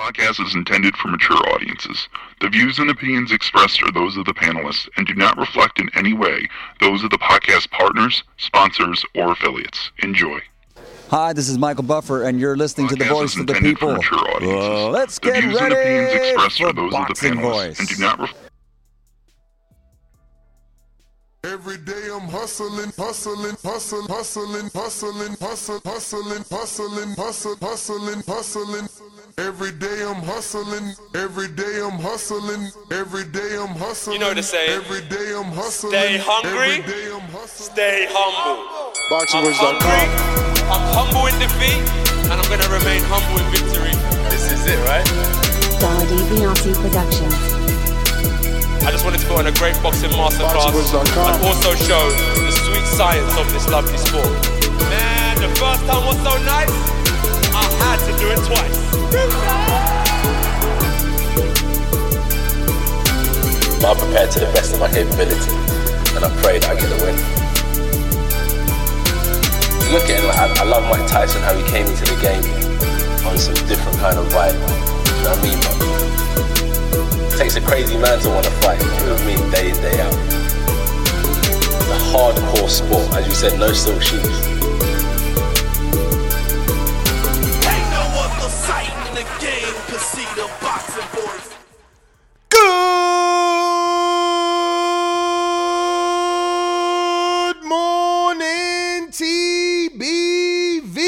podcast is intended for mature audiences. The views and opinions expressed are those of the panelists and do not reflect in any way those of the podcast partners, sponsors, or affiliates. Enjoy. Hi, this is Michael Buffer, and you're listening to the voice of the intended for people. mature. Uh, let's The get views and opinions ready expressed for are those of the panelists voice. and do not reflect Every day I'm hustling, hustling, hustling, hustling, hustling, hustling, hustling, hustling, hustling, hustling, hustling. Every day I'm hustling, every day I'm hustling, every day I'm hustling. You know the saying, Every day I'm hustling. stay hungry, Every day I'm hustling. Stay humble. I'm hungry, I'm humble in defeat, and I'm gonna remain humble in victory. This is it, right? Saudi Biasi Productions. I just wanted to put on a great boxing masterclass BoxingVoice.com. and also show the sweet science of this lovely sport. Man, the first time was so nice, I had to do it twice. I'm prepared to the best of my capability, and I pray that I get the win. Look at it, like, I, I love Mike Tyson, how he came into the game on some different kind of vibe. You know what I mean? But it takes a crazy man to want to fight, you know what I mean, day in, day out. It's a hardcore sport, as you said, no silk shoes. Ain't no other sight in the game to see the boxing boys. Good morning, TBV.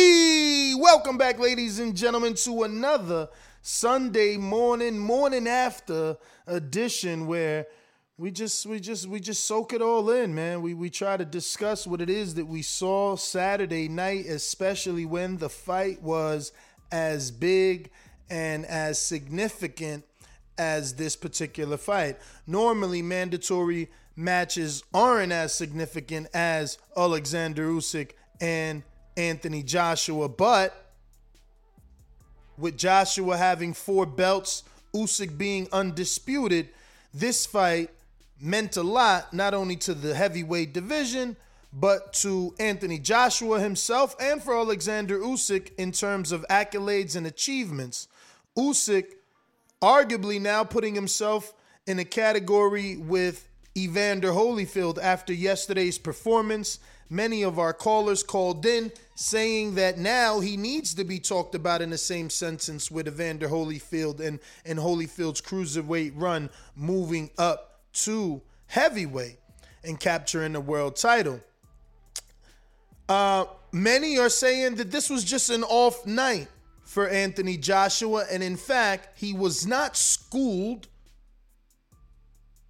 Welcome back, ladies and gentlemen, to another Sunday morning, morning after edition where we just we just we just soak it all in, man. We we try to discuss what it is that we saw Saturday night, especially when the fight was as big and as significant as this particular fight. Normally, mandatory matches aren't as significant as Alexander Usyk and Anthony Joshua, but with Joshua having four belts, Usyk being undisputed, this fight meant a lot not only to the heavyweight division, but to Anthony Joshua himself and for Alexander Usyk in terms of accolades and achievements. Usyk arguably now putting himself in a category with Evander Holyfield after yesterday's performance. Many of our callers called in saying that now he needs to be talked about in the same sentence with Evander Holyfield and, and Holyfield's cruiserweight run moving up to heavyweight and capturing the world title. Uh, many are saying that this was just an off night for Anthony Joshua, and in fact, he was not schooled.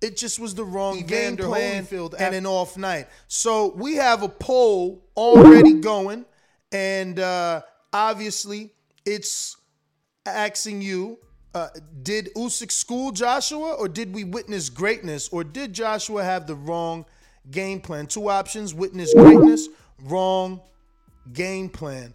It just was the wrong game plan and an off night. So we have a poll already going, and uh, obviously it's asking you: uh, Did Usyk school Joshua, or did we witness greatness, or did Joshua have the wrong game plan? Two options: witness greatness, wrong game plan.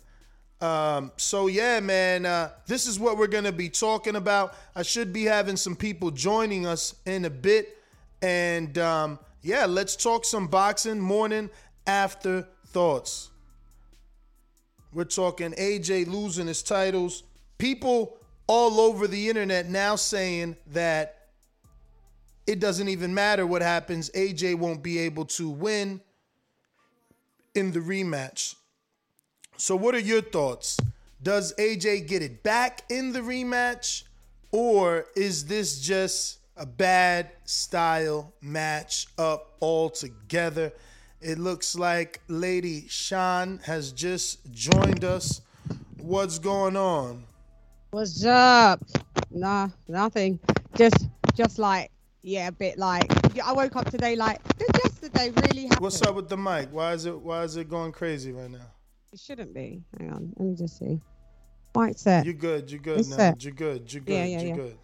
Um, so yeah, man, uh, this is what we're gonna be talking about. I should be having some people joining us in a bit, and um, yeah, let's talk some boxing morning after thoughts. We're talking AJ losing his titles. People all over the internet now saying that it doesn't even matter what happens. AJ won't be able to win in the rematch. So, what are your thoughts? Does AJ get it back in the rematch, or is this just a bad style match up altogether? It looks like Lady Shan has just joined us. What's going on? What's up? Nah, nothing. Just, just like, yeah, a bit like. I woke up today like, did yesterday really happen? What's up with the mic? Why is it why is it going crazy right now? It shouldn't be. Hang on, let me just see. Right set. You're good. You're good It's now. set. You're good. You're good. Yeah, yeah, you're yeah. good.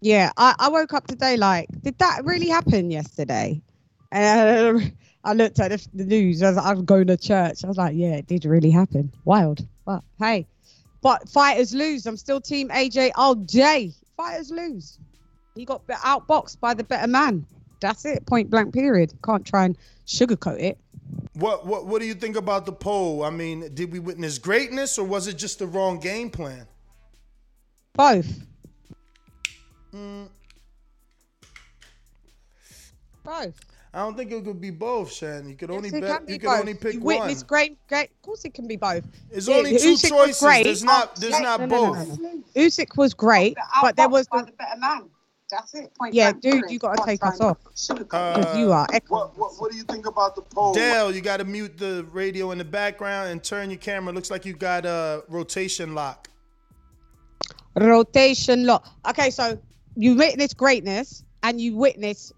Yeah, I, I woke up today like, did that really happen yesterday? Um, and I looked at the, the news as I was going to church. I was like, yeah, it did really happen. Wild. But hey, but fighters lose. I'm still team AJ all day. Fighters lose. He got outboxed by the better man. That's it. Point blank. Period. Can't try and sugarcoat it. What what what do you think about the poll? I mean, did we witness greatness or was it just the wrong game plan? Both. Mm, Both. I don't think it could be both, Shan. You could only Yes, it bet. can be You could both. only pick you one. witness great, great. Of course, it can be both. There's Yeah, only two Usyk was choices. great. There's not. There's No, not no, no, no, both. no. Usyk was great, but there was the, better man. That's it. Point yeah, dude. period. You got to Not take us off to Uh, you are. What, what, what do you think about the poll? Dale, you got to mute the radio in the background and turn your camera. Looks like you got a rotation lock. rotation lock. Okay, so you witness greatness and you witness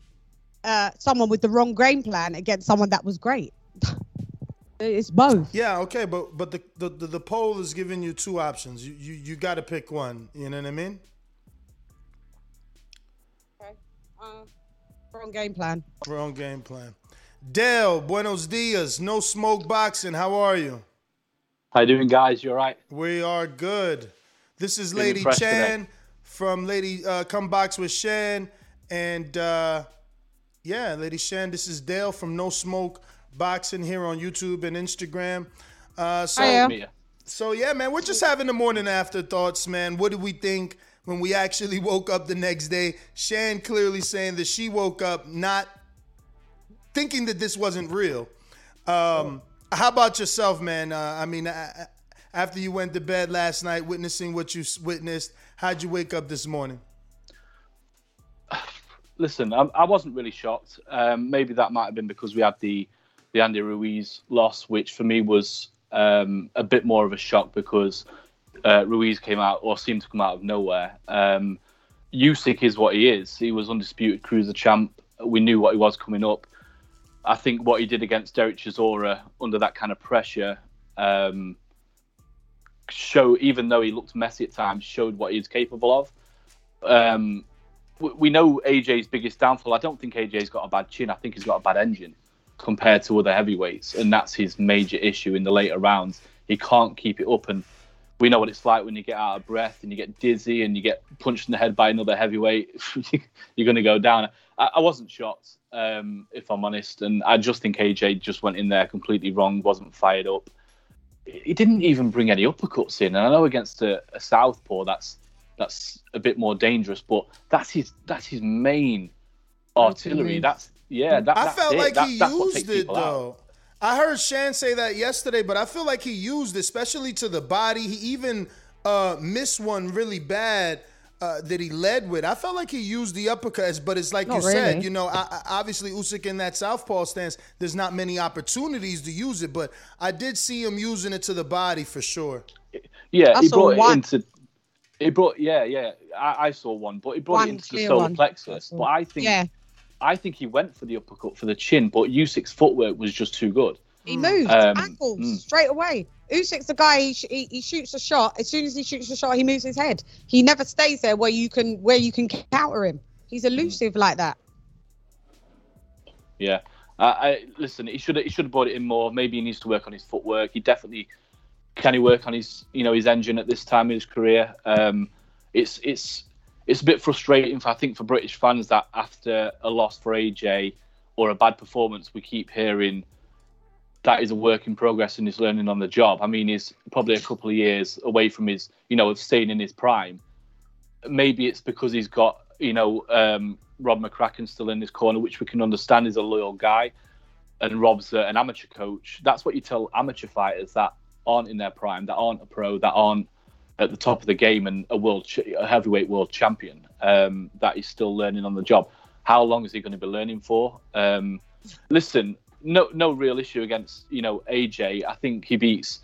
uh, someone with the wrong game plan against someone that was great. it's both. Yeah, okay, but but the the, the, the poll is giving you two options. You you, you got to pick one. You know what I mean? Uh, wrong game plan. Wrong game plan. Dale, buenos dias. No smoke boxing. How are you? How you doing, guys? You all right? We are good. This is Feeling Lady fresh Shan today. From Lady uh, Come Box with Shan, and uh, yeah, Lady Shan. This is Dale from No Smoke Boxing here on YouTube and Instagram. Uh, so, Hiya. so yeah, man, we're just having the morning afterthoughts, man. What did we think when we actually woke up the next day? Shan clearly saying that she woke up not thinking that this wasn't real. Um, how about yourself, man? Uh, I mean, uh, after you went to bed last night, witnessing what you witnessed, how'd you wake up this morning? Listen, I, I wasn't really shocked. Um, maybe that might have been because we had the the Andy Ruiz loss, which for me was um, a bit more of a shock because uh, Ruiz came out or seemed to come out of nowhere. Um, Usyk is what he is. He was undisputed cruiser champ. We knew what he was coming up. I think what he did against Derek Chisora under that kind of pressure um, show, even though he looked messy at times, showed what he's capable of. Um, we- know AJ's biggest downfall. I don't think AJ's got a bad chin. I think he's got a bad engine compared to other heavyweights, and that's his major issue in the later rounds. He can't keep it up, and we know what it's like when you get out of breath and you get dizzy and you get punched in the head by another heavyweight. You're going to go down. I, I wasn't shocked, um, if I'm honest, and I just think AJ just went in there completely wrong, wasn't fired up. He didn't even bring any uppercuts in, and I know against a, a southpaw that's that's a bit more dangerous, but that's his that's his main artillery. That's yeah. That, I that's felt it. like That- he that's used it people out. though. I heard Shan say that yesterday, but I feel like he used, it, especially to the body. He even uh, missed one really bad uh, that he led with. I felt like he used the uppercuts, but it's like Not you said, you know, I, I, obviously Usyk in that southpaw stance, there's not many opportunities to use it, but I did see him using it to the body for sure. Yeah, I he saw brought it one. into. He brought yeah yeah. I, I saw one, but he brought One it into the solar one. plexus. But I think Yeah, I think he went for the uppercut for the chin, but Usyk's footwork was just too good. he moved Um, ankles mm. straight away. Usyk's the guy. He, he, he shoots a shot. As soon as he shoots a shot, he moves his head. He never stays there where you can where you can counter him. He's elusive like that. Yeah. I, I listen. He should he should have brought it in more. Maybe he needs to work on his footwork. He definitely can he work on his you know his engine at this time in his career. Um, it's it's it's a bit frustrating for I think for British fans that after a loss for AJ or a bad performance, we keep hearing that is a work in progress and he's learning on the job. I mean, he's probably a couple of years away from his you know of staying in his prime. Maybe it's because he's got you know um, Rob McCracken still in his corner, which we can understand is a loyal guy, and Rob's an amateur coach. That's what you tell amateur fighters that aren't in their prime, that aren't a pro, that aren't at the top of the game and a world ch- a heavyweight world champion. Um, that he's still learning on the job. How long is he going to be learning for? Um, listen, no no real issue against you know AJ. I think he beats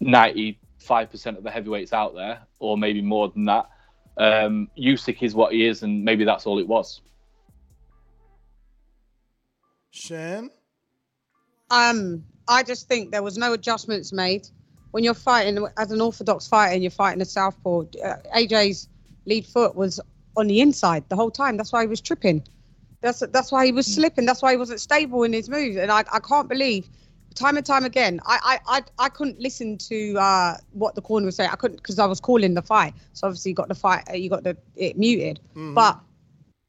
ninety five percent of the heavyweights out there, or maybe more than that. Um, Usyk is what he is, and maybe that's all it was. Shan? Um, I just think there was no adjustments made when you're fighting as an orthodox fighter and you're fighting a southpaw. Uh, AJ's lead foot was on the inside the whole time. That's why he was tripping. That's that's why he was slipping. That's why he wasn't stable in his moves. And I, I can't believe time and time again. I I, I, I couldn't listen to uh, what the corner was saying. I couldn't because I was calling the fight. So obviously you got the fight. uh, You got the it muted. But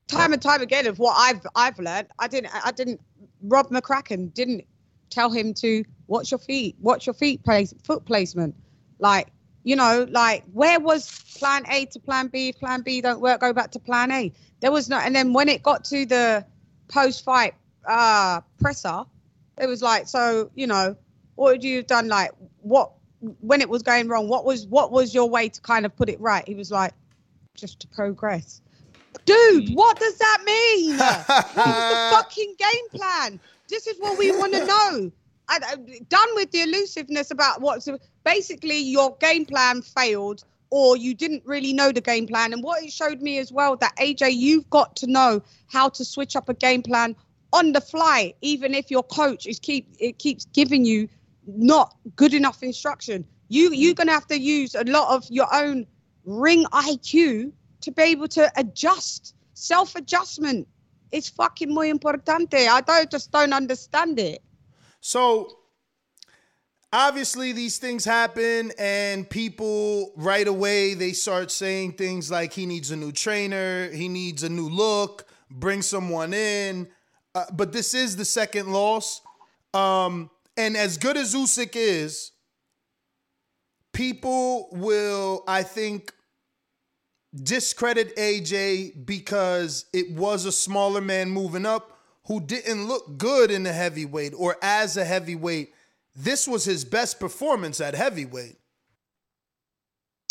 time and time again of what I've I've learned, I didn't I didn't Rob McCracken didn't tell him to watch your feet, watch your feet place foot placement. Like You know, like where was plan A to plan B? Plan B don't work, go back to plan A. There was no, and then when it got to the post-fight uh, presser, it was like, so you know, what would you have done? Like, what when it was going wrong? What was what was your way to kind of put it right? He was like, just to progress. Dude, what does that mean? what was the fucking game plan? This is what we want to know. I, I, done with the elusiveness about what's basically your game plan failed or you didn't really know the game plan. And what it showed me as well that AJ, you've got to know how to switch up a game plan on the fly, even if your coach is keep it keeps giving you not good enough instruction. You mm-hmm. you're gonna have to use a lot of your own ring IQ to be able to adjust. Self adjustment is fucking muy importante. I don't just don't understand it. So obviously these things happen and people right away they start saying things like he needs a new trainer, he needs a new look, bring someone in. Uh, but this is the second loss. Um, and as good as Usyk is, people will, I think, discredit AJ because it was a smaller man moving up who didn't look good in the heavyweight or as a heavyweight. This was his best performance at heavyweight.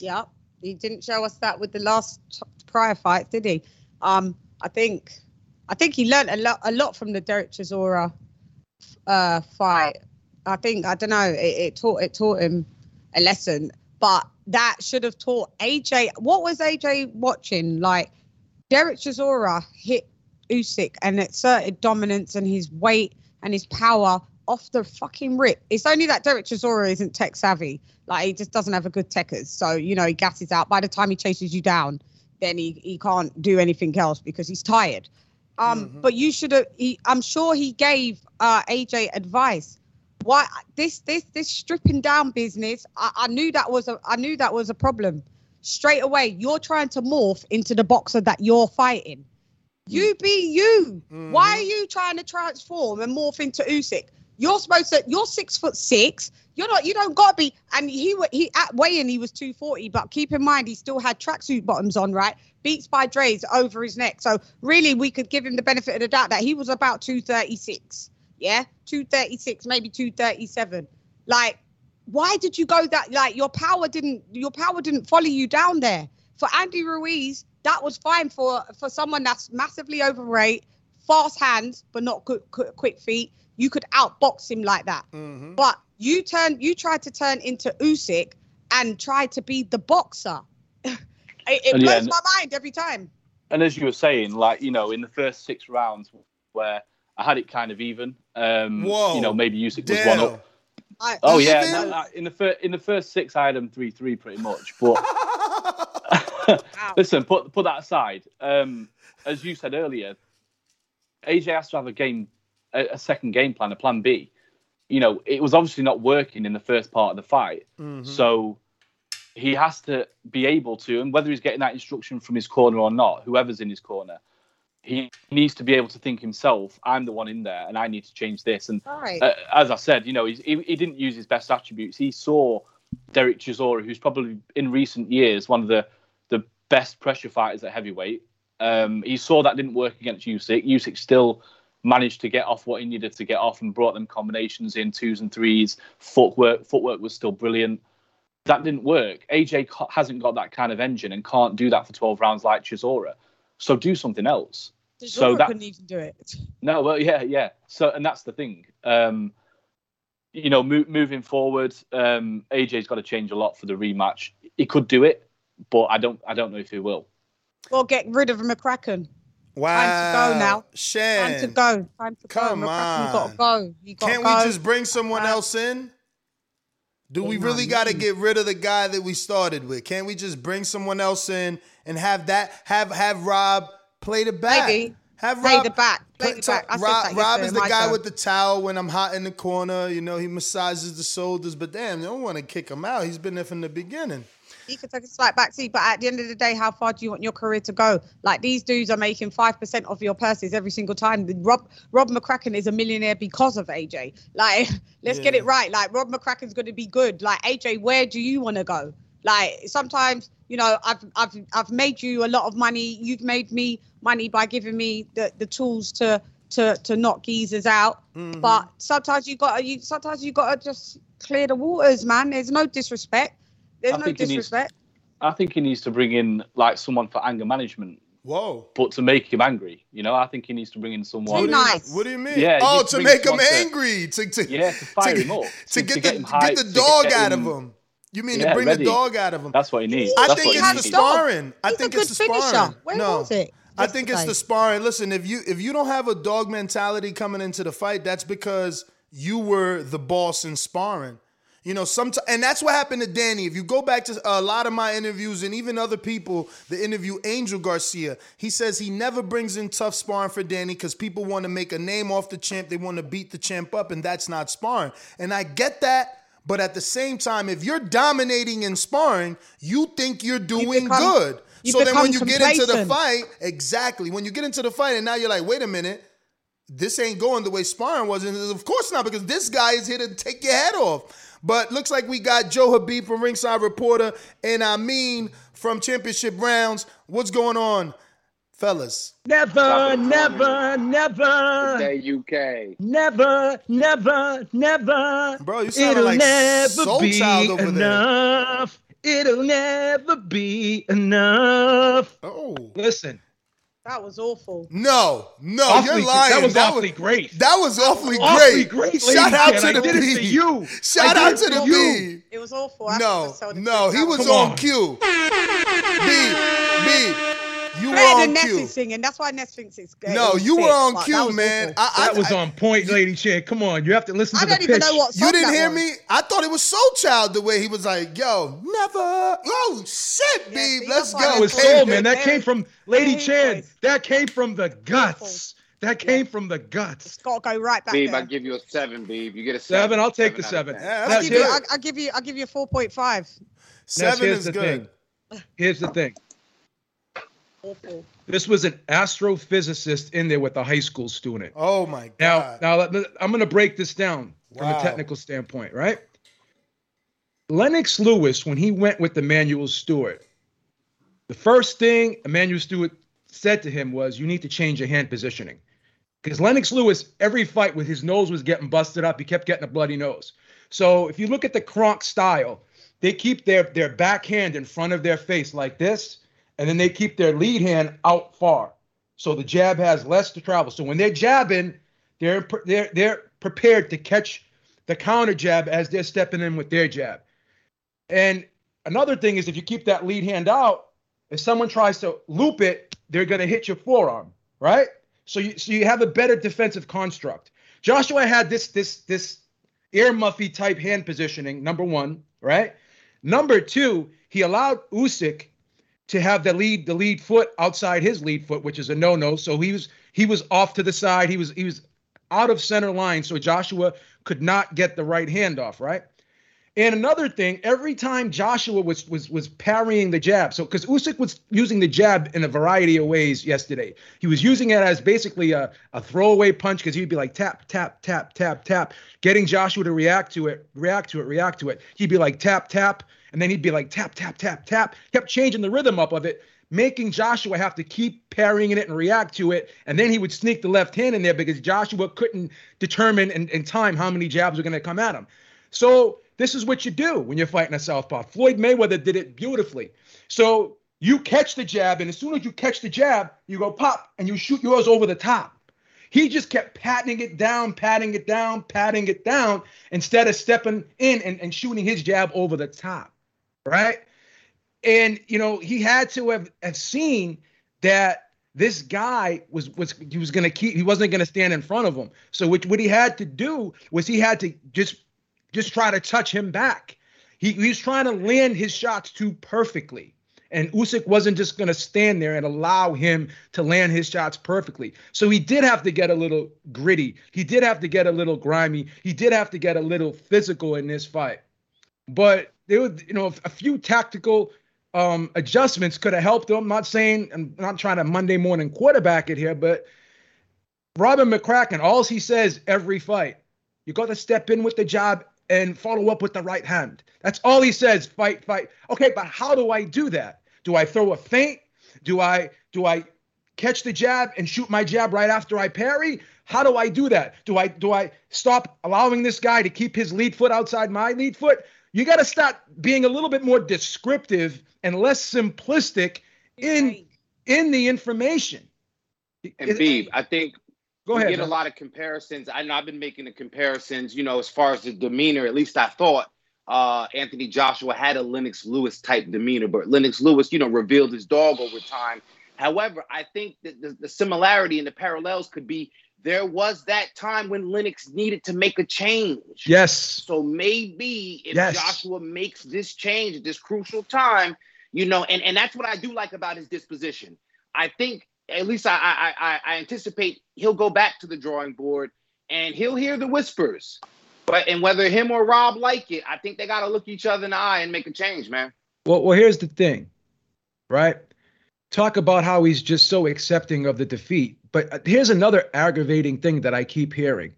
Yep. He didn't show us that with the last prior fight, did he? Um, I think, I think he learned a lot, a lot from the Derek Chisora uh, fight. I think I don't know. It, it taught it taught him a lesson, but that should have taught AJ. What was AJ watching? Like Derek Chisora hit Usyk and exerted dominance and his weight and his power off the fucking rip. It's only that Derek Chisora isn't tech savvy. Like he just doesn't have a good techers. So, you know, he gasses out. By the time he chases you down, then he, he can't do anything else because he's tired. Um, Mm-hmm. but you should have I'm sure he gave uh AJ advice. Why this this this stripping down business, I, I knew that was a I knew that was a problem. Straight away, you're trying to morph into the boxer that you're fighting. You be you. Why are you trying to transform and morph into Usyk? You're supposed to. You're six foot six. You're not. You don't gotta be. And he he at weighing he was 240, but keep in mind he still had tracksuit bottoms on, right? Beats by Dre's over his neck. So really, we could give him the benefit of the doubt that he was about 236. Yeah, 236, maybe 237. Like, why did you go that? Like, your power didn't. Your power didn't follow you down there. For Andy Ruiz, that was fine for for someone that's massively overweight, fast hands but not quick, quick feet. You could outbox him like that. But you turn, you tried to turn into Usyk and try to be the boxer. it it And yeah, blows my mind every time. and as you were saying, like you know, in the first six rounds where I had it kind of even, um, Whoa, you know, maybe Usyk was Damn. one up. I, Oh yeah, Even? no, no, in the first in the first six, I had him three three pretty much. But listen, put put that aside. Um, as you said earlier, AJ has to have a game, a, a second game plan, a plan B. You know, it was obviously not working in the first part of the fight, so he has to be able to, and whether he's getting that instruction from his corner or not, whoever's in his corner, he needs to be able to think himself, I'm the one in there, and I need to change this. And Right. uh, as I said, you know, he's, he, he didn't use his best attributes. He saw Derek Chisora, who's probably in recent years one of the, the best pressure fighters at heavyweight. Um, he saw that didn't work against Usyk. Usyk still managed to get off what he needed to get off and brought them combinations in twos and threes. Footwork, footwork was still brilliant. That didn't work. AJ hasn't got that kind of engine and can't do that for 12 rounds like Chisora. So do something else. Chisora so that couldn't even do it. no, well, yeah, yeah. So, and that's the thing. Um, you know, mo- moving forward, um, AJ's got to change a lot for the rematch. He could do it, but I don't. I don't know if he will. Well, get rid of McCracken. Wow. Time to go now. Shan. Time to go. Time to Come go. McCracken's got to on. go. He got Can't go. we just bring someone else in? Do we really got to get rid of the guy that we started with? Can't we just bring someone else in and have that have have Rob play the back? Maybe. Have Play Rob the back. Play play- the back. Rob, Rob is the guy show. with the towel when I'm hot in the corner. You know, he massages the shoulders, but damn, they don't want to kick him out. He's been there from the beginning. He could take a slight backseat, but at the end of the day, how far do you want your career to go? Like these dudes are making five percent of your purses every single time. Rob Rob McCracken is a millionaire because of AJ. Like, let's get it right. Like Rob McCracken's going to be good. Like AJ, where do you want to go? Like sometimes, you know, I've I've I've made you a lot of money. You've made me money by giving me the, the tools to to to knock geezers out. Mhm. But sometimes you got you sometimes you got to just clear the waters, man. There's no disrespect. There's I no think he needs- I think he needs to bring in like someone for anger management, Whoa. but to make him angry. You know, I think he needs to bring in someone. Too nice. What do you mean? Yeah, oh, you to make him angry, to, to Yeah, to fire to, him up, to, to- get to the get him get the dog get out him- of him. You mean Yeah, to bring ready. the dog out of him? That's what he needs. I That's think it's he the sparring. I a think good it's the finisher. sparring. Where no, was it? I think it's the sparring. Listen, if you if you don't have a dog mentality coming into the fight, that's because you were the boss in sparring. You know, sometimes, and that's what happened to Danny. If you go back to uh, a lot of my interviews and even other people, the interview Angel Garcia, he says he never brings in tough sparring for Danny because people want to make a name off the champ. They want to beat the champ up, and that's not sparring. And I get that. But at the same time, if you're dominating in sparring, you think you're doing become- good. you So then when you get into the fight, exactly. When you get into the fight and now you're like, wait a minute, this ain't going the way sparring was. And of course not, because this guy is here to take your head off. But looks like we got Joe Habib from Ringside Reporter and I mean from Championship Rounds. What's going on, fellas? Never, never, never. The UK. Never, never, never. Bro, you sounding It'll like never Soul be Child over there. enough. It'll never be enough. Oh. Listen. That was awful. No, no, Awfully- you're lying. that was awfully great. That was awfully Awfully great. great, Shout ladies out and to the I did it B. to you. Shout I did out it to the for B. you. It was awful. I No, have to tell the no, he was on on. cue. B, B, you were Better on than cue. singing. That's why Ness thinks it's good. No, you were on but that cue, was man. awful. I, I, That was on point, Lady Shan. Come on, you have to listen I to don't the even pitch. know what You didn't that hear was. me? I thought it was Soul Child the way he was like, yo, never. Oh, shit, Yeah, B. see, Let's go. I That was Hey, soul, man. That came from Lady hey, Shan. That came from the guts. That came from the guts. It's got to go right back Beeb, there. I give you a seven, Beeb. You get a seven. Seven, I'll take the seven. Yeah, I'll that's give, you, good. I, I'll give you. I'll give you a four point five. Seven here's is the good. thing. Here's the thing. Awful. This was an astrophysicist in there with a high school student. Oh, my God. now me- I'm going to break this down from a technical standpoint, right? Lennox Lewis, when he went with Emanuel Steward, the first thing Emanuel Steward said to him was, "You need to change your hand positioning." Because Lennox Lewis, every fight with his nose was getting busted up, he kept getting a bloody nose. So if you look at the Kronk style, they keep their their backhand in front of their face like this, and then they keep their lead hand out far. So the jab has less to travel. So when they're jabbing, they're they're they're prepared to catch the counter jab as they're stepping in with their jab. And another thing is if you keep that lead hand out, if someone tries to loop it, they're going to hit your forearm, right? So you so you have a better defensive construct. Joshua had this this this ear muffy type hand positioning. Number one, right? Number two, he allowed Usyk to have the lead the lead foot outside his lead foot, which is a no no. So he was he was off to the side. He was he was out of center line, so Joshua could not get the right hand off, right? And another thing, every time Joshua was was was parrying the jab, so because Usyk was using the jab in a variety of ways yesterday. He was using it as basically a, a throwaway punch because he'd be like tap, tap, tap, tap, tap, getting Joshua to react to it, react to it, react to it. He'd be like tap, tap, and then he'd be like tap, tap, tap, tap. Kept changing the rhythm up of it, making Joshua have to keep parrying it and react to it. And then he would sneak the left hand in there because Joshua couldn't determine in, in time how many jabs were going to come at him. So this is what you do when you're fighting a southpaw. Floyd Mayweather did it beautifully. So you catch the jab, and as soon as you catch the jab, you go pop and you shoot yours over the top. He just kept patting it down, patting it down, patting it down, instead of stepping in and, and shooting his jab over the top. Right. And you know, he had to have, have seen that this guy was was he was gonna keep he wasn't gonna stand in front of him. So what, what he had to do was he had to just just try to touch him back. He, he was trying to land his shots too perfectly. And Usyk wasn't just going to stand there and allow him to land his shots perfectly. So he did have to get a little gritty. He did have to get a little grimy. He did have to get a little physical in this fight. But there would, you know, a few tactical um, adjustments could have helped him. I'm not saying I'm not trying to Monday morning quarterback it here, but Robin McCracken, all he says every fight, you got to step in with the jab and follow up with the right hand. That's all he says. Fight, fight. Okay, but how do I do that? Do I throw a feint? Do I do I catch the jab and shoot my jab right after I parry? How do I do that? Do I do I stop allowing this guy to keep his lead foot outside my lead foot? You got to start being a little bit more descriptive and less simplistic in in the information. And Beeb, I think Go we ahead, get a lot of comparisons. I know I've been making the comparisons, you know, as far as the demeanor, at least I thought uh, Anthony Joshua had a Lennox Lewis type demeanor, but Lennox Lewis, you know, revealed his dog over time. However, I think that the, the similarity and the parallels could be there was that time when Lennox needed to make a change. Yes. So maybe if Yes. Joshua makes this change at this crucial time, you know, and, and that's what I do like about his disposition. I think at least I, I I I anticipate he'll go back to the drawing board and he'll hear the whispers. But and whether him or Rob like it, I think they gotta look each other in the eye and make a change, man. Well, well, here's the thing, right? Talk about how he's just so accepting of the defeat. But here's another aggravating thing that I keep hearing.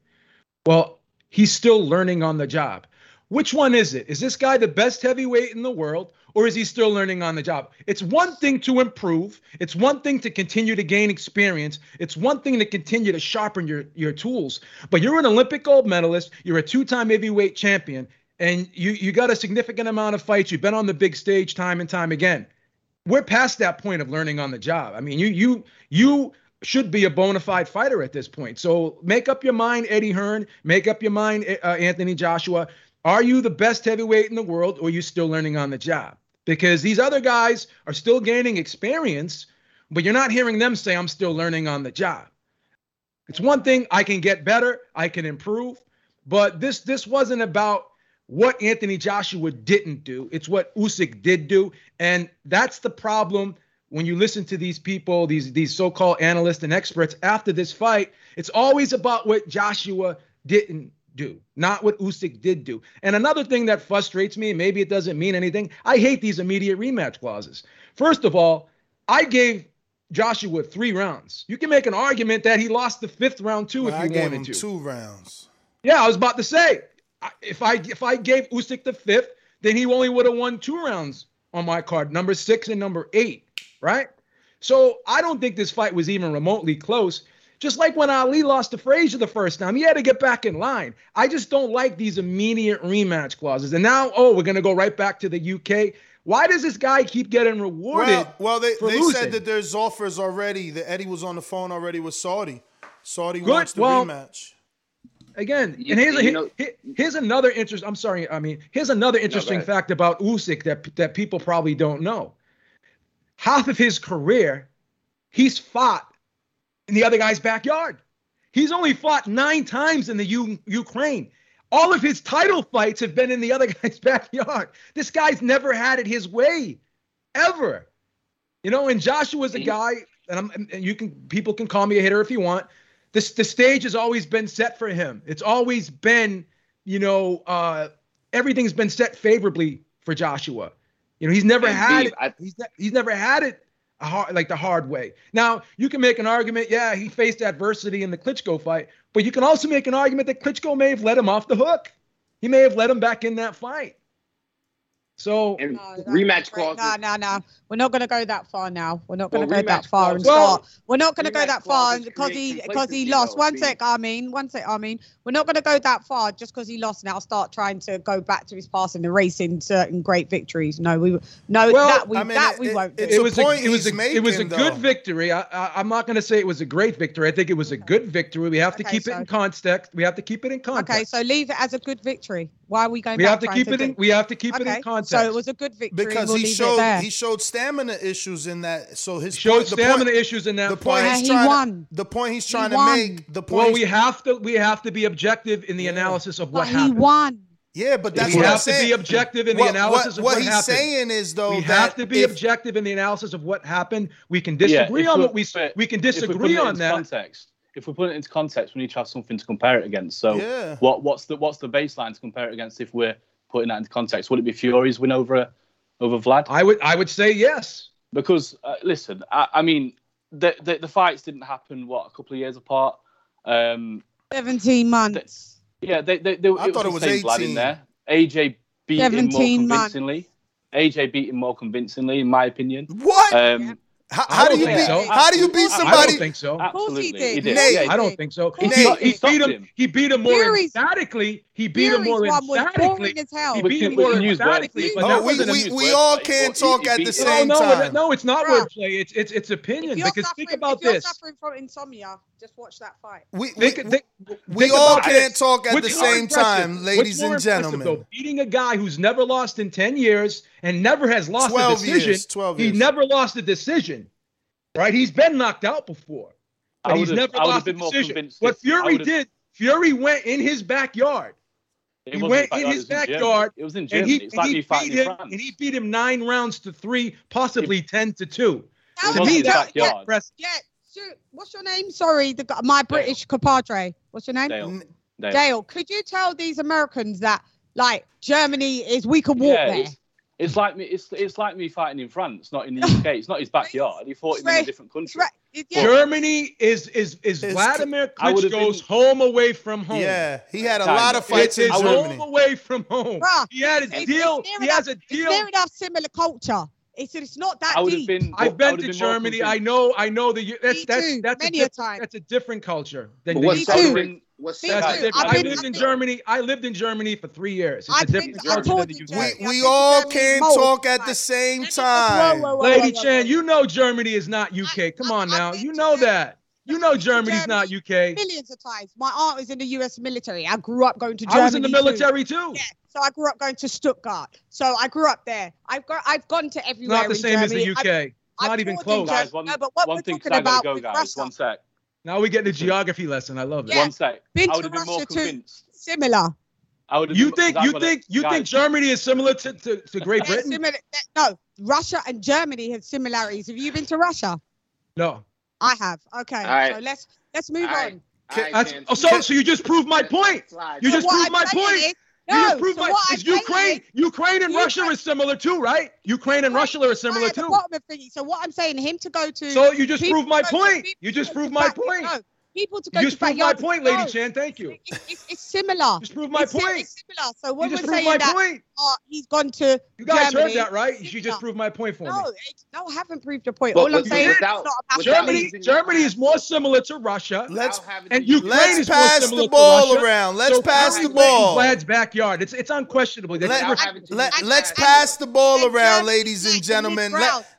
Well, he's still learning on the job. Which one is it? Is this guy the best heavyweight in the world, or is he still learning on the job? It's one thing to improve. It's one thing to continue to gain experience. It's one thing to continue to sharpen your, your tools. But you're an Olympic gold medalist. You're a two-time heavyweight champion, and you you got a significant amount of fights. You've been on the big stage time and time again. We're past that point of learning on the job. I mean, you you you should be a bona fide fighter at this point. So make up your mind, Eddie Hearn. Make up your mind, uh, Anthony Joshua. Are you the best heavyweight in the world, or are you still learning on the job? Because these other guys are still gaining experience, but you're not hearing them say, "I'm still learning on the job." It's one thing I can get better, I can improve, but this this wasn't about what Anthony Joshua didn't do. It's what Usyk did do, and that's the problem when you listen to these people, these these so-called analysts and experts after this fight. It's always about what Joshua didn't do, not what Usyk did do. And another thing that frustrates me, maybe it doesn't mean anything, I hate these immediate rematch clauses. First of all, I gave Joshua three rounds. You can make an argument that he lost the fifth round too if I you gave wanted him to. two rounds. Yeah, I was about to say, I- if I if I gave Usyk the fifth, then he only would have won two rounds on my card, number six and number eight, right? So I don't think this fight was even remotely close. Just like when Ali lost to Frazier the first time, he had to get back in line. I just don't like these immediate rematch clauses. And now, oh, we're gonna go right back to the UK. Why does this guy keep getting rewarded? Well, well, they, they losing? said that there's offers already. That Eddie was on the phone already with Saudi. Saudi Good. wants the Well, rematch. Again, You- and here's, you know- here's another interest. I'm sorry. I mean, here's another interesting ahead. fact about Usyk that that people probably don't know. Half of his career, he's fought in the other guy's backyard. He's only fought nine times in the U- Ukraine. All of his title fights have been in the other guy's backyard. This guy's never had it his way, ever. You know, and Joshua's a guy, and I'm and you can people can call me a hitter if you want. This the stage has always been set for him. It's always been, you know, uh, everything's been set favorably for Joshua. You know, he's never And had Steve, it. I- he's ne- he's never had it a hard, like the hard way. Now you can make an argument, yeah, he faced adversity in the Klitschko fight, but you can also make an argument that Klitschko may have let him off the hook. He may have let him back in that fight. So And No, that- rematch No, no, no. We're not going to go that far now. We're not going Well, to go that rematch far and clauses- Well, start. We're not going to go that far because he because he complacency, lost. though, One Steve. sec, I mean, one sec, I mean. We're not going to go that far just because he lost. Now start trying to go back to his past and erasing certain great victories. No, we no Well, that we I mean, that it- we it- won't. it's do. it was a, it was he's a, it was a good though. victory. I, I I'm not going to say it was a great victory. I think it was a good victory. We have to Okay, keep it in context. We have to keep it in context. Okay, so leave it as a good victory. Why are we going? we back have to trying keep it in. do- We have to keep it in context. so it was a good victory. Because we'll he showed he showed stamina issues in that. So his showed point, stamina point, issues in that the point fight. Yeah, he's he trying won. To, the point he's He trying to make. The point. well, we have to we have to be objective in the Yeah. analysis of but what he happened. won. yeah, but that's we what I'm have to be objective in the What- analysis what, of what what he's happened. saying is though we that have to be if- objective in the analysis of what happened. We can disagree if on what we but we can if we put disagree on that. Context if we put it into context, we need to have something to compare it against. So yeah. what what's the what's the baseline to compare it against if we're putting that into context? Would it be Fury's win over over Vlad? I would I would say yes. Because uh, listen, I, I mean the, the, the fights didn't happen what a couple of years apart. Um, Seventeen months. They, yeah, they they, they I it thought was it was eighteen. In there. AJ beat him more convincingly. Months. AJ beat him more convincingly, in my opinion. What? Um, how, how do you beat? So. How do you beat somebody? I don't think so. Absolutely, he did. Nate, I don't think so. He, he, he beat him. He beat him more Fury. emphatically he beat him more emphatically. His. He beat him more emphatically. No, we, we, we all can't talk he, at he the same no, time. No, it's not Bro. wordplay. It's it's it's opinion. Because think about if you're suffering from insomnia, just watch that fight. We we, think, think, we all can't it. talk at Which the same time, ladies and gentlemen. Though, beating a guy who's never lost in ten years and never has lost a decision. Years, Twelve years. He never lost a decision. Right? He's been knocked out before, but he's never lost a decision. What Fury did. Fury went in his backyard it he went in his backyard. It was in Germany. And he, and he beat him, and he beat him nine rounds to three, possibly it, ten to two. That to me, that's yeah, yeah. What's your name? Sorry, the, my British Dale. compadre. What's your name? Dale. Dale. Dale. Could you tell these Americans that like Germany is we can walk yeah, there? It's like me. It's it's like me fighting in France, not in the UK. It's not his backyard. He fought right. in a different country. Right. Yeah. Germany is is is it's, Vladimir Klitschko's been, home away from home. Yeah, he had a lot of fights in Germany. Home away from home. Bruh, he had a deal. He has a deal. It's enough similar culture. It's, it's not that I deep. Been, I've been to been Germany. I know. I know the that's Me that's that's, that's, a, that's a, different culture than but what's, What's That's I lived in Germany. I lived in Germany for three years. It's different culture than the UK. We, we all can't talk at the same time. Lady Shan, you know Germany is not UK. Come on now. You know that. You know Germany's not UK. Millions of times. My aunt was in the US military. I grew up going to Germany. I was in the military too. Yeah. So I grew up going to Stuttgart. So I grew up there. I've got I've gone to everywhere. Not the same Germany. as the UK. I've, not I've even close. Guys, one, no, but what one we're thing, talking about go, guys. One sec. Now we get the geography lesson. I love that. Yeah. One sec. Been I would have been more convinced. Similar. I would you think you think you think Germany is similar to, to, to Great Britain? Similar, no, Russia and Germany have similarities. Have you been to Russia? No. I have. Okay. All right. So let's let's move on. Right, oh, so so you just proved my point. You just proved my point. Is, no, you so by, is Ukraine, is, Ukraine and Russia is similar too, right? Ukraine and Russia are similar too. So what I'm saying, him to go to. So you just proved my point. You just proved my back, point. No, people to go. You just proved my point, Lady go. Shan. Thank you. It's, it's, it's similar. just proved my it's point. It's similar. So when we're saying that point. Uh, he's gone to you guys Germany, heard that, right? You just proved my point for no, me. It, no, I haven't proved your point. But, All I'm saying without, Germany, Germany is more similar to Russia. Let's and Ukraine let's pass the ball around. Let's pass the ball. Vlad's backyard. It's it's unquestionable. Let, us pass the ball around, ladies and gentlemen.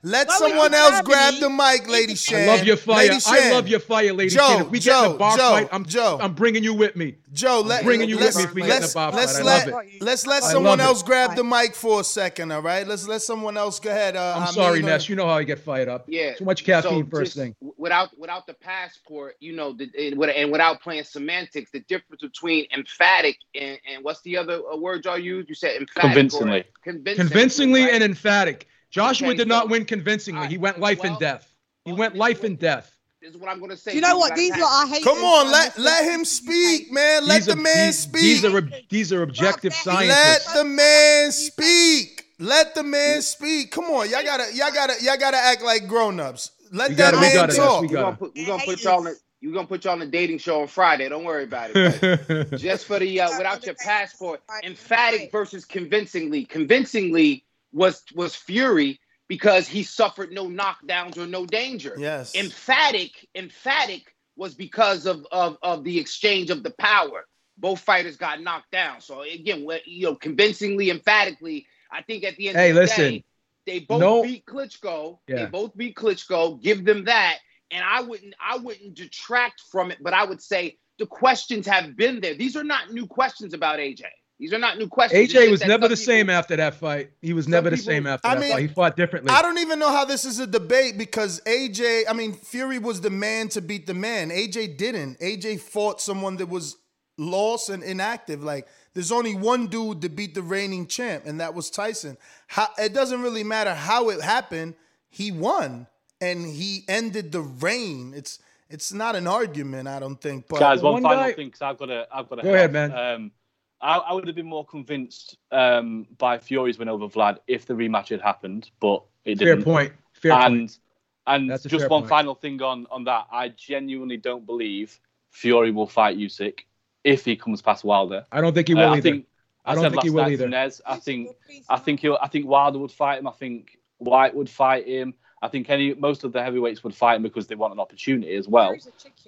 Let someone else grab the mic, Lady Shan. I love your fire. I love your fire, Lady Shan. Joe, bar Joe, fight, I'm, Joe, I'm bringing you with me. Joe, let, I'm bringing you let's, with me. let's, let's let, let's let someone else grab the mic for a second. All right, let's let someone else go ahead. Uh, I'm sorry, Ness. You know how I get fired up. Yeah, too much caffeine so first thing. Without without the passport, you know, the, and without playing semantics, the difference between emphatic and, and what's the other uh, word y'all use? You said emphatic. Convincingly. Convincingly, convincingly right? and emphatic. Joshua okay, did so, not win convincingly. He went life well, and death. He well, went life and death is what I'm going to say. You know what? These are I hate. Come on, let let him speak, man. Let the man speak. These are these are objective scientists. Let the man speak. Let the man speak. Come on, y'all gotta y'all gotta y'all gotta act like grown-ups. Let that man talk. We're gonna put, y'all in. You're gonna put y'all on a dating show on Friday. Don't worry about it. just for the uh, without your passport, emphatic versus convincingly. Convincingly was was Fury because he suffered no knockdowns or no danger. Yes. Emphatic, emphatic was because of, of, of the exchange of the power. Both fighters got knocked down. So again, you know, convincingly, emphatically, I think at the end hey, of the listen. day, they both no. beat Klitschko. Yeah. They both beat Klitschko. Give them that. And I wouldn't I wouldn't detract from it, but I would say the questions have been there. These are not new questions about AJ. These are not new questions. AJ was never the same after that fight. He was never the same after I that mean, fight. He fought differently. I don't even know how this is a debate because AJ, I mean, Fury was the man to beat the man. AJ didn't. AJ fought someone that was lost and inactive. Like, there's only one dude to beat the reigning champ, and that was Tyson. How, it doesn't really matter how it happened. He won, and he ended the reign. It's it's not an argument, I don't think. But guys, one, one final guy, thing, because I've got to, I've got to. Go help. ahead, man. Um, I, I would have been more convinced um, by Fury's win over Vlad if the rematch had happened, but it Fair didn't. point. Fair and point. and That's just one point. final thing on on that. I genuinely don't believe Fury will fight Usyk. if he comes past Wilder. I don't think he Uh, will I either. think I I, don't said think he will either. Nez, I think I think he'll I think Wilder would fight him. I think Whyte would fight him. I think any most of the heavyweights would fight him because they want an opportunity as well.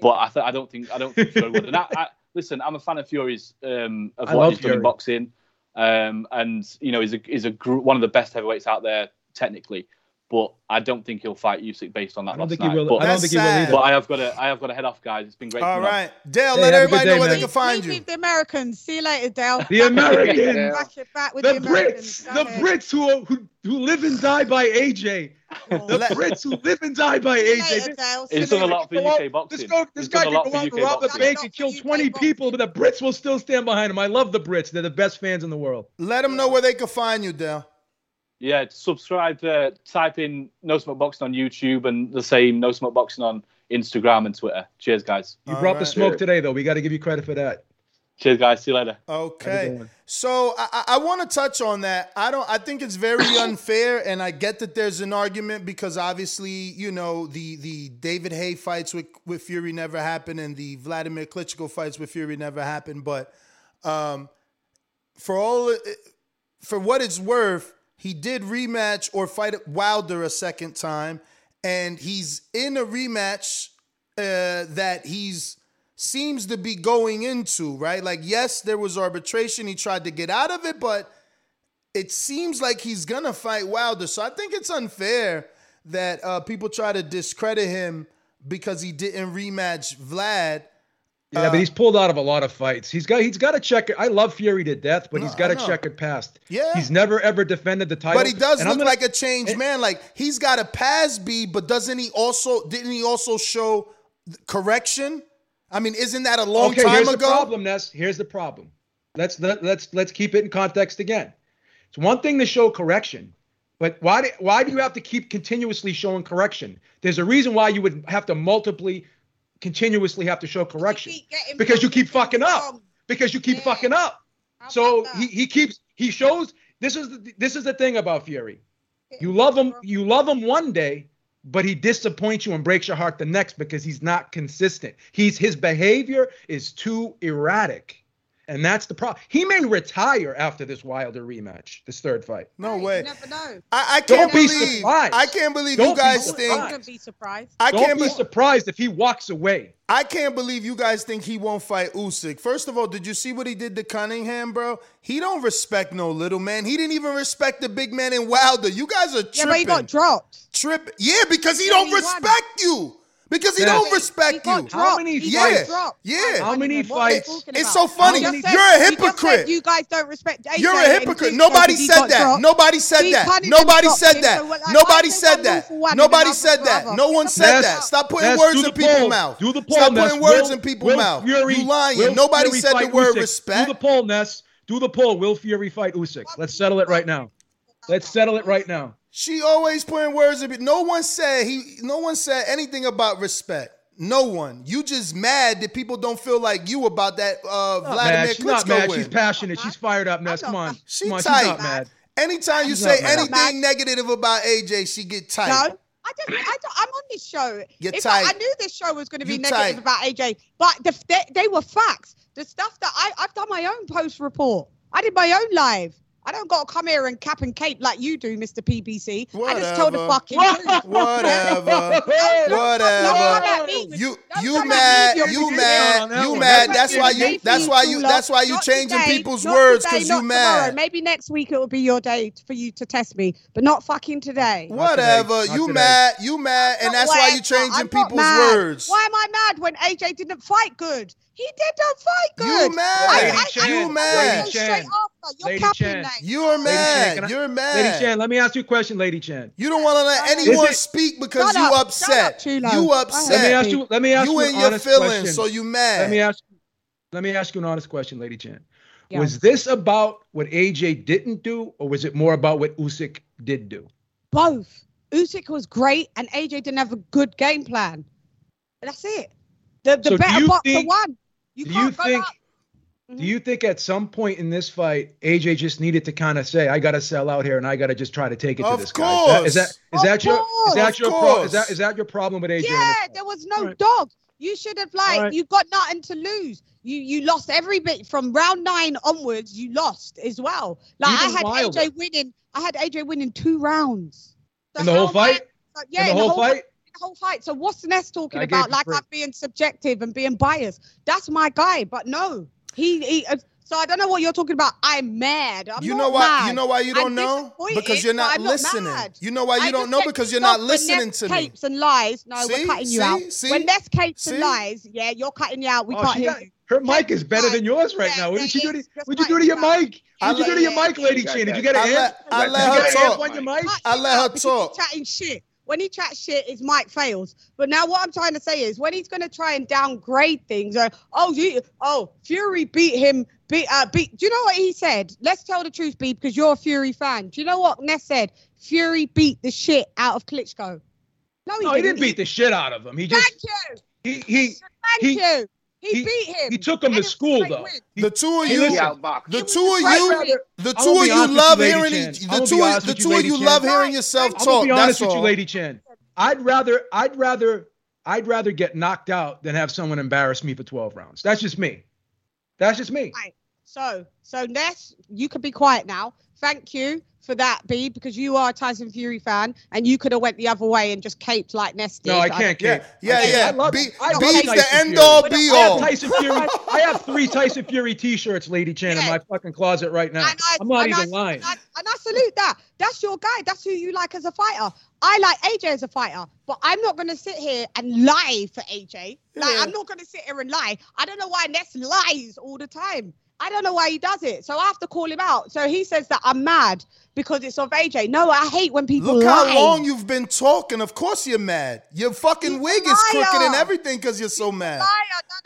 But I th- I don't think I don't think Fury would. And I, I, listen, I'm a fan of Fury's um, of I what he's done in boxing, um, and you know he's a he's a gr- one of the best heavyweights out there technically. But I don't think he'll fight Usyk based on that I don't last think night. he will- But, I don't That's think he will sad. either. But I have got to I have got to head off, guys. It's been great. All coming on. right, Dale. Hey, let have a everybody day, know where they can find Leave you. the Americans. See you later, Dale. The Americans. Back it back with The the, Americans. Brits, Go the. Brits who, who who live and die by AJ. Oh. The Brits who live and die by AJ. He's done a lot for Go UK boxing. This, go, this guy done can lot go out and rob the bank and kill 20 people, but the Brits will still stand behind him. I love the Brits. They're the best fans in the world. Let them know where they can find you, Dale. Yeah, subscribe. Uh, type in No Smoke Boxing on YouTube and the same No Smoke Boxing on Instagram and Twitter. Cheers, guys. You brought the smoke today, though. We got to give you credit for that. Cheers, guys. See you later. Okay. So I, I- I want to touch on that. I don't. I think it's very unfair, and I get that there's an argument because obviously, you know, the the David Haye fights with with Fury never happened, and the Vladimir Klitschko fights with Fury never happened. But um, for all for what it's worth, he did rematch or fight Wilder a second time, and he's in a rematch uh, that he's seems to be going into right. Like, yes, there was arbitration. He tried to get out of it, but it seems like he's gonna fight Wilder. So I think it's unfair that uh, people try to discredit him because he didn't rematch Vlad. Yeah, Uh, but he's pulled out of a lot of fights. He's got he's got to check it. I love Fury to death, but he's got to check it past. Yeah. He's never ever defended the title. But he does And look gonna- like a changed man. Like he's got a pass B, but doesn't he also didn't he also show correction? I mean, isn't that a long okay, time here's ago? the problem, Ness. Here's the problem. Let's let, let's let's keep it in context again. It's one thing to show correction, but why do, why do you have to keep continuously showing correction? There's a reason why you would have to multiply, continuously have to show correction because you keep fucking up. Because you keep fucking up. So he, he keeps he shows this is the, this is the thing about Fury. You love him you love him one day, but he disappoints you and breaks your heart the next because he's not consistent. He's his behavior is too erratic. And that's the problem. He may retire after this Wilder rematch, this third fight. No way. never know. I, I Don't can't be believe. surprised. I can't believe Don't you guys surprised. think. Wouldn't be surprised. I Don't can't be be. surprised if he walks away. I can't believe you guys think he won't fight Usyk. First of all, did you see what he did to Cunningham, bro? He don't respect no little man. He didn't even respect the big man in Wilder. You guys are tripping. Yeah, but he got dropped. Trip. Yeah, because he Yeah, don't he won. respect you. Because he Yes. don't respect He got you. dropped. many He Yeah. Yeah. How many What are you fights? It's so funny. You just You're said- a you just hypocrite. said You guys don't respect AJ. You're a hypocrite. Nobody said that. dropped. Nobody said Steve that. Nobody said him, that. so like, Nobody said that. rule for one and Nobody said that. No one said that. Stop putting words in people's poll. mouth. Do the poll, Stop putting words in people's Will mouth. Fury- you lying. Nobody said the word respect. Do the poll, Ness. Do the poll. Will Fury fight Usyk? Let's settle it right now. Let's settle it right now. She always putting words in. No one said he. No one said anything about respect. No one. You just mad that people don't feel like you about that uh, Vladimir mad. She's not mad. win. She's passionate. She's fired up, Ness. Come on. She Come on. tight. She's not mad. Anytime you She's say not mad. anything negative about AJ, she get tight. No, I just, I don't, I'm on this show. You're If tight. I, I knew this show was going to be You negative tight. about AJ, but the, they, they were facts. The stuff that I, I've done my own post report. I did my own live. I don't got to come here and cap and cape like you do, Mr. PBC. I just told the fucking truth. Whatever. Whatever. at You don't you come at me mad? You mad? You mad? That's That's why you you. That's why you. That's why you changing people's words because you mad. Maybe next week it will be your day for you to test me, but not fucking today. Whatever. You mad? You mad? And that's why you changing people's words. Why am I mad when AJ didn't fight good? He didn't fight good. You mad? I- Lady I- I- Shan, I you mad. Lady after. You're Lady capping Shan. now. You're mad. can I- You're Lady mad. Shan, let me ask you a question, Lady Shan. You don't want to let anyone it- speak because you up. Upset. up, Chulo. You upset. Let me ask you. Let me ask you, You an in your honest feelings, question. so you mad. Let mad. me ask. Let me ask you an honest question, Lady Shan. Yeah. Was this about what AJ didn't do, or was it more about what Usyk did do? Both. Usyk was great, and AJ didn't have a good game plan. That's it. The the So better you boxer think- won. You do you think? Do mm-hmm. you think at some point in this fight, AJ just needed to kind of say, "I got to sell out here, and I got to just try to take it of to this course. guy"? Is that is that, is that your is that your pro- is that is that your problem with AJ? Yeah, there was no right. dog. You should have like right. you got nothing to lose. You you lost every bit from round nine onwards. You lost as well. Like Even I had wilder. AJ winning. I had AJ winning two rounds. The in the whole fight. Yeah, in the, in the whole, whole fight whole fight. So what's Ness talking I about? Like I'm being subjective and being biased. That's my guy, but no, he he. Uh, so I don't know what you're talking about. I'm mad. I'm you know why? Mad. You know why you don't I'm know? Because you're not listening. Not you know why you I don't know? Because you're not listening to me. Capes and lies. No, see? we're cutting you see? out. See? When Ness capes and lies, yeah, you're cutting you out. We oh, can't hear. Her mic is better than yours right yeah, now. What did you do to? What you do to your mic? What did you do to your mic, Lady Shan? Did you get an amp? I let her talk. I let her talk. Chatting shit when he chats shit, his mic fails. But now what I'm trying to say is when he's going to try and downgrade things, or, oh, you, oh, Fury beat him, beat, uh, beat. Do you know what he said? Let's tell the truth, B, because you're a Fury fan. Do you know what Ness said? Fury beat the shit out of Klitschko. No, he, no, didn't. he didn't beat the shit out of him. He just. Thank you. He, he, Thank he, you. He, he beat him. He took him to school though. The two of you, the two of you, the two of you love hearing the two the two of you love hearing yourself talk. I'm gonna be honest with you, Lady Shan. I'd rather I'd rather I'd rather get knocked out than have someone embarrass me for 12 rounds. That's just me. That's just me. Right. So so Ness, you can be quiet now. Thank you for that, B, because you are a Tyson Fury fan, and you could have went the other way and just caped like Nesty. No, I can't cape. Yeah, yeah, yeah. I love, B, I love the end Fury. all, be all. I have, Fury, I have three Tyson Fury T-shirts, Lady Shan, yeah. in my fucking closet right now. I, am not even I, lying. And I, and I salute that. That's your guy. That's who you like as a fighter. I like AJ as a fighter, but I'm not gonna sit here and lie for AJ. Like yeah. I'm not gonna sit here and lie. I don't know why Ness lies all the time. I don't know why he does it. So I have to call him out. So he says that I'm mad because it's of AJ. No, I hate when people Look lie. how long you've been talking. Of course you're mad. Your fucking He's wig is crooked and everything because you're so mad. Liar.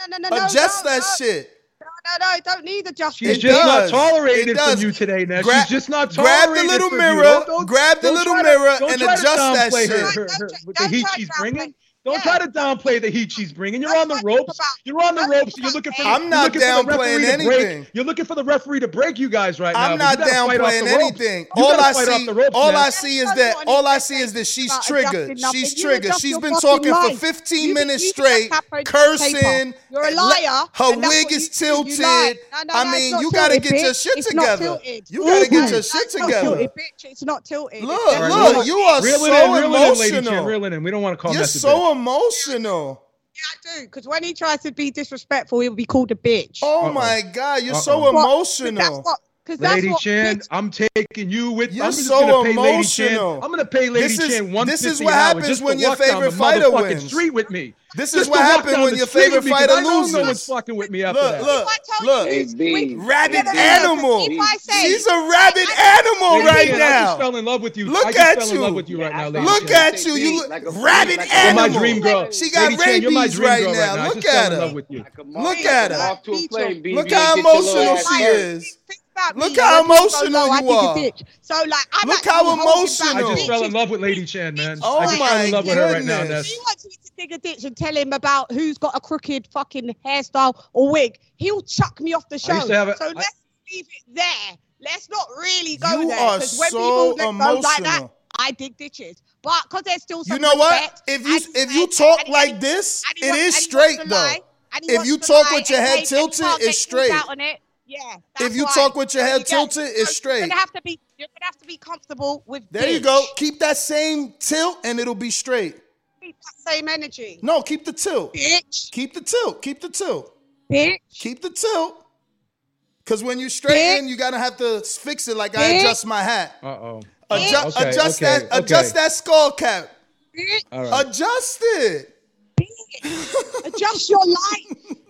No, no, no, no. Adjust no, that no. shit. No, no, no, don't need adjustment. She's it just does. not tolerated from you today, now. Gra- She's just not tolerated. Grab the little mirror, grab the little mirror, and adjust that shit. Her, her, her, with the heat she's bringing. Don't yeah. try to downplay the heat she's bringing. You're on the ropes. You're on the ropes. You're looking for. I'm not downplaying anything. You're looking for the referee to break you guys right now. I'm not downplaying anything. All I see, all I see is that, all I see is that she's triggered. She's triggered. She's been talking for 15 minutes straight, cursing. You're a liar. Her wig is tilted. I mean, you gotta get your shit together. You gotta get your shit together. It's not tilted. Look, look, you are so emotional. Reeling in, we don't want to call. You're so emotional. Yeah, I do. Because when he tries to be disrespectful, he'll be called a bitch. Oh Uh-oh. my God, you're Uh-oh. so emotional. But that's what Cause Lady that's Shan, bitch- I'm taking you with. You're I'm just so gonna pay emotional. Lady Shan. I'm gonna pay Lady this Shan one. This is what happens when your favorite fighter wins. Street with me. This is what happens when your favorite fighter loses. I know no fucking with me after look, that. Look, look, look. Rabid animal. He's a rabid animal right now. I just fell in love with you. Look at you. Look at you. You rabid animal. my dream girl. She got rabies right now. Look at her. Look at her. Look how emotional she is about Look me. how emotional you are. So like, I'm Look how emotional. I just fell in love with Lady Shan, man. Oh I just my fell in love goodness. with her right now. Ness. If you want to dig a ditch and tell him about who's got a crooked fucking hairstyle or wig, he'll chuck me off the show. A, so I, let's leave it there. Let's not really go you there because when so people emotional. go like that, I dig ditches. But because there's still some. You know what? If you if you talk and, like and, this, it is straight though. If you talk with your head tilted, it's straight. Yeah. If you why. talk with your head you tilted, it's straight. You're gonna have to be. You're gonna have to be comfortable with. There you go. Keep that same tilt, and it'll be straight. Keep that same energy. No, keep the tilt. Bitch. Keep the tilt. Keep the tilt. Bitch. Keep the tilt. Cause when you straighten, you gotta have to fix it like Bitch. I adjust my hat. Uh oh. Adjust, okay, adjust okay, that. Okay. Adjust that skull cap. Bitch. Adjust it. Bitch. adjust your life.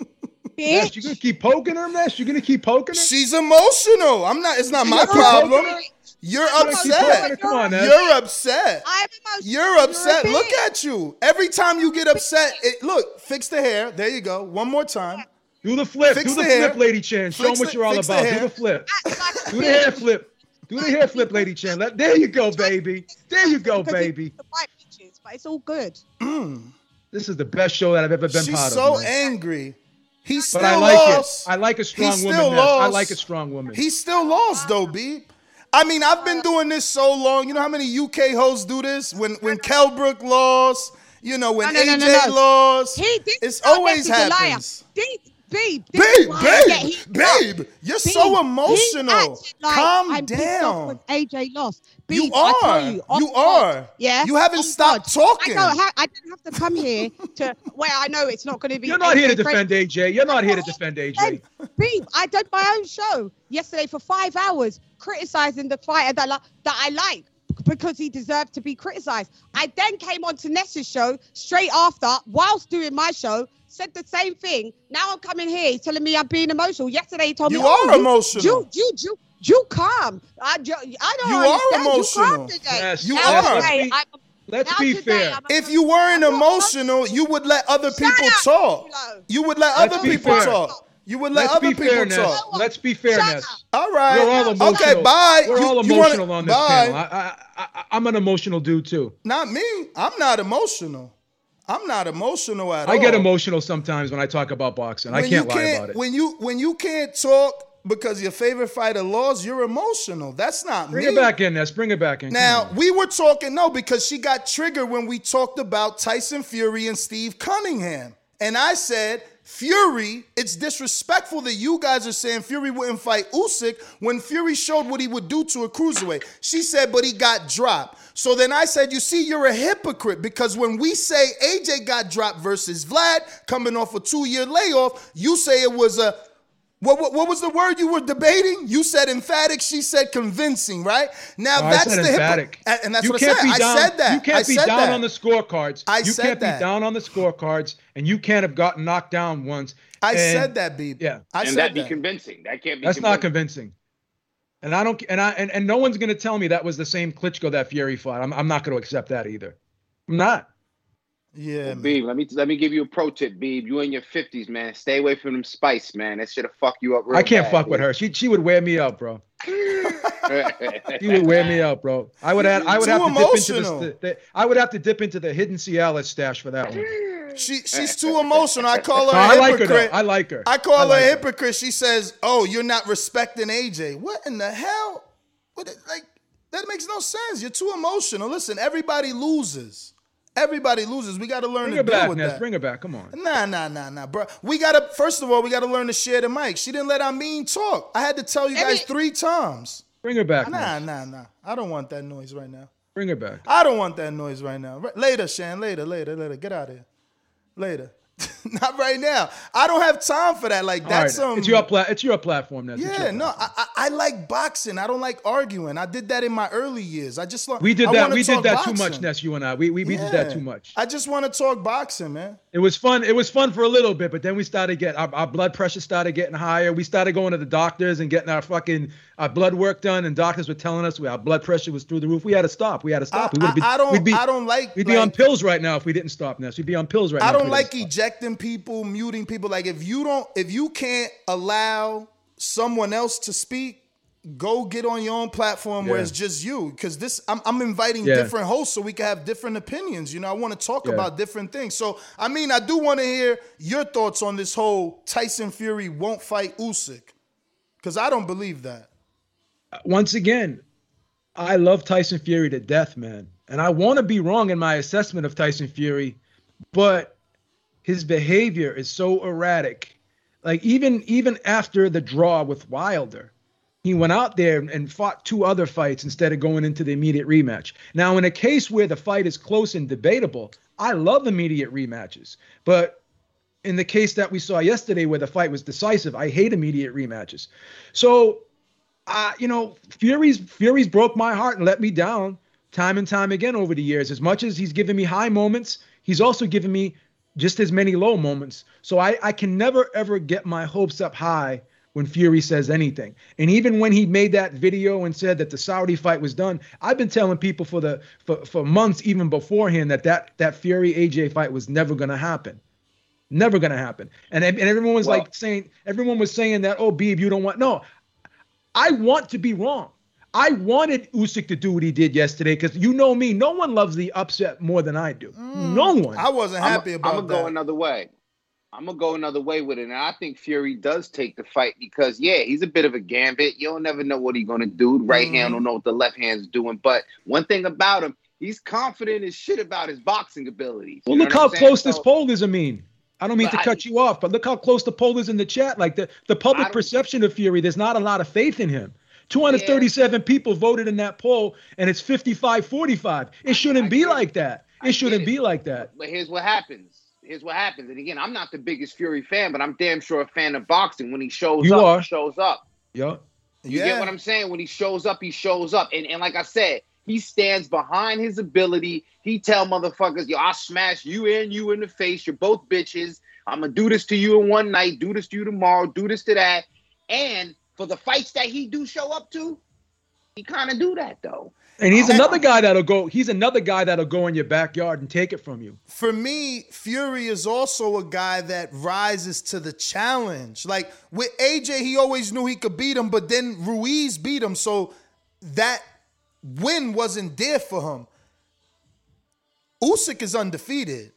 Ness, you gonna keep poking her, mess. You're gonna keep poking her? She's emotional. I'm not. It's not my problem. You're upset. Come on, Ness. You're upset. I'm emotional. You're upset. Look at you. Every time you get upset, it, look. Fix the hair. There you go. One more time. Do the flip. Fix do the, the flip, Lady Shan. Show them what you're all about. do the flip. do the hair flip. Do the hair flip, Lady Shan. There you go, baby. There you go, baby. It's all good. Mm. This is the best show that I've ever been She's part of. She's so angry. He still But I like lost. it. I like a strong He woman. still Ness. I like a strong woman. He still lost though, B. I mean, I've been doing this so long. You know how many UK hosts do this? When when Kell Brook lost, you know, when No, no, no, AJ no, no. lost, He did it's always Messi the liar. happens. These- Babe, this is Babe, why I babe, babe, you're so emotional. acted like Calm I'm pissed off down. when AJ lost. You Babe, I tell are. You, You God, are. Yeah. You haven't on stopped God. talking. I, don't I didn't have to come here to where I know it's not going to be. You're not here to AJ defend AJ. You're not here to defend AJ. Babe, I did my own show yesterday for five hours criticizing the fighter that, that I like because he deserved to be criticized. I then came on to Nessa's show straight after, whilst doing my show, said the same thing. Now I'm coming here, he's telling me I'm being emotional. Yesterday he told You me, oh, you are oh, emotional. You, you, you, you calm. I, ju- I don't You are emotional. You calm today. Yes, You Now are. today, I'm- Let's now be today, fair. I'm- If you weren't emotional, you would let other people up, talk. You would let Let's other people fair. talk. You would let Let's other people fair, Ness. talk. Let's be fair, Shut Ness. up. All right. We're all emotional. Okay, bye. We're You- all you wanna- emotional on this bye. panel. I, I, I, I'm an emotional dude too. Not me. I'm not emotional. I'm not emotional at all. I get emotional sometimes when I talk about boxing. I When can't you lie about it. When you when you can't talk because your favorite fighter lost, you're emotional. That's not Bring me. Bring it back in, Ness. Bring it back in. Now we were talking no because she got triggered when we talked about Tyson Fury and Steve Cunningham, and I said Fury, it's disrespectful that you guys are saying Fury wouldn't fight Usyk when Fury showed what he would do to a cruiserweight. She said, but he got dropped. So then I said, you see, you're a hypocrite because when we say AJ got dropped versus Vlad coming off a two-year layoff, you say it was a what, what, what was the word you were debating? You said emphatic. She said convincing, right? Now No, I that's said the hypo- emphatic. and, and that's you what I can't said. be I down, said that. You can't I be said down that. on the scorecards. I said that. you said can't that. be down on the scorecards, and you can't have gotten knocked down once. I And- said that, Beeb. Yeah, I and said that be that. convincing. That can't be. that's not convincing. convincing. And I don't. And I and, and no one's gonna tell me that was the same Klitschko that Fury fought. I'm I'm not gonna accept that either. I'm not. Yeah, Well, Beeb, let me let me give you a pro tip, Beeb. You in your fifties, man. Stay away from them spice, man. That should have fuck you up. Real I can't bad, fuck with her. She she would wear me out, bro. She would wear me out, bro. I would have I would Too have to dip into emotional. the, the I would have to dip into the hidden Cialis stash for that one. She she's too emotional. I call her No, a I like her though. I like her. I call I her like a her. hypocrite. She says, "Oh, you're not respecting AJ." What in the hell? What like that makes no sense. You're too emotional. Listen, everybody loses. Everybody loses. We got to learn Bring to her deal back, with Ness. that. Bring her back. Come on. Nah, nah, nah, nah, bro. We gotta first of all, we gotta learn to share the mic. She didn't let our mean talk. I had to tell you guys three times. Bring her back. Nah, Ness. nah, nah. I don't want that noise right now. Bring her back. I don't want that noise right now. Later, Shan. Later, later, later. Get out of here. Later. Not right now. I don't have time for that. Like that's right. some. It's your pla- It's your platform. It's yeah, your no, I, I I like boxing. I don't like arguing. I did that in my early years. I just We did I that. We did that too much. Ness. You and I. We we, we did that too much. I just want to talk boxing, man. It was fun. It was fun for a little bit, but then we started getting our, our blood pressure started getting higher. We started going to the doctors and getting our fucking our blood work done, and doctors were telling us we, our blood pressure was through the roof. We had to stop. We had to stop. we I, would've been- I don't. We'd be, I don't like. we'd be on pills right now if we didn't stop, Ness. We'd be on pills right now. I don't like ejecting people, muting people. Like if you don't, if you can't allow someone else to speak, go get on your own platform where it's just you. Because this, I'm, I'm inviting Yeah. different hosts so we can have different opinions. You know, I want to talk Yeah. about different things. So I mean, I do want to hear your thoughts on this whole Tyson Fury won't fight Usyk, because I don't believe that. Once again, I love Tyson Fury to death, man. And I want to be wrong in my assessment of Tyson Fury, but his behavior is so erratic. Like even even after the draw with Wilder, he went out there and fought two other fights instead of going into the immediate rematch. Now, in a case where the fight is close and debatable, I love immediate rematches. But in the case that we saw yesterday where the fight was decisive, I hate immediate rematches. So uh, you know, Fury's Fury's broke my heart and let me down time and time again over the years. As much as he's given me high moments, he's also given me just as many low moments. So I, I can never ever get my hopes up high when Fury says anything. And even when he made that video and said that the Saudi fight was done, I've been telling people for the for, for months even beforehand that that that Fury AJ fight was never going to happen. Never going to happen. And and everyone was Well- like saying everyone was saying that oh Beeb you don't want no. I want to be wrong. I wanted Usyk to do what he did yesterday because you know me. No one loves the upset more than I do. Mm. no one. I wasn't happy about I'm gonna go another way. I'm gonna go another way with it, and I think Fury does take the fight because yeah, he's a bit of a gambit. You'll never know what he's gonna do. The right hand don't mm. know what the left hand's doing. But one thing about him, he's confident as shit about his boxing abilities. well, You look how I'm saying? close this So- poll is. I mean, I don't mean But to I- cut you off, but look how close the poll is in the chat. Like the, the public perception of Fury, there's not a lot of faith in him. 237 people voted in that poll, and it's 55 45. It shouldn't be like that. It shouldn't be like that. But here's what happens. Here's what happens. And again, I'm not the biggest Fury fan, but I'm damn sure a fan of boxing. When he shows You up, are. he shows up. Yeah. You Yeah. get what I'm saying? When he shows up, he shows up. And, and like I said, he stands behind his ability. He tell motherfuckers, yo, I'll smash you and you in the face. You're both bitches. I'm gonna do this to you in one night, do this to you tomorrow, do this to that. And for the fights that he do show up to, he kind of do that though. And he's another guy that'll go. He's another guy that'll go in your backyard and take it from you. For me, Fury is also a guy that rises to the challenge. Like with AJ, he always knew he could beat him, but then Ruiz beat him, so that win wasn't there for him. Usyk is undefeated.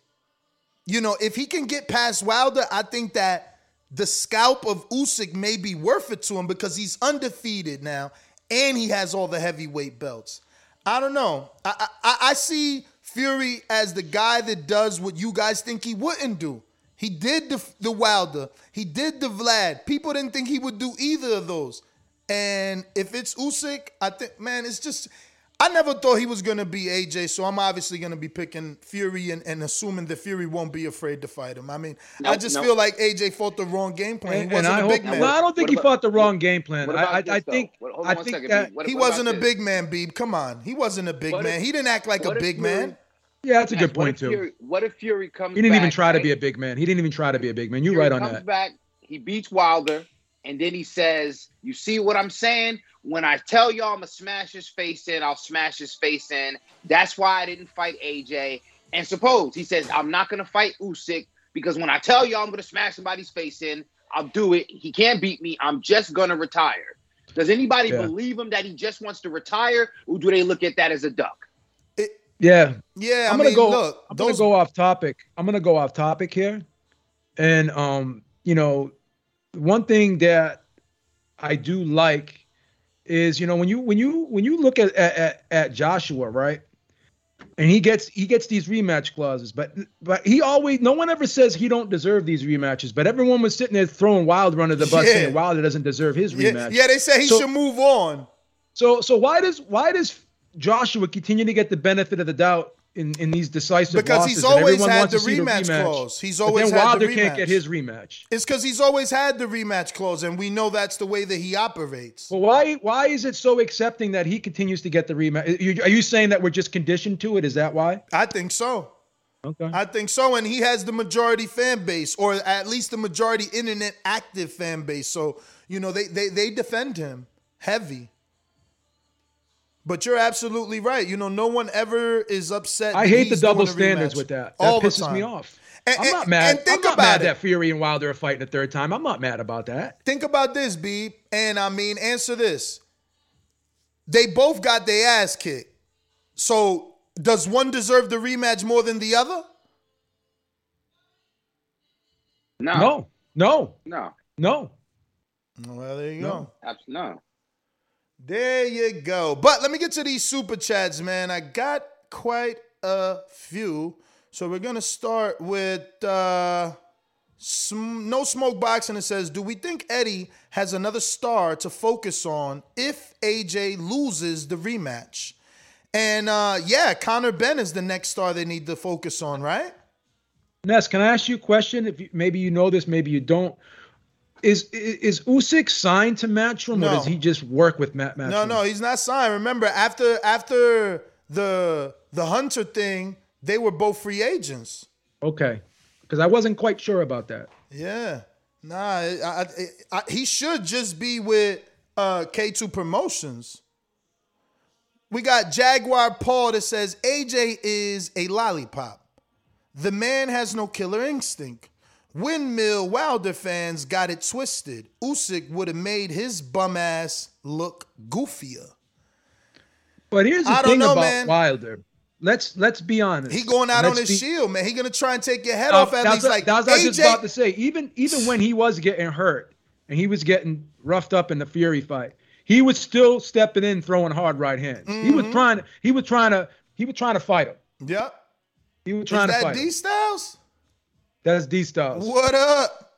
You know, if he can get past Wilder, I think that the scalp of Usyk may be worth it to him because he's undefeated now and he has all the heavyweight belts. I don't know. I I, I see Fury as the guy that does what you guys think he wouldn't do. He did the, the Wilder. He did the Vlad. People didn't think he would do either of those. And if it's Usyk, I think, man, it's just. I never thought he was gonna be AJ, so I'm obviously gonna be picking Fury and, and assuming that Fury won't be afraid to fight him. I mean, I just nope. feel like AJ fought the wrong game plan. And, he wasn't I a hope. big man. Well, I don't think What he about- fought the wrong game plan. what I, about I, this, I think. What- hold on I one think second, that. B. What- he what wasn't a this? big man, Beeb. Come on, he wasn't a big What if- man. he didn't act like a what if big Fury- man. Yeah, that's a Yes, good what point too. Fury- what if Fury comes He didn't even back, try to be a big man. He didn't even try to be a big man. You're Fury right on comes that. back, he beats Wilder, and then he says, "You see what I'm saying? When I tell y'all I'm gonna smash his face in, I'll smash his face in. That's why I didn't fight AJ." And suppose he says, "I'm not gonna fight Usyk because when I tell y'all I'm gonna smash somebody's face in, I'll do it. He can't beat me. I'm just gonna retire." Does anybody Yeah. believe him that he just wants to retire, or do they look at that as a duck? Yeah. Yeah, I'm I gonna mean, go. look, I'm those gonna go off topic. I'm gonna go off topic here, and um, you know, one thing that I do like is you know when you when you when you look at at, at Joshua right, and he gets he gets these rematch clauses, but but he always no one ever says he don't deserve these rematches, but everyone was sitting there throwing Wilder under the bus Yeah. saying Wilder doesn't deserve his yeah, rematch. yeah, they say he So- should move on. So so why does why does Joshua continue to get the benefit of the doubt in, in these decisive Because losses he's always had the see rematch clause. He's always then had Wilder the can't get rematch. his rematch. It's because he's always had the rematch clause, and we know that's the way that he operates. Well, why why is it so accepting that he continues to get the rematch? Are you, are you saying that we're just conditioned to it? Is that why? I think so. Okay. I think so, and he has the majority fan base, or at least the majority internet active fan base. So you know they they they defend him heavy. But you're absolutely right. You know, no one ever is upset. I hate the double standards rematch. with that. That All the pisses me off. And- I'm not mad. and think I'm not about mad it. that Fury and Wilder are fighting a third time. I'm not mad about that. Think about this, B. And I mean, answer this. They both got their ass kicked. So does one deserve the rematch more than the other? No, No, no, no, no. Well, there you No. go. abs- no. There you go. But let me get to these super chats, man. I got quite a few. So we're gonna start with uh sm- no smoke Box, and It says, "Do we think Eddie has another star to focus on if AJ loses the rematch?" And uh yeah, Conor Benn is the next star they need to focus on, right? Ness, can I ask you a question? If you, maybe you know this, maybe you don't. Is is, Usyk signed to Matchroom, or does he just work with Matt Matchroom? No, no, he's not signed. Remember, after after the the Hunter thing, they were both free agents. Okay, because I wasn't quite sure about that. Yeah. Nah, I, I, I, he should just be with uh, K2 Promotions. We got Jaguar Paul that says AJ is a lollipop. The man has no killer instinct. Windmill Wilder fans got it twisted. Usyk would have made his bum ass look goofier. But here's the I thing know, about man. Wilder. Let's let's be honest. He going out Let's on his be- shield, man. He gonna try and take your head Uh, off at that's least. what, Like that's what I was just AJ, about to say. Even even when he was getting hurt and he was getting roughed up in the Fury fight, he was still stepping in, throwing hard right hands. He was Mhm. trying. He was trying to. He was trying to fight him. Yep. He was Is trying to that fight. D. Styles? That's D Styles. What up?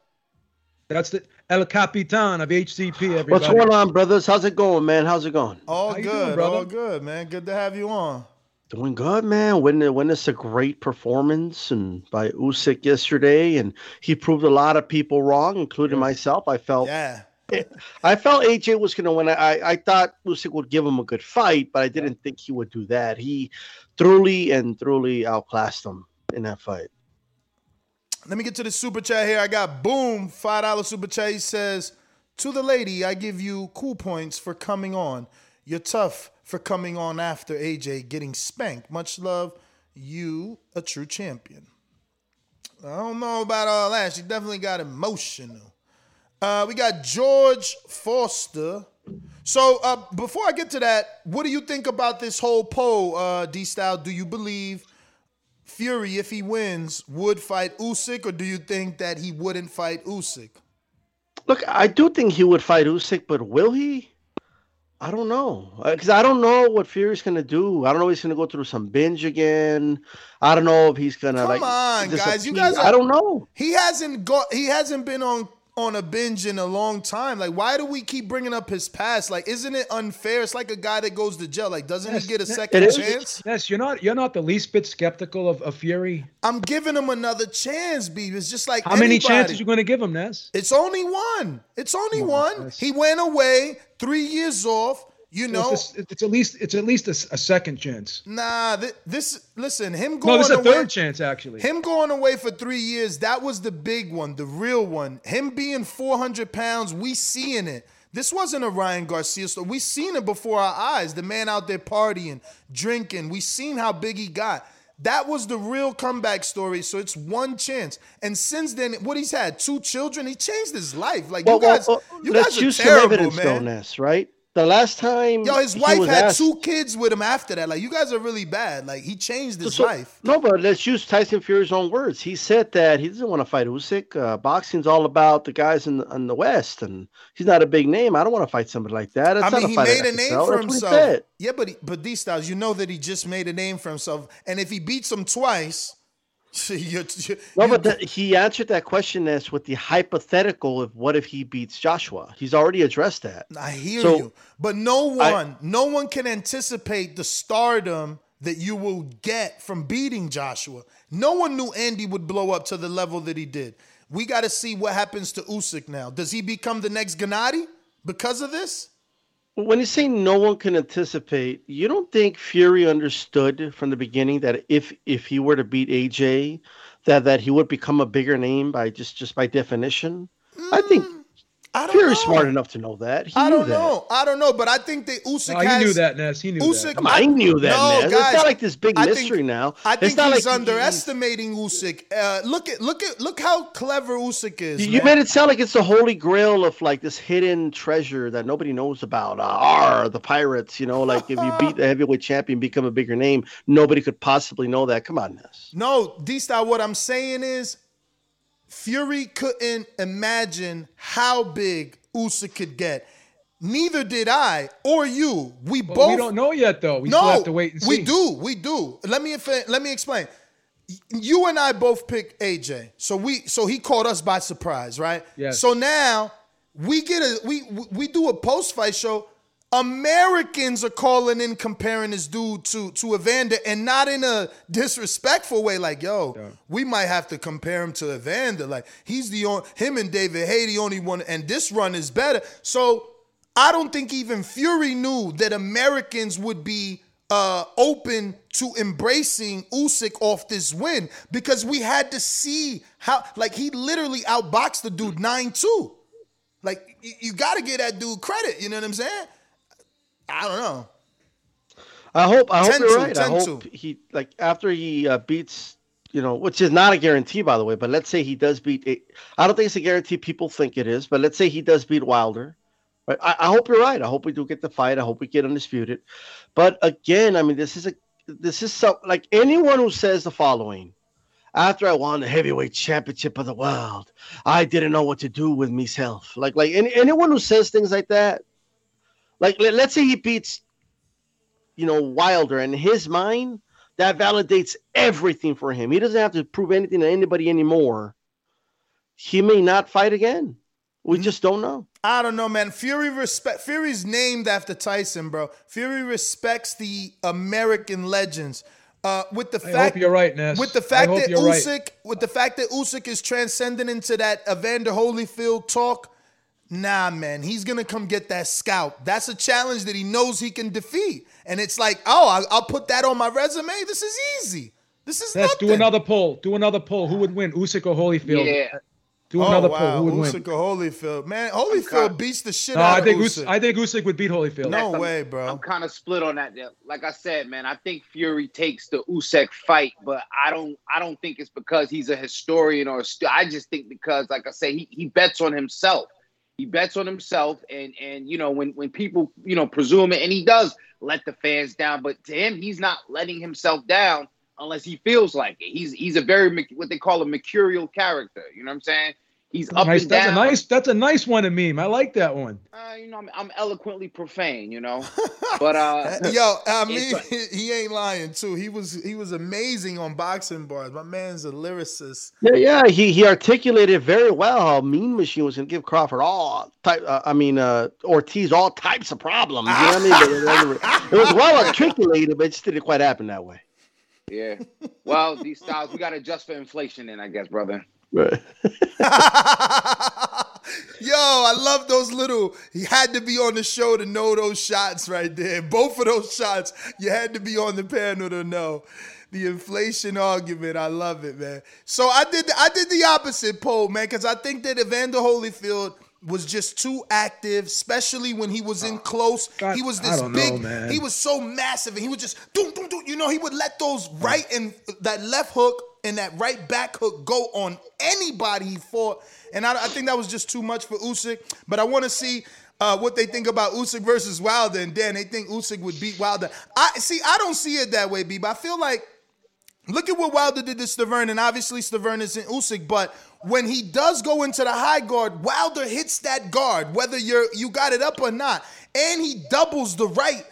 That's the El Capitan of HCP. Everybody. What's going on, brothers? How's it going, man? How's it going? All How good, doing, all good, man. Good to have you on. Doing good, man. When when it's a great performance and by Usyk yesterday, and he proved a lot of people wrong, including myself. I felt Yeah. I felt AJ was gonna win. I I thought Usyk would give him a good fight, but I didn't think he would do that. He thoroughly and thoroughly outclassed him in that fight. Let me get to the super chat here. I got boom, five dollar super chat. He says, "To the lady, I give you cool points for coming on. You're tough for coming on after AJ getting spanked. Much love, you a true champion." I don't know about all that. She definitely got emotional. Uh, we got George Foster. So uh, before I get to that, what do you think about this whole poll, uh, D Style? Do you believe Fury, if he wins, would fight Usyk, or do you think that he wouldn't fight Usyk? Look, I do think he would fight Usyk, but will he? I don't know uh, because I don't know what Fury's gonna do. I don't know if he's gonna go through some binge again. I don't know if he's gonna Come like. on, guys, you guys. Are, I don't know. He hasn't got. He hasn't been on on a binge in a long time. Like, why do we keep bringing up his past? Like, isn't it unfair? It's like a guy that goes to jail. Like, doesn't he get a second Yes, chance? Yes, you're not. You're not the least bit skeptical of, of Fury. I'm giving him another chance, B. It's just like How many anybody. chances you going to give him, Ness? It's only one. It's only one. He went away three years off. You know, it's, it's at least it's at least a, s- a second chance. nah. Th- this listen, him going. No, going this is a away. third chance actually. Him going away for three years, that was the big one, the real one. Him being 400 pounds, we seeing it. This wasn't a Ryan Garcia story. We seen it before our eyes. The man out there partying, drinking. We seen how big he got. That was the real comeback story. So it's one chance. And since then, what he's had two children. He changed his life. Like Well, you guys, well, you let's guys are use some terrible, evidence, man. though, Ness. Right? The last time, Yo, his wife had asked- two kids with him after that. Like you guys are really bad. Like he changed his So- life. No, but let's use Tyson Fury's own words. He said that he doesn't want to fight Usyk. Uh, boxing's all about the guys in the, in the West, and he's not a big name. I don't want to fight somebody like that. It's I mean, he made a name for That's himself. Yeah, but he, but D Styles, you know that he just made a name for himself, and if he beats him twice, you're, you're, No, but the, he answered that question as with the hypothetical of what if he beats Joshua. He's already addressed that. I hear So, you, but no I- one, no one can anticipate the stardom that you will get from beating Joshua. No one knew Andy would blow up to the level that he did. We got to see what happens to Usyk now. Does he become the next Gennady because of this? When you say no one can anticipate, you don't think Fury understood from the beginning that if if he were to beat AJ, that that he would become a bigger name by just just by definition? I think mm. Fury's smart enough to know that. He I knew don't that. know. I don't know, but I think that Usyk No, he knew that, Ness. He knew Usyk, that. Come I knew that, No, man. guys, it's not like this big I think- mystery now. I it's think not he's like underestimating Usyk. Uh, look at look at look how clever Usyk is. You, you man. made it sound like it's the holy grail of like this hidden treasure that nobody knows about. Uh, R, the pirates. You know, like if you beat the heavyweight champion, become a bigger name, nobody could possibly know that. Come on, Ness. No, D style. What I'm saying is, Fury couldn't imagine how big Usyk could get. Neither did I or you. We Well, both we don't know yet, though. We no, still have to wait and see. we do. We do. Let me let me explain. You and I both picked AJ, so we so he caught us by surprise, right? Yes. So now we get a we we do a post fight show. Americans are calling in comparing this dude to to Evander, and not in a disrespectful way. Like, yo, we might have to compare him to Evander. Like, he's the only him and David Haye the only one, and this run is better. So I don't think even Fury knew that Americans would be uh, open to embracing Usyk off this win because we had to see how, like, he literally outboxed the dude 9 2. Like, you, you got to give that dude credit. You know what I'm saying? I don't know. I hope. I hope you're right. I hope he like after he uh, beats. You know, which is not a guarantee, by the way. But let's say he does beat. I don't think it's a guarantee. People think it is, but let's say he does beat Wilder. Right? I, I hope you're right. I hope we do get the fight. I hope we get undisputed. But again, I mean, this is a this is so like anyone who says the following. After I won the heavyweight championship of the world, I didn't know what to do with myself. Like like any, anyone who says things like that, like let, let's say he beats, you know, Wilder, and his mind that validates everything for him. He doesn't have to prove anything to anybody anymore. he may not fight again. We just don't know. I don't know, man. Fury respect. Fury's named after Tyson, bro. Fury respects the American legends. Uh, with the I fact hope you're right, Ness. with the I fact hope that you're right. Usyk, with the fact that Usyk is transcending into that Evander Holyfield talk, nah, man, he's gonna come get that scalp. That's a challenge that he knows he can defeat, and it's like, oh, I'll, I'll put that on my resume. This is easy. This is Let's nothing. do another poll. Do another poll. Who would win, Usyk or Holyfield? Yeah. Do oh, another wow. poll. Who would win? Usyk or Holyfield, man. Holyfield beats the shit No, out I of think Usyk. Usyk, I think Usyk would beat Holyfield. No I'm- way, bro. I'm kind of split on that. Like I said, man, I think Fury takes the Usyk fight, but I don't. I don't think it's because he's a historian or. A st- I just think because, like I say, he, he bets on himself. He bets on himself, and and you know when when people you know presume it, and he does let the fans down, but to him, he's not letting himself down unless he feels like it. He's he's a very what they call a mercurial character. You know what I'm saying? He's up nice. and That's down. a nice. That's a nice one to meme. I like that one. Uh, you know, I'm, I'm eloquently profane, you know. But uh, Yo, I mean, he ain't lying too. He was he was amazing on boxing bars. My man's a lyricist. Yeah, yeah, he he articulated very well how Mean Machine was going to give Crawford all type. Uh, I mean, uh, Ortiz all types of problems. You know what I mean? It, it was well articulated, but it just didn't quite happen that way. yeah. Well, D Styles we got to adjust for inflation, then I guess, brother. Right. Yo, I love those little. He had to be on the show to know those shots right there. Both of those shots, you had to be on the panel to know. The inflation argument, I love it, man. So I did, I did the opposite poll, man, because I think that Evander Holyfield was just too active, especially when he was in close. he was this know, big. man. He was so massive, and he would just do, do, do. You know, he would let those right and that left hook and that right back hook go on anybody he fought. And I, I think that was just too much for Usyk. But I want to see uh, what they think about Usyk versus Wilder. And Dan, they think Usyk would beat Wilder. I see. I don't see it that way, B. But I feel like Look at what Wilder did to Stiverne, and obviously Stiverne is in Usyk, but when he does go into the high guard, Wilder hits that guard, whether you're you got it up or not, and he doubles the right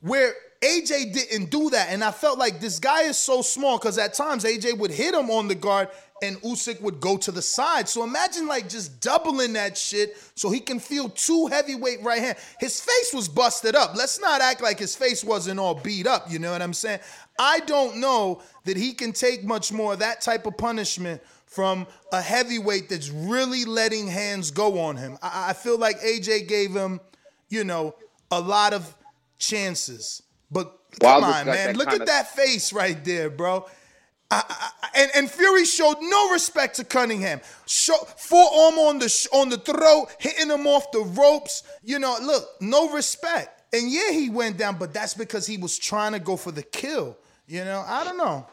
where AJ didn't do that. And I felt like this guy is so small because at times AJ would hit him on the guard and Usyk would go to the side. So imagine like just doubling that shit so he can feel two heavyweight right hand. His face was busted up. Let's not act like his face wasn't all beat up. You know what I'm saying? I don't know that he can take much more of that type of punishment from a heavyweight that's really letting hands go on him. I, I feel like AJ gave him, you know, a lot of chances. But come on, man. Look at that face right there, bro. I, I, and, and Fury showed no respect to Cunningham. Show, forearm on the sh- on the throat, hitting him off the ropes. You know, look, no respect. And yeah, he went down, but that's because he was trying to go for the kill. You know, I don't know.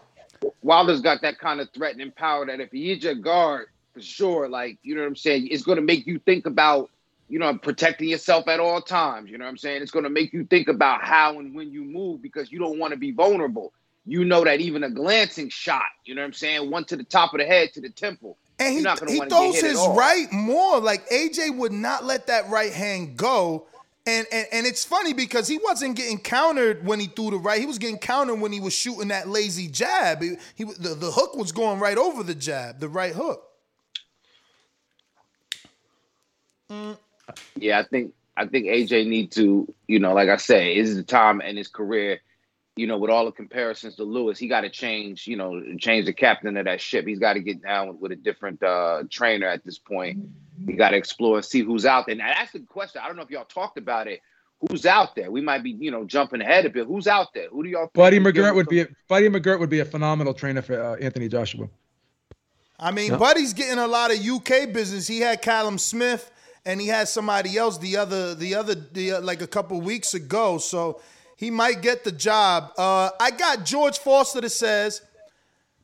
Wilder's got that kind of threatening power that if he is your guard, for sure, like, you know what I'm saying, it's going to make you think about, you know, protecting yourself at all times. You know what I'm saying? It's going to make you think about how and when you move because you don't want to be vulnerable. You know that even a glancing shot, you know what I'm saying, one to the top of the head to the temple. And he, not going to he want to get throws his right more. Like AJ would not let that right hand go. And, and and it's funny because he wasn't getting countered when he threw the right. He was getting countered when he was shooting that lazy jab. He, he the, the hook was going right over the jab, the right hook. Yeah, I think I think AJ need to, you know, like I say, is the time in his career, you know, with all the comparisons to Lewis, he got to change, you know, change the captain of that ship. He's got to get down with, with a different uh, trainer at this point. He got to explore and see who's out there. Now that's the question. I don't know if y'all talked about it. Who's out there? We might be, you know, jumping ahead a bit. Who's out there? Who do y'all? think Buddy McGirt would be a, Buddy McGirt would be a phenomenal trainer for uh, Anthony Joshua. I mean, Yeah. Buddy's getting a lot of UK business. He had Callum Smith and he had somebody else the other the other the, uh, like a couple weeks ago. So he might get the job. Uh, I got George Foster that says.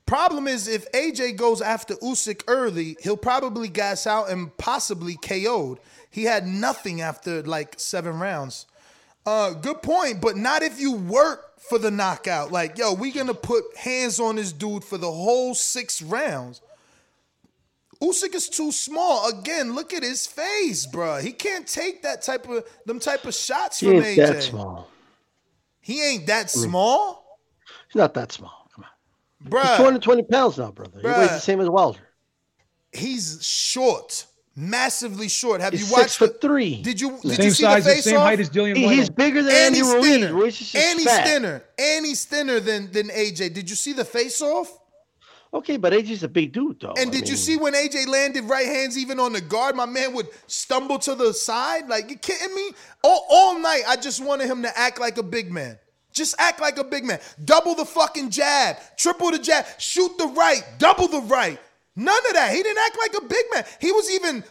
Problem is, if AJ goes after Usyk early, he'll probably gas out and possibly KO'd. He had nothing after like seven rounds. Uh, good point, but not if you work for the knockout. Like, yo, we gonna put hands on this dude for the whole six rounds. Usyk is too small. Again, look at his face, bruh. He can't take that type of them type of shots He from AJ. that small. He ain't that small, He's not that small. Come on. He's bruh. 220 pounds now, brother. He weighs the same as Wilder. he's short, massively short. Have He's you six watched foot the- three. Did you did Same you see size, the the face same off? height as Dillian He- he's bigger than and Andy he's Ruiz. thinner. Ruiz and he's thinner. And he's thinner than than AJ. Did you see the face off? Okay, but AJ's a big dude though. And I did you see when AJ landed right hands even on the guard? My man would stumble to the side. Like, you kidding me? All, all night, I just wanted him to act like a big man. Just act like a big man. Double the fucking jab, triple the jab, shoot the right, double the right. None of that. He didn't act like a big man. He was even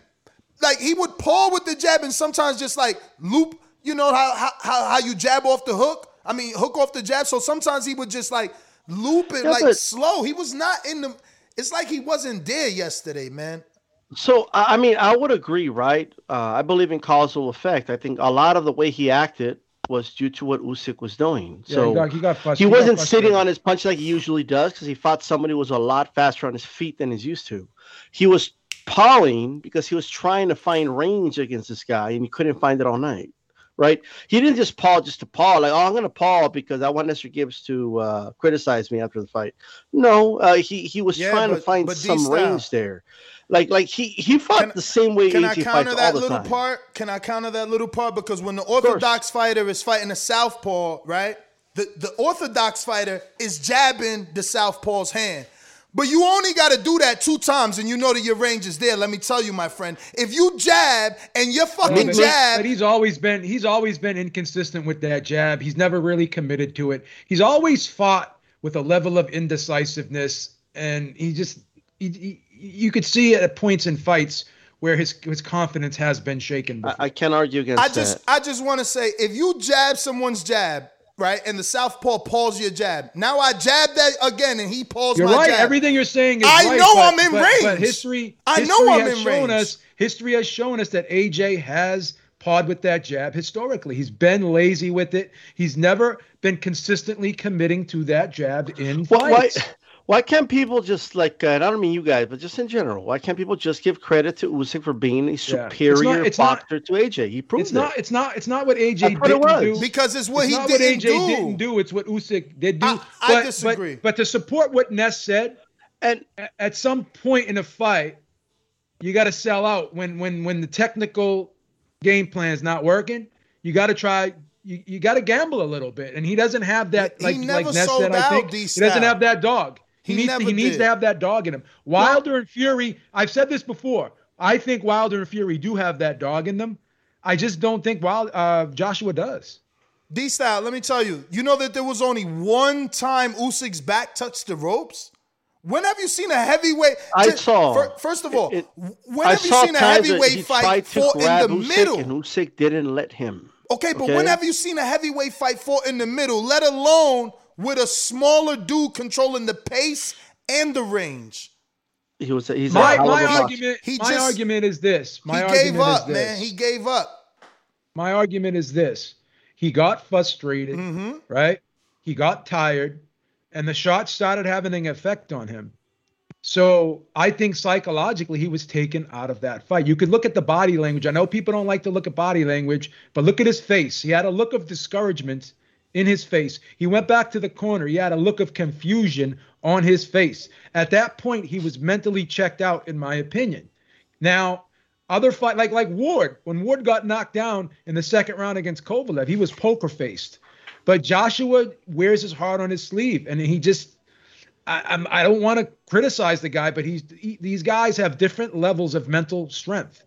like he would pull with the jab and sometimes just like loop. You know how how, how you jab off the hook? I mean, hook off the jab. So sometimes he would just like loop it Yeah, like but- slow. He was not in the. It's like he wasn't there yesterday, man. So I I mean, I would agree, right? Uh, I believe in causal effect. I think a lot of the way he acted was due to what Usyk was doing. Yeah, So he got, he got he frustrated. wasn't frustrated. sitting on his punch like he usually does because he fought somebody who was a lot faster on his feet than he's used to. He was pawing because he was trying to find range against this guy and he couldn't find it all night. Right? He didn't just paw just to paw, like, oh, I'm gonna paw because I want Mr. Gibbs to uh, criticize me after the fight. No, uh, he he was Yeah, trying to find some D-Style- range there. Like like he he fought the same way Can I counter that little time. part? Can I counter that little part? Because when the orthodox fighter is fighting a southpaw, right? The the orthodox fighter is jabbing the southpaw's hand. But you only got to do that two times, and you know that your range is there. Let me tell you, my friend. If you jab and your But- fucking but, jab, but he's always been he's always been inconsistent with that jab. He's never really committed to it. He's always fought with a level of indecisiveness, and he just he, he- you could see at points in fights where his his confidence has been shaken. I, I can't argue against I just that. I just want to say if you jab someone's jab, right, and the southpaw pulls your jab, now I jab that again and he pulls You're my right. jab. Everything you're saying is I right, know but- I'm in but- range. But history, I history know I'm has in shown range. us. History has shown us that AJ has pawed with that jab historically. He's been lazy with it. He's never been consistently committing to that jab in Why, why, fights. Why can't people just like uh, and I don't mean you guys, but just in general, why can't people just give credit to Usyk for being a superior not- it's not- boxer to AJ? He proved It's not. It's not. It's not what AJ That's what it didn't was. do. Because it's what he not didn't what AJ do. didn't do. It's what Usyk did do. I but, disagree. But, but to support what Ness said, and at, at some point in a fight, you got to sell out. When when when the technical game plan is not working, you got to try. You, you got to gamble a little bit, and he doesn't have that. He Like never like Ness sold said, I think he doesn't have that dog. He, He needs never to, he needs to have that dog in him. Wilder and Fury. I've said this before. I think Wilder and Fury do have that dog in them. I just don't think Wild uh, Joshua does. D style, let me tell you, you know that there was only one time Usyk's back touched the ropes? When have you seen a heavyweight? I Just- saw. fir- First of all, It- when have you seen a heavyweight fight fought in the Usyk middle? and Usyk didn't let him. Okay, but Okay? when have you seen a heavyweight fight fought in the middle, let alone with a smaller dude controlling the pace and the range? He was. He's my a my argument. He my just- argument is this. My he argument gave up, is this. man. He gave up. My argument is this. He got frustrated, Mm-hmm. right? He got tired, and the shot started having an effect on him. So I think psychologically he was taken out of that fight. You could look at the body language. I know people don't like to look at body language, but look at his face. He had a look of discouragement in his face. He went back to the corner. He had a look of confusion on his face. At that point, he was mentally checked out, in my opinion. Now, other fight like like Ward, when Ward got knocked down in the second round against Kovalev, he was poker faced. But Joshua wears his heart on his sleeve, and he just I, I'm I don't want to criticize the guy, but he's he, these guys have different levels of mental strength,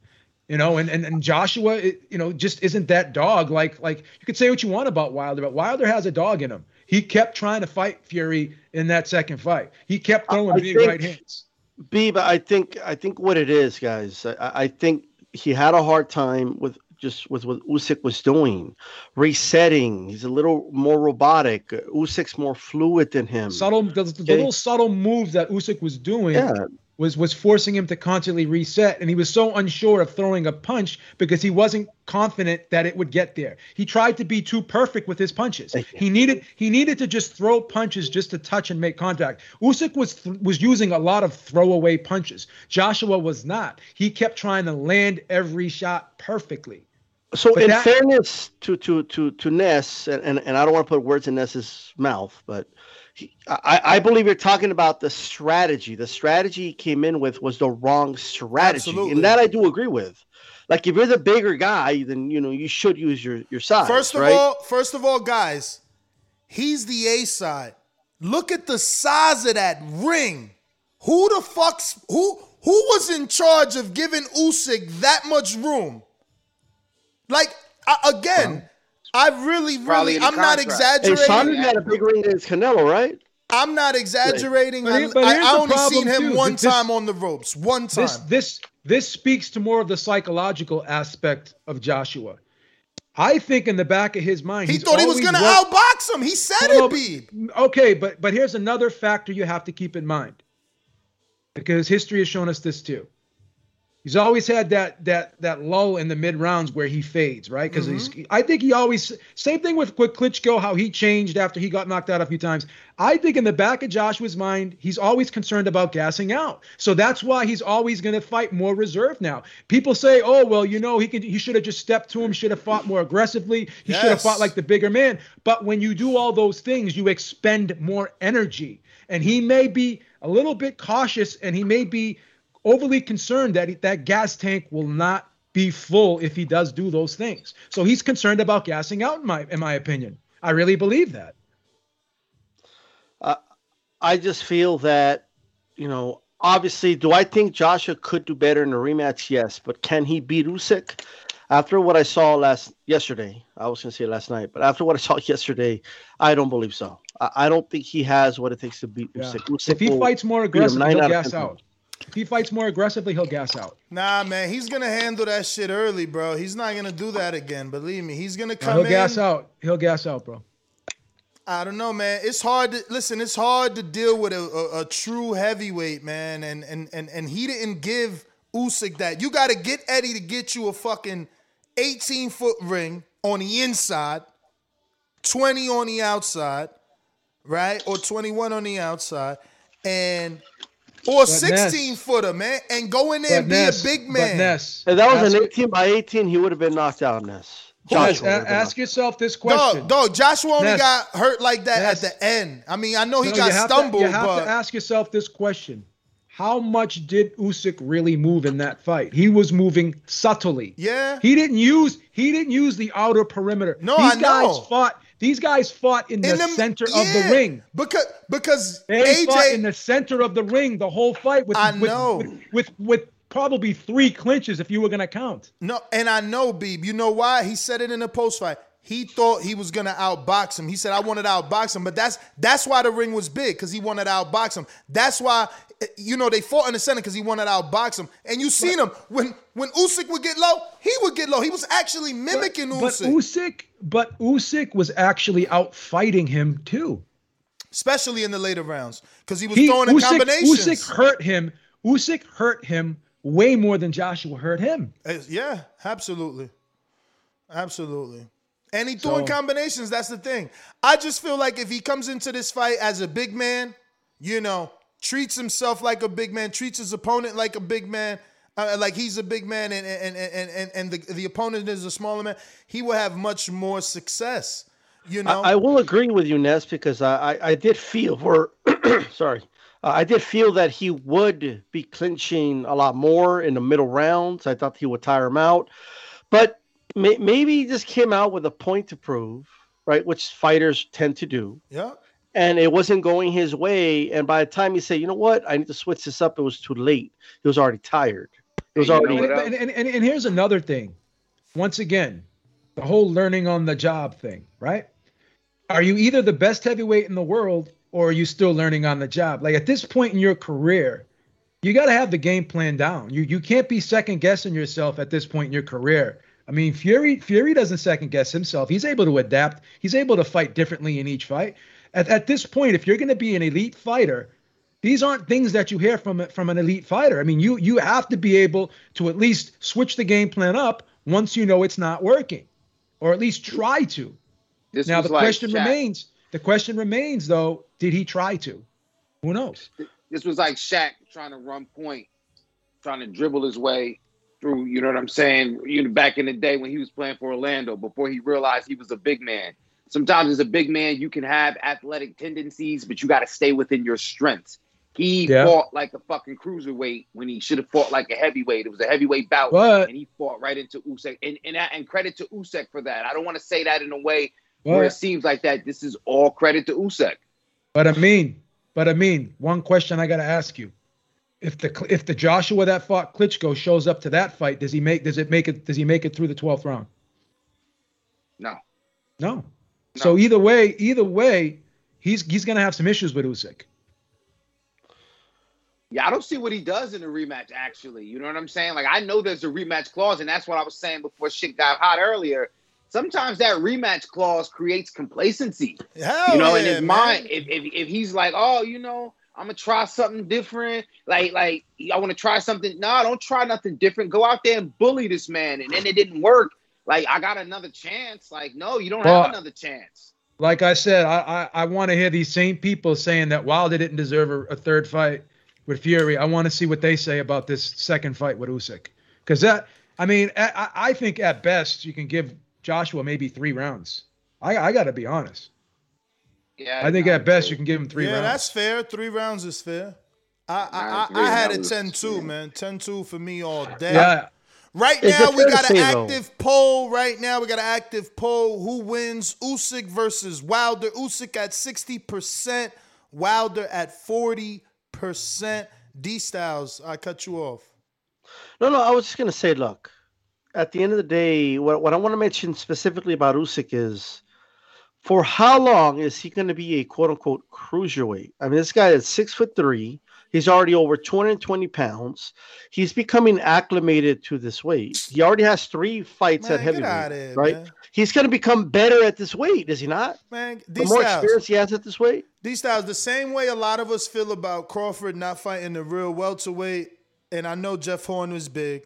you know. And and, and Joshua, it, you know, just isn't that dog. Like like you could say what you want about Wilder, but Wilder has a dog in him. He kept trying to fight Fury in that second fight. He kept throwing I big think- right hands. B, but I think I think what it is, guys. I, I think he had a hard time with just with what Usyk was doing, resetting. He's a little more robotic. Usyk's more fluid than him. subtle the, the Okay. little subtle moves that Usyk was doing Yeah. Was was forcing him to constantly reset and he was so unsure of throwing a punch because he wasn't confident that it would get there. He tried to be too perfect with his punches. He needed he needed to just throw punches just to touch and make contact. Usyk was was using a lot of throwaway punches. Joshua was not. He kept trying to land every shot perfectly. So But in that- fairness to to to to Ness, and, and and I don't want to put words in Ness's mouth, but I, I believe you're talking about the strategy. The strategy he came in with was the wrong strategy, Absolutely. and that I do agree with. Like if you're the bigger guy, then you know you should use your your size. First of right? all, first of all, guys, he's the A side. Look at the size of that ring. Who the fuck's who who was in charge of giving Usyk that much room? Like I, again, I really, Probably really, I'm not contract. hey, exaggerating. Saunders had a big ring against Canelo, right? I'm not exaggerating. But I, here- but I- here's I the only problem, seen him too. one This- time on the ropes. One time. This this this speaks to more of the psychological aspect of Joshua. I think in the back of his mind, he he's thought he was gonna worked- outbox him. He said No, it, Beeb. Okay, but but here's another factor you have to keep in mind, because history has shown us this too. He's always had that that that lull in the mid rounds where he fades, right? Because he's mm-hmm. I think he always same thing with with Klitschko, how he changed after he got knocked out a few times. I think in the back of Joshua's mind, he's always concerned about gassing out. So that's why he's always going to fight more reserved now. People say, "Oh, well, you know, he could he should have just stepped to him, should have fought more aggressively, he should have fought like the bigger man." But when you do all those things, you expend more energy. And he may be a little bit cautious and he may be overly concerned that that gas tank will not be full if he does do those things. So he's concerned about gassing out in my in my opinion. I really believe that. Uh, I just feel that, you know, obviously, do I think Joshua could do better in a rematch? Yes, but can he beat Usyk? After what I saw last yesterday, I was gonna say last night, but after what I saw yesterday, I don't believe so. I, I don't think he has what it takes to beat Yeah. Usyk. Usyk If he fights more aggressively, he'll gas out. If he fights more aggressively, he'll gas out. Nah, man, he's gonna handle that shit early, bro. He's not gonna do that again. Believe me, he's gonna No, come he'll in. gas out. He'll gas out, bro. I don't know, man. It's hard to listen. It's hard to deal with a, a, a true heavyweight, man. And and and and he didn't give Usyk that. You got to get Eddie to get you a fucking 18 foot ring on the inside, 20 on the outside, right? Or 21 on the outside, and or But 16 Ness- footer, man, and go in there and be Ness- a big man. Ness, If that was an ask- 18 by 18, he would have been knocked out, Ness. Ness, Joshua would a- been ask yourself this question. Dog, dog, Joshua only Ness. got hurt like that Ness. at the end. I mean, I know he No, got you have to- stumbled, you have but to ask yourself this question: How much did Usyk really move in that fight? He was moving subtly. Yeah. He didn't use he didn't use the outer perimeter. No, these I guys know. fought. These guys fought in, In the center of the ring. because because They fought in the center of the ring the whole fight with I with, know. with, with with probably three clinches if you were gonna count. No, and I know, Beeb. You know why? He said it in the post fight. He thought he was gonna outbox him. He said, "I wanted to outbox him," but that's that's why the ring was big because he wanted to outbox him. That's why, you know, they fought in the center because he wanted to outbox him. And you seen him when when Usyk would get low, he would get low. He was actually mimicking But Usyk, Usyk, but Usyk was actually out fighting him too. especially in the later rounds because he was He, throwing in Usyk, combinations. Usyk hurt him. Usyk hurt him way more than Joshua hurt him. Yeah, absolutely. Absolutely. And he threw in combinations. That's the thing. I just feel like if he comes into this fight as a big man, you know, treats himself like a big man, treats his opponent like a big man, uh, like he's a big man, and and and and, and the, the opponent is a smaller man, he will have much more success. You know, I, I will agree with you, Ness, because I, I, I did feel for sorry, uh, I did feel that he would be clinching a lot more in the middle rounds. I thought he would tire him out, but may, maybe he just came out with a point to prove, right? Which fighters tend to do. yeah. And it wasn't going his way. And by the time he said, you know what, I need to switch this up, it was too late. He was already tired. It was already. know? And, and, and, and here's another thing. Once again, the whole learning on the job thing, right? Are you either the best heavyweight in the world or are you still learning on the job? Like at this point in your career, you got to have the game plan down. You you can't be second guessing yourself at this point in your career. I mean, Fury Fury doesn't second guess himself. He's able to adapt. He's able to fight differently in each fight. At, at this point, if you're going to be an elite fighter, these aren't things that you hear from from an elite fighter. I mean, you you have to be able to at least switch the game plan up once you know it's not working, or at least try to. This now the like question Shaq. remains. The question remains, though, did he try to? Who knows? This was like Shaq trying to run point, trying to dribble his way through. You know what I'm saying? You know, back in the day when he was playing for Orlando, before he realized he was a big man. Sometimes as a big man, you can have athletic tendencies, but you got to stay within your strengths. He Yeah. fought like a fucking cruiserweight when he should have fought like a heavyweight. It was a heavyweight bout, and he fought right into Usyk. And and, and credit to Usyk for that. I don't want to say that in a way where it seems like that. This is all credit to Usyk. But I mean, but I mean, one question I got to ask you: if the if the Joshua that fought Klitschko shows up to that fight, does he make does it make it does he make it through the twelfth round? No. No. So either way, either way, he's he's gonna have some issues with Usyk. Yeah, I don't see what he does in the rematch. Actually, you know what I'm saying? Like, I know there's a rematch clause, and that's what I was saying before shit got hot earlier. Sometimes that rematch clause creates complacency. Hell you know, in his man. mind, if, if if he's like, oh, you know, I'm gonna try something different, like like I want to try something. No, don't try nothing different. Go out there and bully this man, and then it didn't work. Like I got another chance. Like no, you don't Well, have another chance. Like I said, I I, I want to hear these same people saying that Wilder didn't deserve a, a third fight with Fury. I want to see what they say about this second fight with Usyk, because that I mean I, I- I think at best you can give Joshua maybe three rounds. I I got to be honest. Yeah, I think at best you can give him three yeah, rounds. that's fair. Three rounds is fair. I I, I, I had a rounds, 10-2, man. 10-2 for me all day. Yeah. Right Is now we got an say, though- active poll. Right now we got an active poll. Who wins? Usyk versus Wilder. Usyk at sixty percent. Wilder at forty percent. D Styles, I cut you off. No, no, I was just gonna say, look, at the end of the day, what, what I want to mention specifically about Usyk is for how long is he gonna be a quote unquote cruiserweight? I mean, this guy is six foot three. He's already over 220 pounds. He's becoming acclimated to this weight. He already has three fights Man, at heavyweight, right? man. He's gonna become better at this weight, is he not? Man, The more Styles. experience he has at this weight. These Styles, the same way a lot of us feel about Crawford not fighting the real welterweight, and I know Jeff Horn was big.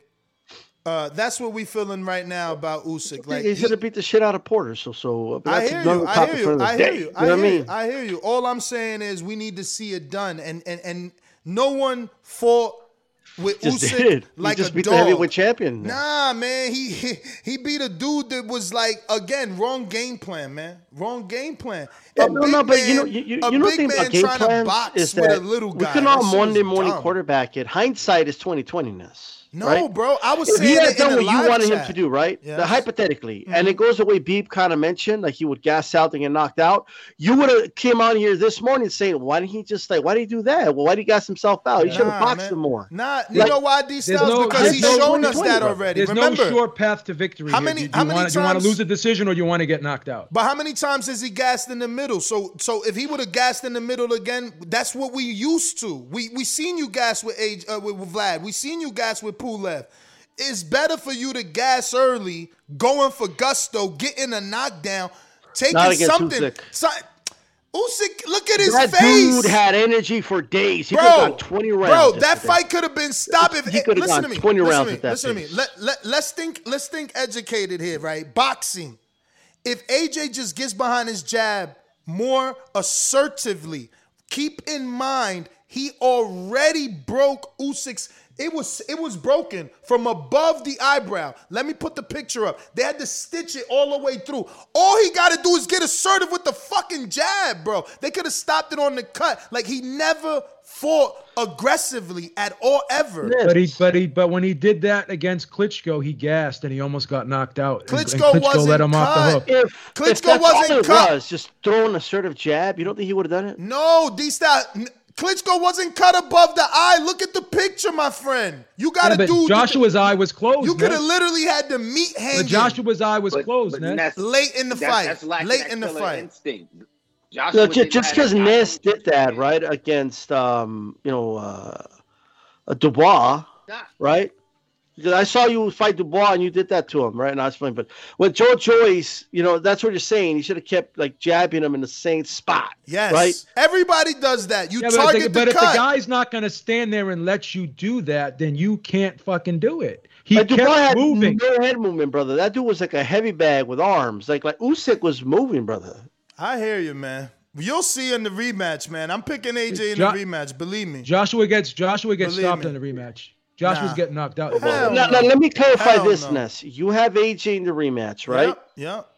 Uh, that's what we feeling right now about Usyk. Like he's he- gonna beat the shit out of Porter. So, so but I hear you. I hear you. I hear day. you. You I know I hear you. mean? I hear you. All I'm saying is we need to see it done, and and and no one fought with Just Usyk did. like he just a beat dog. the heavyweight champion. Nah, man, he, he he beat a dude that was like again wrong game plan, man. Wrong game plan. Yeah, A no, big no, but you know, you, you, you know thing man about game trying to plans is that a little we guy. can all Monday morning dumb. quarterback it. Hindsight is 2020ness. No, right? bro, I was if he had it done a what you live wanted him to do, right? The- Yes. Mm-hmm. hypothetically, and it goes the way Beep kind of mentioned, like he would gas out and get knocked out. You would have came on here this morning saying, "Why didn't he just like? Why did he do that? Well, why did he gas himself out? He should have Nah, boxed man. him more." Nah, you Like- know why D There's Styles? no- because he's no shown us that bro. already. There's Remember, no short path to victory. How many- Do, do how you many want, do you want to lose a decision or you want to get knocked out? But how many times has he gassed in the middle? So so if he would have gassed in the middle again, that's what we used to. We we seen you gas with age uh, with, with Vlad. We seen you gas with Pulev. It's better for you to gas early, going for gusto, getting a knockdown, taking something. Usyk. So, Usyk, look at his that face. dude had energy for days. He could have gone 20 rounds. Bro, that fight could have been stopped if He could have listen gone to me. 20 listen rounds to me. at that listen to me. Let, let, let's think let's think educated here, right? Boxing. If AJ just gets behind his jab more assertively, keep in mind he already broke Usyk's it was it was broken from above the eyebrow. Let me put the picture up. They had to stitch it all the way through. All he got to do is get assertive with the fucking jab, bro. They could have stopped it on the cut. Like he never fought aggressively at all ever. But he, but he, but when he did that against Klitschko, he gassed and he almost got knocked out. And- and Klitschko wasn't let him off the hook. If, if Klitschko that's wasn't all it cut. was, just throw an assertive jab, you don't think he would have done it? No, D style. Klitschko wasn't cut above the eye. Look at the picture, my friend. You got to Yeah, do. Joshua's eye was closed. You could have literally had the meat hanging. But Joshua's eye was But- closed, but man. that's- late in the that's- fight. that's lacking late in the fight. Instinct. Joshua ju- didn't just because that Ness did that, right, against um, you know, uh, uh, Dubois, right? Because I saw you fight Dubois and you did that to him, right? And I was fine. But with Joe Joyce, you know, that's what you're saying. You should have kept like jabbing him in the same spot. Yes. Right? Everybody does that. You Yeah, but, target if the, the, but if the guy's not going to stand there and let you do that, then you can't fucking do it. He Like, Dubois kept had moving. no head movement, brother. That dude was like a heavy bag with arms. Like like Usyk was moving, brother. I hear you, man. You'll see in the rematch, man. I'm picking AJ in Jo- the rematch. Believe me. Joshua gets Joshua gets Believe stopped me. in the rematch. Joshua's Nah. getting knocked out. Now, no. now, let me clarify Hell this, no. Ness. You have AJ in the rematch, right? Yep. yep.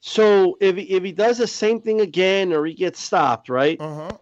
So if he, if he does the same thing again or he gets stopped, right? Uh-huh.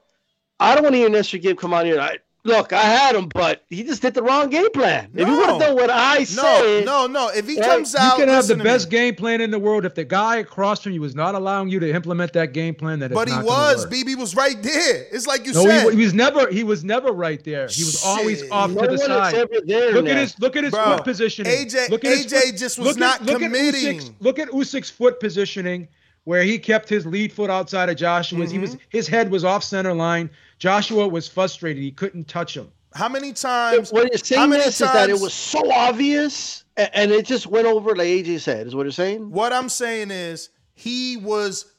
I don't want to hear Nestor Gabe come on here. I, look, I had him, but he just did the wrong game plan. If you want to know what I No, said, no, no. If he Right. comes You out, you can have the listen me. best game plan in the world. If the guy across from you is not allowing you to implement that game plan, that But he was. BB was right there. It's like you no, said. he, he was never. He was never right there. He was always off No to the side. look now. at his. Look at his Bro, foot positioning. AJ look at his AJ foot- just was look not at, look committing. At Usyk's, look at Usyk's foot positioning, where he kept his lead foot outside of Joshua's. He was Mm-hmm. his head was off center line. Joshua was frustrated. He couldn't touch him. How many times? what you're saying many this is that it was so obvious and it just went over like AJ said. Is what you're saying? What I'm saying is he was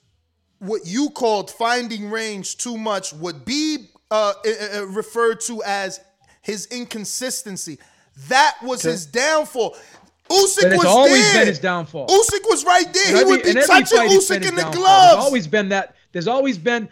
what you called finding range too much. Would be uh, uh, uh, referred to as his inconsistency. That was his downfall. Usyk But it's was always there. been his downfall. Usyk was right there. In he every- would be touching fight, Usyk in the downfall. gloves. There's always been that. There's always been.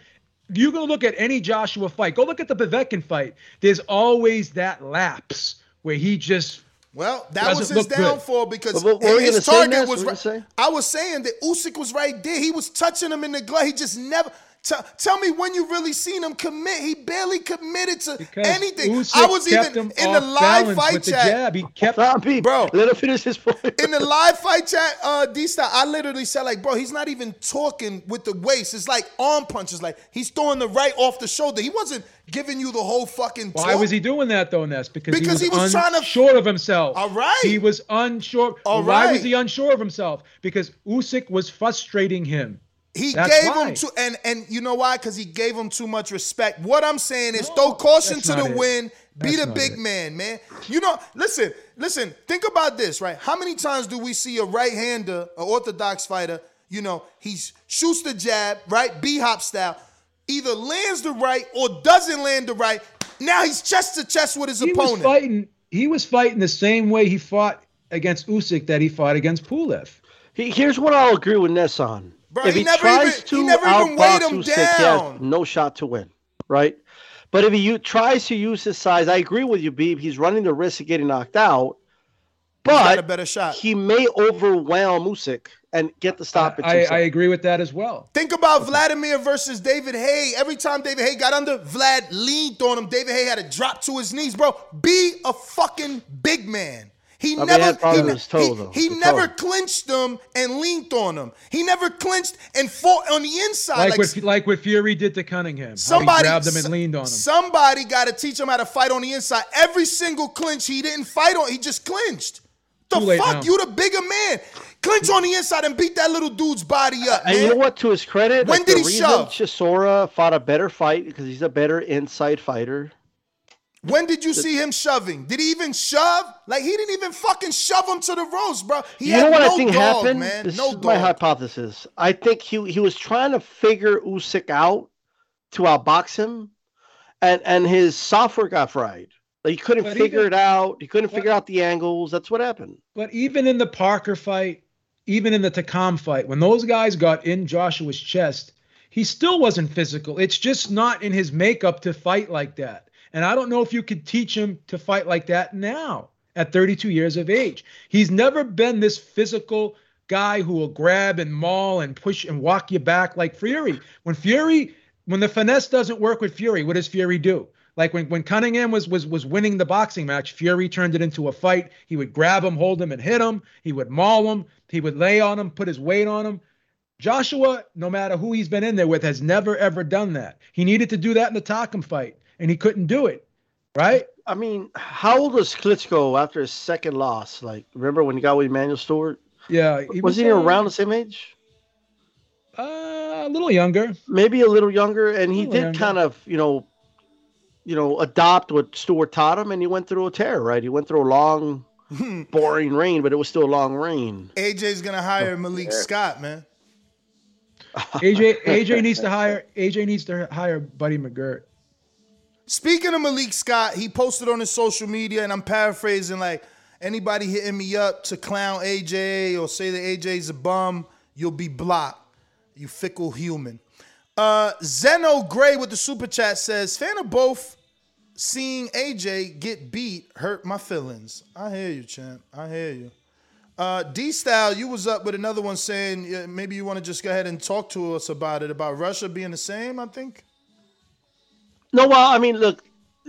You go look at any Joshua fight. Go look at the Povetkin fight. There's always that lapse where he just. Well, that doesn't was his look good. downfall because But what were you his target was right. I was saying that Usyk was right there. He was touching him in the glove. He just never. Tell, tell me when you really seen him commit. He barely committed to Because anything. Usyk I was kept even him in the live fight with the chat. jab. He kept Stop me, Bro. Let him finish his point. In the live fight chat, uh, D style, I literally said like, bro, he's not even talking with the waist. It's like arm punches. Like he's throwing the right off the shoulder. He wasn't giving you the whole fucking. Why talk. was he doing that though, Ness? Because, Because he was, he was trying to- unsure of himself. All right. He was unsure. All Why right. was he unsure of himself? Because Usyk was frustrating him. He That's gave why. him too, and and you know why? Because he gave him too much respect. What I'm saying is, throw caution to the it. wind. Be That's the big it. man, man. You know, listen, listen. Think about this, right? How many times do we see a right-hander, an orthodox fighter? You know, he shoots the jab, right, B hop style, either lands the right or doesn't land the right. Now he's chest to chest with his He opponent. was fighting. He was fighting the same way he fought against Usyk that he fought against Pulev. He, here's what I'll agree with Ness on. Bro, if he he, never tries even- to he never even outbox him Usyk, he has no shot to win, right? But if he u- tries to use his size, I agree with you, Beeb. He's running the risk of getting knocked out. He's a But better shot. he may overwhelm Usyk and get the stop. I, I agree with that as well. Think about Vladimir versus David Haye. Every time David Haye got under, Vlad leaned on him. David Haye had to drop to his knees, bro. Be a fucking big man. He I never, had he, with his toe, he- though. he never toe. clinched them and leaned on them. He never clinched and fought on the inside. Like, Like, what like what Fury did to Cunningham. how somebody he grabbed him and leaned on him. Somebody got to teach him how to fight on the inside. Every single clinch he didn't fight on, he just clinched. The fuck, now. you the bigger man. Clinch on the inside and beat that little dude's body up, And you know what? To his credit, When like, did the he reason shove? Chisora fought a better fight because he's a better inside fighter. When did you see him shoving? Did he even shove? Like he didn't even fucking shove him to the ropes, bro. He you had know what no I think dog, happened? man. This no is my hypothesis. I think he he was trying to figure Usyk out to outbox him, and and his software got fried. Like he couldn't But figure even- it out. He couldn't figure out the angles. That's what happened. But even in the Parker fight, even in the Takam fight, when those guys got in Joshua's chest, he still wasn't physical. It's just not in his makeup to fight like that. And I don't know if you could teach him to fight like that now at 32 years of age. He's never been this physical guy who will grab and maul and push and walk you back like Fury. When Fury, when the finesse doesn't work with Fury, what does Fury do? Like when, when Cunningham was was was winning the boxing match, Fury turned it into a fight. He would grab him, hold him, and hit him. He would maul him. He would lay on him, put his weight on him. Joshua, no matter who he's been in there with, has never ever done that. He needed to do that in the Takam fight, and he couldn't do it. Right? I mean, how old was Klitschko after his second loss? Like, remember when he got with Emanuel Steward? Yeah. he was, he uh, around the same age? Uh, a little younger. Maybe a little younger, and he did younger. kind of, you know, you know, adopt what Steward taught him, and he went through a tear, right? He went through a long, boring reign, but it was still a long reign. AJ's gonna hire Malik Scott, man. AJ AJ needs to hire AJ needs to hire Buddy McGirt. Speaking of Malik Scott, he posted on his social media, and I'm paraphrasing like anybody hitting me up to clown AJ or say that AJ's a bum, you'll be blocked. You fickle human. Uh, Zeno Gray with the super chat says, fan of both seeing AJ get beat hurt my feelings. I hear you, champ. I hear you. Uh, D Style, you was up with another one saying maybe you want to just go ahead and talk to us about it about Russia being the same. I think. No, well, I mean, look,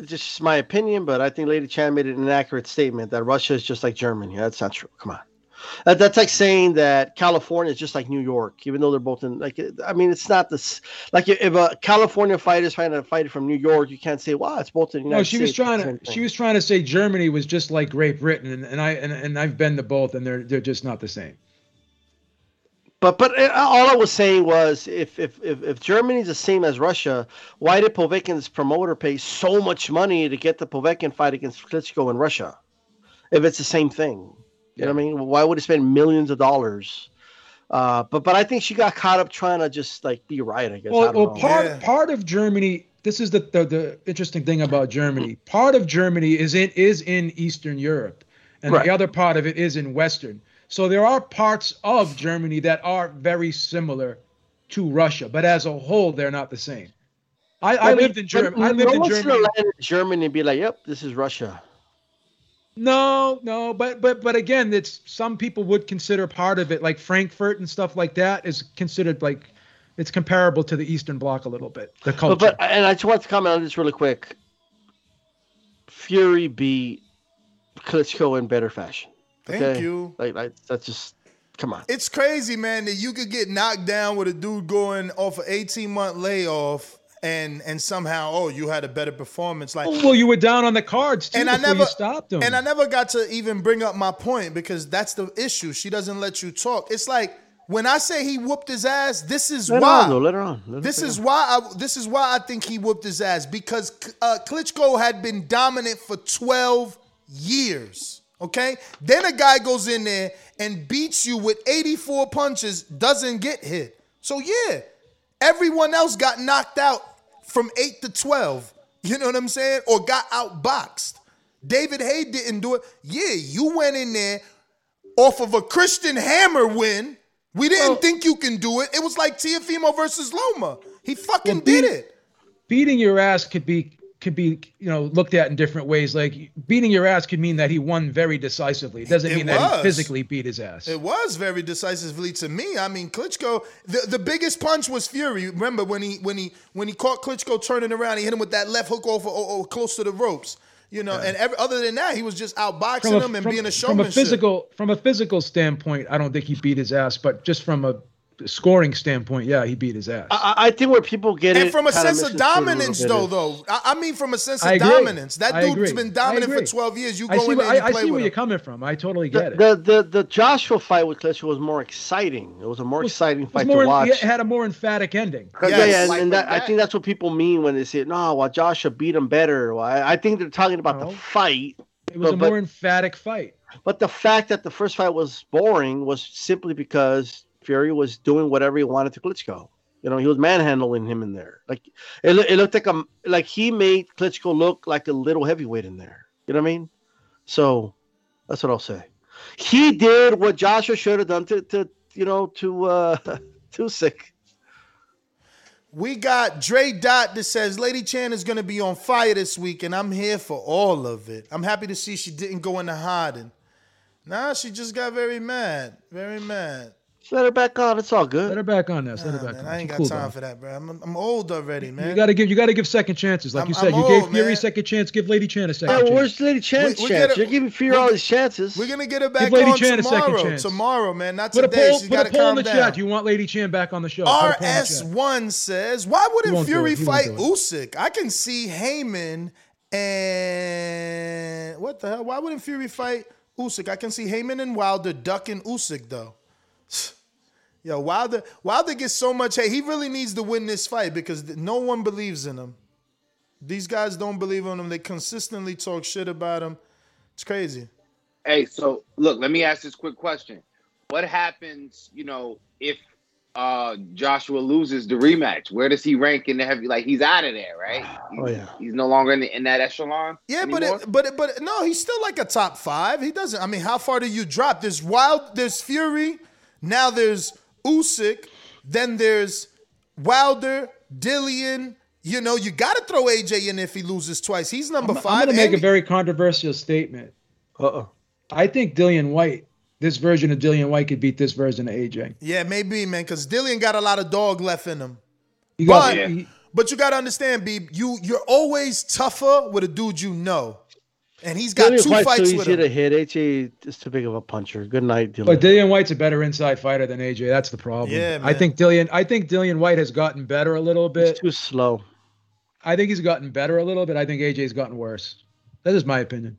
just my opinion, but I think Lady Shan made an inaccurate statement that Russia is just like Germany. That's not true. Come on. That, that's like saying that California is just like New York, even though they're both in like. I mean, it's not this. Like if a California fighter is trying to fight from New York, you can't say, "Wow, it's both in the United No, she was trying It's the same to. She was trying to say Germany was just like Great Britain, and, and I and, and I've been to both, and they're they're just not the same. But but uh, all I was saying was if if if, if Germany's the same as Russia, why did Povetkin's promoter pay so much money to get the Povetkin fight against Klitschko in Russia? If it's the same thing, you know what I mean? Why would he spend millions of dollars? Uh, but but I think she got caught up trying to just like be right. I guess. Well, don't well know. part part of Germany. This is the, the the interesting thing about Germany. Part of Germany is in is in Eastern Europe, and Right. the other part of it is in Western. So there are parts of Germany that are very similar to Russia, but as a whole, they're not the same. I, I lived in Germany. I no lived in gonna Germany. land in Germany and be like, "Yep, this is Russia." No, no, but but but again, it's some people would consider part of it, like Frankfurt and stuff like that, is considered like it's comparable to the Eastern Bloc a little bit. The culture. But, but and I just want to comment on this really quick. Fury beat Klitschko in better fashion. Thank okay? you. Like, like that's just come on. It's crazy, man, that you could get knocked down with a dude going off an 18 month layoff and and somehow, oh, you had a better performance. Like well, you were down on the cards too and I never you stopped him. And I never got to even bring up my point because that's the issue. She doesn't let you talk. It's like when I say he whooped his ass, this is Let her why. on, though. Let her on. Let This say is it. why I this is why I think he whooped his ass because uh, Klitschko had been dominant for 12 years. Okay, then a guy goes in there and beats you with 84 punches, doesn't get hit. So yeah, everyone else got knocked out from eight to 12. You know what I'm saying? Or got outboxed. David Haye didn't do it. Yeah, you went in there off of a Christian Hammer win. We didn't think you can do it. It was like Teofimo versus Loma. He fucking Well, did it. beating your ass could be could be you know looked at in different ways. Like beating your ass could mean that he won very decisively. It doesn't It mean that he physically beat his ass. It was very decisively to me. I mean, Klitschko. The, the biggest punch was Fury. Remember when he when he when he caught Klitschko turning around, he hit him with that left hook over or, close to the ropes. You know, and every, other than that, he was just outboxing him and being a showman. from a physical from a physical standpoint, I don't think he beat his ass, but just from a scoring standpoint, yeah, he beat his ass. I, I think where people get And it from a sense of misconstrued a little dominance, though, is- though, I, I mean, from a sense of dominance, that dude's been dominant for twelve years. You go see, in where- there and I, you I see with where him. you're coming from. I totally get The, it. the the the Joshua fight with Klitschko was more exciting. It was a more exciting was fight more, to watch. it had a more emphatic ending. Yeah, yeah, and, Like and like that, I think that's what people mean when they say, "No, well, Joshua beat him better." Well, I, I think they're talking about the fight. It was but, a but- more emphatic fight. But the fact that the first fight was boring was simply because Fury was doing whatever he wanted to Klitschko. You know, he was manhandling him in there. Like it, it looked like a like he made Klitschko look like a little heavyweight in there. You know what I mean? So that's what I'll say. He did what Joshua should have done to to you know to uh to sick. We got Dre Dot that says Lady Shan is gonna be on fire this week, and I'm here for all of it. I'm happy to see she didn't go into hiding. Nah, she just got very mad, very mad. Let her back on. It's all good. Let her back on this. Let her back man, on. I ain't She got cool time down. for that, bro. I'm, I'm old already, man. You gotta give you gotta give second chances, like I'm- you said. I'm you gave old, Fury man. a second chance. Give Lady Shan a second Yeah, chance. where's Lady Shan's We- we chance? get a- You're giving Fury all these chances. We're gonna get her back Give Lady on Chan a second tomorrow. chance. Tomorrow, man, not Put a today. poll, She's put got a poll in the down. chat. Do you want Lady Shan back on the show? Put a poll in the chat. RS1 says, why wouldn't Fury it. He won't fight do. Usyk? I can see Heyman and what the hell? Why wouldn't Fury fight Usyk? I can see Heyman and Wilder ducking Usyk though. Yo, Wilder, Wilder gets so much hate. He really needs to win this fight because no one believes in him. These guys don't believe in him. They consistently talk shit about him. It's crazy. Hey, so look, let me ask this quick question. What happens, you know, if uh Joshua loses the rematch? Where does he rank in the heavy? Like he's out of there, right? Oh yeah. He's no longer in the in that echelon. Yeah, but it, but it, but no, he's still like a top five. He doesn't. I mean, how far do you drop? There's Wild. There's Fury. Now there's Usyk. Then there's Wilder, Dillian. You know, you got to throw AJ in if he loses twice. He's number I'm, 5 I'm gonna make a very controversial statement. Uh oh. I think Dillian Whyte this version of Dillian Whyte could beat this version of AJ. Yeah, maybe, man, because Dillian got a lot of dog left in him. You got- but, he- but you got to understand, Beeb, you you're always tougher with a dude you know, and he's got Dillian two Whyte's fights too with easy him. to hit. AJ is too big of a puncher. Good night, Dillian. But Dillian Whyte's a better inside fighter than AJ. That's the problem. Yeah, man. I think Dillian. I think Dillian Whyte has gotten better a little bit. He's too slow. I think he's gotten better a little bit. I think AJ's gotten worse. That is my opinion.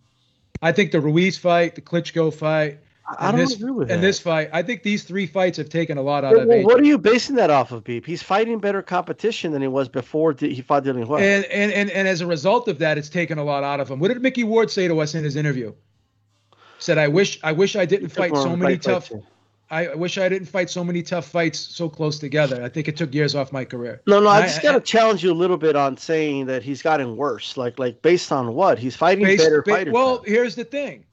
I think the Ruiz fight, the Klitschko fight, I don't this, agree with and that. this fight, I think these three fights have taken a lot out Well, of well, what are you basing that off of, Beep? He's fighting better competition than he was before he fought Dillian Whyte. And, and and and as a result of that, it's taken a lot out of him. What did Micky Ward say to us in his interview? Said, "I wish I wish I didn't fight so many fight, fight, tough. too. I I wish I didn't fight so many tough fights so close together. I think it took years off my career. No, no, I And just gotta challenge you a little bit on saying that he's gotten worse. Like, like based on what? He's fighting Based- better ba- fighters. Well, here's the thing.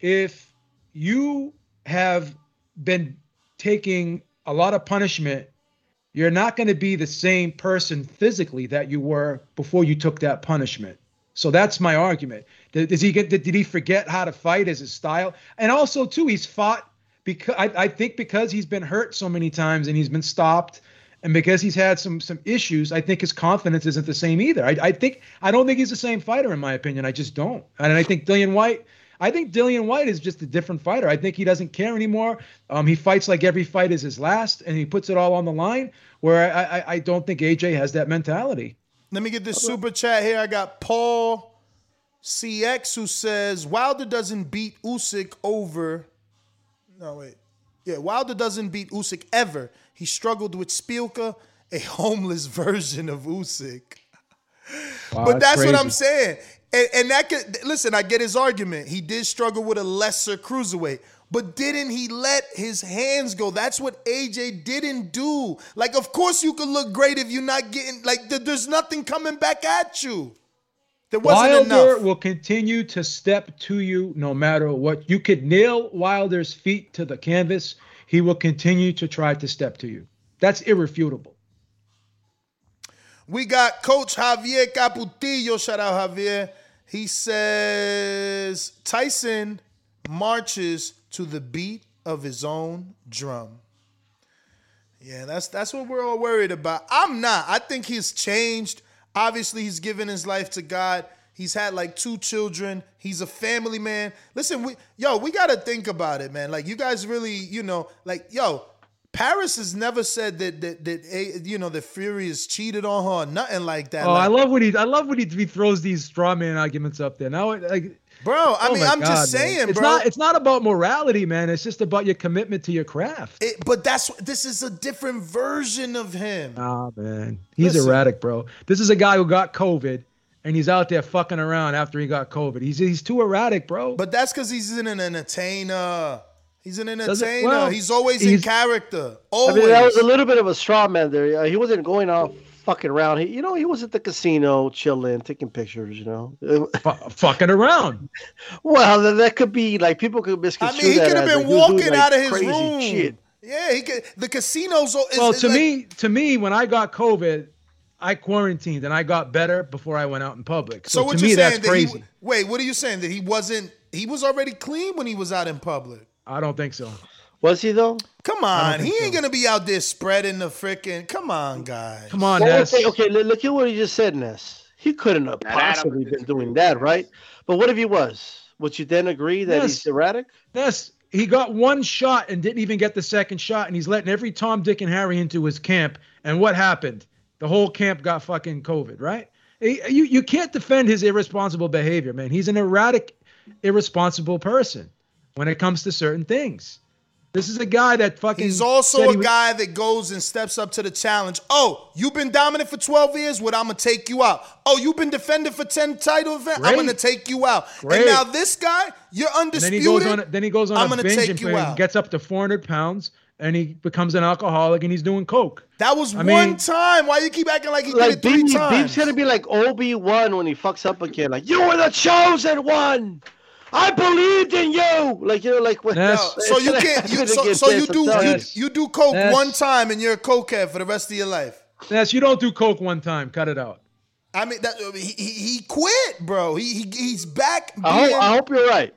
If you have been taking a lot of punishment, you're not going to be the same person physically that you were before you took that punishment. So that's my argument. Did, he get? Did he forget how to fight as his style? And also, too, he's fought because I, I think because he's been hurt so many times and he's been stopped, and because he's had some some issues, I think his confidence isn't the same either. I, I think I don't think he's the same fighter in my opinion. I just don't. And I think Dillian Whyte. I think Dillian Whyte is just a different fighter. I think he doesn't care anymore. Um, he fights like every fight is his last, and he puts it all on the line. Where I, I, I don't think AJ has that mentality. Let me get this super chat here. I got Paul CX who says Wilder doesn't beat Usyk over. No wait, yeah, Wilder doesn't beat Usyk ever. He struggled with Szpilka, a homeless version of Usyk. Wow, but that's what. I'm saying. And, and that could listen. I get his argument. He did struggle with a lesser cruiserweight, but didn't he let his hands go? That's what AJ didn't do. Like, of course, you could look great if you're not getting like. th- There's nothing coming back at you. There wasn't Wilder enough. will continue to step to you no matter what. You could nail Wilder's feet to the canvas. He will continue to try to step to you. That's irrefutable. We got Coach Javier Caputillo. Shout out Javier. He says Tyson marches to the beat of his own drum. Yeah, that's that's what we're all worried about. I'm not. I think he's changed. Obviously, he's given his life to God. He's had like two children. He's a family man. Listen, we yo, we gotta think about it, man. Like you guys really, you know, like yo, Paris has never said that that that eh, you know that Fury has cheated on her or nothing like that. oh, Like, I love when he I love when he, he throws these straw man arguments up there. Now, like, bro, I oh mean, I'm just God, man. saying, it's bro. not it's not about morality, man. It's just about your commitment to your craft. It- but that's this is a different version of him. Ah, man, he's Listen. erratic, bro. This is a guy who got COVID, and he's out there fucking around after he got COVID. He's he's too erratic, bro. But that's because he's an entertainer. He's an entertainer. well, he's always in he's- character. I Always. mean, that was a little bit of a straw man there. He wasn't going off fucking around. He, you know, he was at the casino, chilling, taking pictures. You know, fucking around. Well, then that could be like people could misconstrue I mean, he could have been like, he doing, walking like, out of his crazy room. Shit. Yeah, he could. The casinos. Is, well, to like- me, to me, when I got COVID, I quarantined and I got better before I went out in public. So, So, what to you're me, saying that's that he- crazy. wait, what are you saying that he wasn't? He was already clean when he was out in public. I don't think so. Was he though? Come on, he think ain't gonna be out there spreading the freaking. Come on, guys. Come on, Well, Ness. okay, okay, look look at what he just said, Ness. He couldn't have Now possibly been doing that, right? But what if he was? Would you then agree that Yes. he's erratic? Ness, he got one shot and didn't even get the second shot, and he's letting every Tom, Dick, and Harry into his camp. And what happened? The whole camp got fucking COVID, right? He- You you can't defend his irresponsible behavior, man. He's an erratic, irresponsible person when it comes to certain things. This is a guy that fucking. He's also said a was- guy that goes and steps up to the challenge. Oh, you've been dominant for 12 years? What I'm gonna take you out. Oh, you've been defending for 10 title events? I'm gonna take you out. Great. And now this guy, you're And then he undisputed. goes on. Then he goes on I'm a gonna binge take and you and out. gets up to 400 pounds, and he becomes an alcoholic, and he's doing coke. That was I one mean- time. Why you keep acting like he Like did it three Beep, times? Beep's gonna be like Obi Wan when he fucks up again. Like you were the chosen one. I believed in you. Like you know, like when, Ness. so you can't. You, so, so you do you, you do coke Ness. one time and you're a cokehead for the rest of your life. Yes, you don't do coke one time. Cut it out. I mean, that, he, he he quit, bro. He, he he's back. I hope, I hope you're right.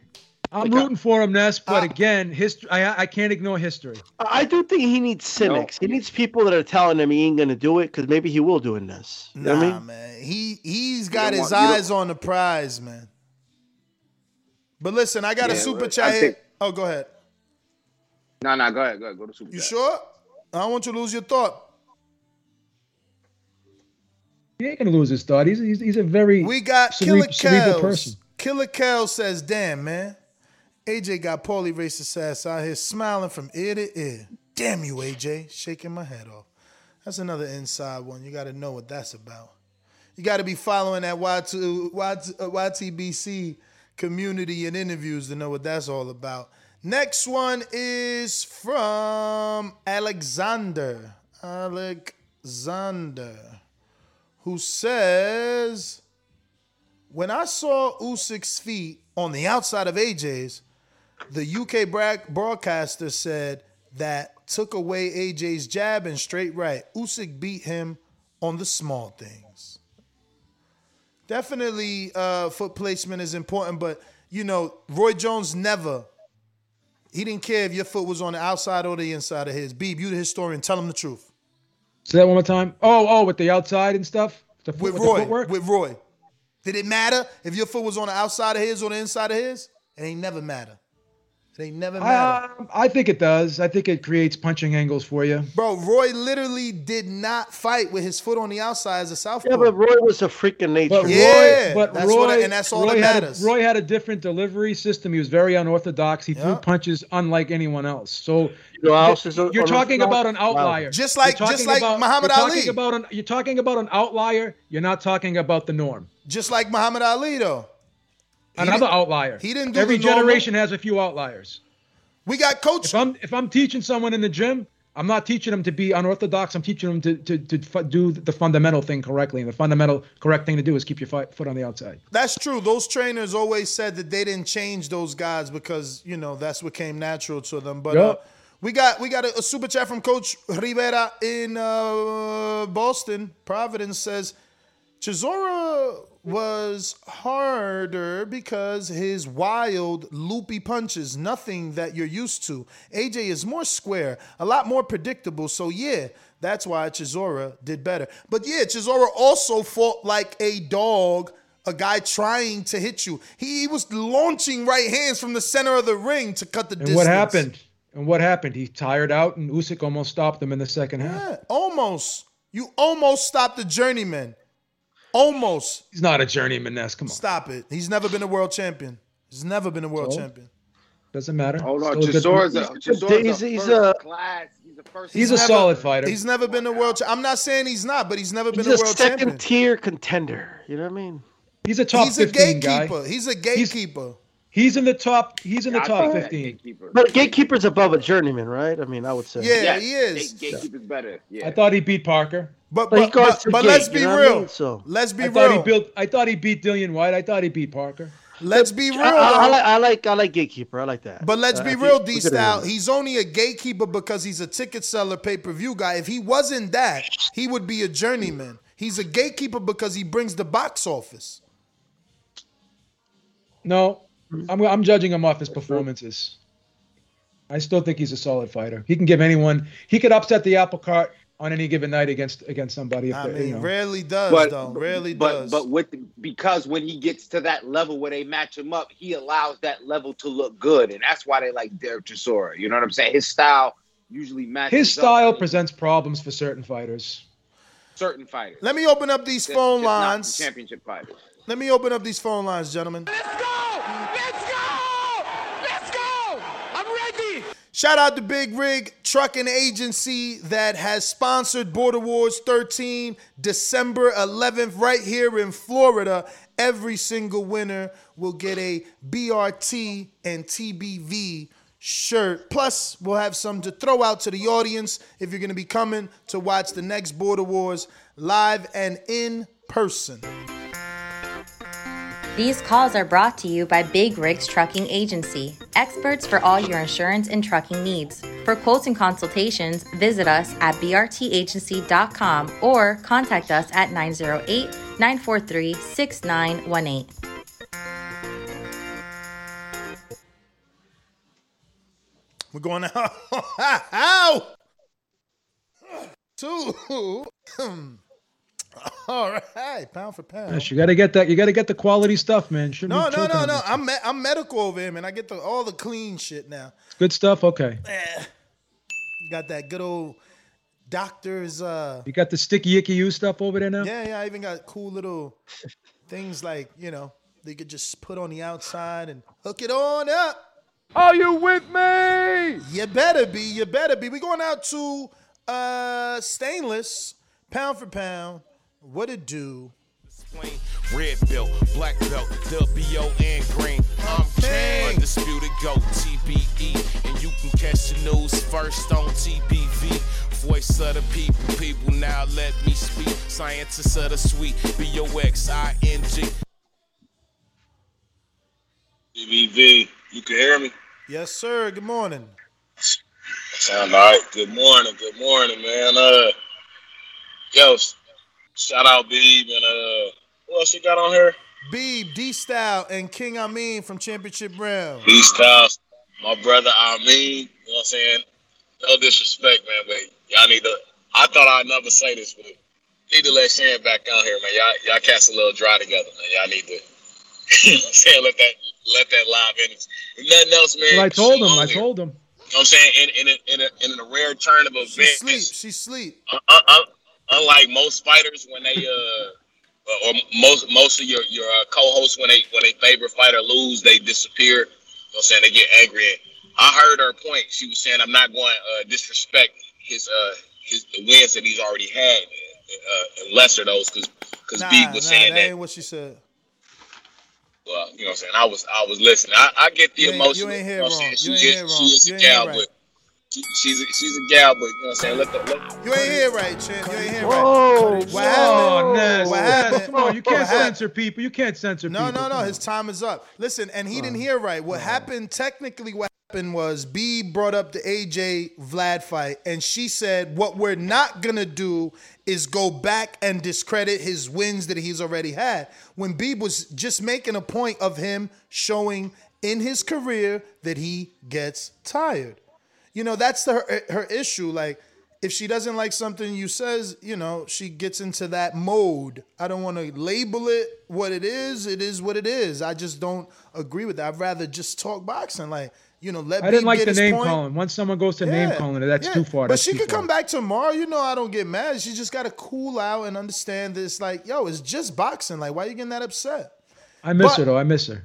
I'm Like, rooting for him, Ness. But uh, again, history. I I can't ignore history. I do think he needs cynics. He needs people that are telling him he ain't gonna do it because maybe he will do it. This, you know Nah, what I mean? man. He he's got his want- eyes on the prize, man. But listen, I got a super chat think- Oh, go ahead. No, no, go ahead, go ahead, go to super. You Chat. sure? I don't want you to lose your thought. He ain't gonna lose his thought. He's he's, he's a very We got cere- Killer cerebral Kells. person. Killer Kel says, "Damn, man, AJ got Paulie racist ass out here smiling from ear to ear. Damn you, AJ, shaking my head off. That's another inside one. You got to know what that's about. You got to be following that Y2, Y2, uh, YTBC community and interviews to know what that's all about. Next one is from Alexander. Alexander, who says, when I saw Usyk's feet on the outside of AJ's, the UK bra- broadcaster said that took away AJ's jab and straight right. Usyk beat him on the small things. Definitely, uh, foot placement is important, but you know, Roy Jones never. He didn't care if your foot was on the outside or the inside of his. Beeb, you the historian. Tell him the truth. Say that one more time. Oh, oh, with the outside and stuff. The foot, With with Roy, footwork? with Roy, did it matter if your foot was on the outside of his or the inside of his? It ain't never matter. It ain't never matter. Um, I think it does. I think it creates punching angles for you. Bro, Roy literally did not fight with his foot on the outside as a southpaw. Yeah, but Roy was a freak of nature. But Yeah, Roy, but that's Roy, what- and that's all Roy that had a- matters. Roy had a different delivery system. He was very unorthodox. He threw punches unlike anyone else. So You know, else is you're talking about an Wow. outlier. Just like- just talking like Muhammad you're Ali. Talking about an, you're talking about an outlier. You're not talking about the norm. Just like Muhammad Ali, though. Another outlier. he didn't do Every generation has a few outliers. We got coach. If I'm if I'm teaching someone in the gym, I'm not teaching them to be unorthodox. I'm teaching them to to to fu- do the fundamental thing correctly. And the fundamental correct thing to do is keep your foot on the outside. That's true. Those trainers always said that they didn't change those guys because you know that's what came natural to them. But uh, we got we got a, a super chat from Coach Rivera in uh, Boston. Providence says Chisora was harder because his wild, loopy punches, nothing that you're used to. AJ is more square, a lot more predictable. So yeah, that's why Chisora did better. But yeah, Chisora also fought like a dog, a guy trying to hit you. He was launching right hands from the center of the ring to cut the And distance. what happened? And what happened? He tired out, and Usyk almost stopped him in the second half. Yeah, almost. You almost stopped the journeyman. Almost. He's not a journeyman, Ness. Come on, Stop it. He's never been a world champion. He's never been a world So? champion. doesn't matter. Hold on, Still a good- Chisora's a, He's- Chisora's he's- a he's a- class. He's a first. He's a never- solid fighter. He's never been a world champion. I'm not saying he's not, but he's never been a a world second champion. tier contender. You know what I mean? He's a top He's a 15 guy. gatekeeper. He's a gatekeeper. He's in the top. He's in the I top 15. gatekeeper- But gatekeeper's above a journeyman, right? I mean, I would say. Yeah, Yeah, he is. Gatekeeper's better. Yeah. I thought he beat Parker. But But but, but, but gate, let's you be know what I real. mean? So- Let's be I thought he built. I thought he beat Dillian Whyte. I thought he beat Parker. Let's be real. I, I, I like, I like, I like gatekeeper. I like that. But let's Uh, be real, D style. He's only a gatekeeper because he's a ticket seller, pay per view guy. If he wasn't that, he would be a journeyman. He's a gatekeeper because he brings the box office. No, Mm-hmm. I'm, I'm judging him off his performances. I still think he's a solid fighter. He can give anyone. He could upset the apple cart on any given night against against somebody. If I mean, you know. rarely does but though. Rarely but, does. But with because when he gets to that level where they match him up, he allows that level to look good, and that's why they like Derek Chisora. You know what I'm saying? His style usually matches. His style with presents problems for certain fighters. certain fighters. Let me open up these Just- phone just not the lines. championship fighters. Let me open up these phone lines, gentlemen. Let's go! Let's go! Let's go! I'm ready! Shout out to Big Rig Trucking Agency that has sponsored Border Wars 13 December 11th right here in Florida. Every single winner will get a BRT and TBV shirt. Plus, we'll have some to throw out to the audience if you're going to be coming to watch the next Border Wars live and in person. These calls are brought to you by Big Rigs Trucking Agency, experts for all your insurance and trucking needs. For quotes and consultations, visit us at brtagency.com or contact us at 908 943 6918. We're going out. Two. All right, pound for pound. Yes, you got to get that. You got to get the quality stuff, man. Shouldn't No, no, no, no. I'm me- I'm medical over here, man. I get the all the clean shit now. It's good stuff. Okay. Got that good old doctor's. uh You got the sticky icky you stuff over there now. Yeah, yeah. I even got cool little things like you know they could just put on the outside and hook it on up. Are you with me? You better be. You better be. We going out to uh stainless pound for pound. What it do? Red belt, black belt, WO and green. I'm king. Undisputed GOAT, TBE. And you can catch the news first on TBV. Voice of the people, people now let me speak. Scientists of the sweet, B-O-X-I-N-G. TBV, you can hear me? Yes, sir. Good morning. Sound all right. Good morning. Good morning, man. Uh, yo, s- shout out Beeb and uh, who else you got on here? Beeb, D Style, and King Amin from Championship Round. East Style, my brother Amin. You know what I'm saying? No disrespect, man, but y'all need to. I thought I'd never say this, but need to let Shan back on here, man. Y'all, y'all cast a little dry together, man. Y'all need to. you know I'm saying? Let that, let that live in. If nothing else, man. Well, I told him. I told him. You know what I'm saying? In in a, in a, in a rare turn of events. She sleep. She sleep. un- un- unlike most fighters when they uh or most most of your your uh, co-hosts when they when they favorite fighter lose they disappear. You know what I'm saying? They get angry. I heard her point. She was saying I'm not going to uh, disrespect his uh his the wins that he's already had uh, lesser those because because Nah, B was nah, saying that that. ain't what she said. well you know what I'm saying? I was I was listening. I, I get the You emotion you ain't you hear know what I'm wrong. You she ain't hear she wrong. You ain't right. But she, she's a, she's a gal but you know what I'm saying let the let, You ain't hear right, champ. You ain't hear Whoa, right. What Oh, happened? Ness, What happened? Come on, you can't censor people. You can't censor No, people. no, no. Come His time is up. Listen, and he didn't hear right. What happened, technically, what happened was B brought up the AJ Vlad fight, and she said, What we're not going to do is go back and discredit his wins that he's already had. When B was just making a point of him showing in his career that he gets tired. You know, that's the, her, eh, her issue. Like, if she doesn't like something you says, you know, she gets into that mode. I don't want to label it what it is. It is what it is. I just don't agree with that. I'd rather just talk boxing. Like, you know, let. I didn't like the name point. calling. Once someone goes to Yeah, name calling, that's yeah. too far. But That's she could far. come back tomorrow. You know, I don't get mad. She just got to cool out and understand this. Like, yo, it's just boxing. Like, why are you getting that upset? I miss But- her though. I miss her.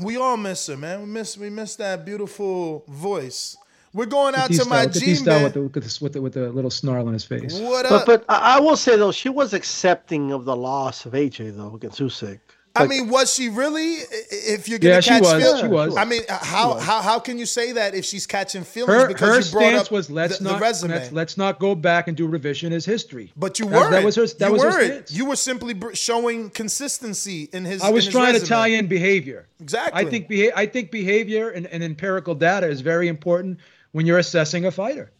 We all miss her, man. We miss we miss that beautiful voice. We're going out Look to my T-Style, G with the, man. with, the, with, the, with, the, with the little snarl on his face. What But up? but I I will say though, she was accepting of the loss of AJ though against Usyk. I mean, was she really? I- If you're gonna Yeah, catch was. feelings, She was. I mean, uh, how how how can you say that if she's catching feelings Her, because her you brought stance up was let's the, not the resume? Let's, let's not go back and do revisionist history. but you weren't. That was her. That you was her weren't. stance. You were simply br- showing consistency in his. I was his trying to tie in behavior. Exactly. I think beha- I think behavior and, and empirical data is very important when you're assessing a fighter.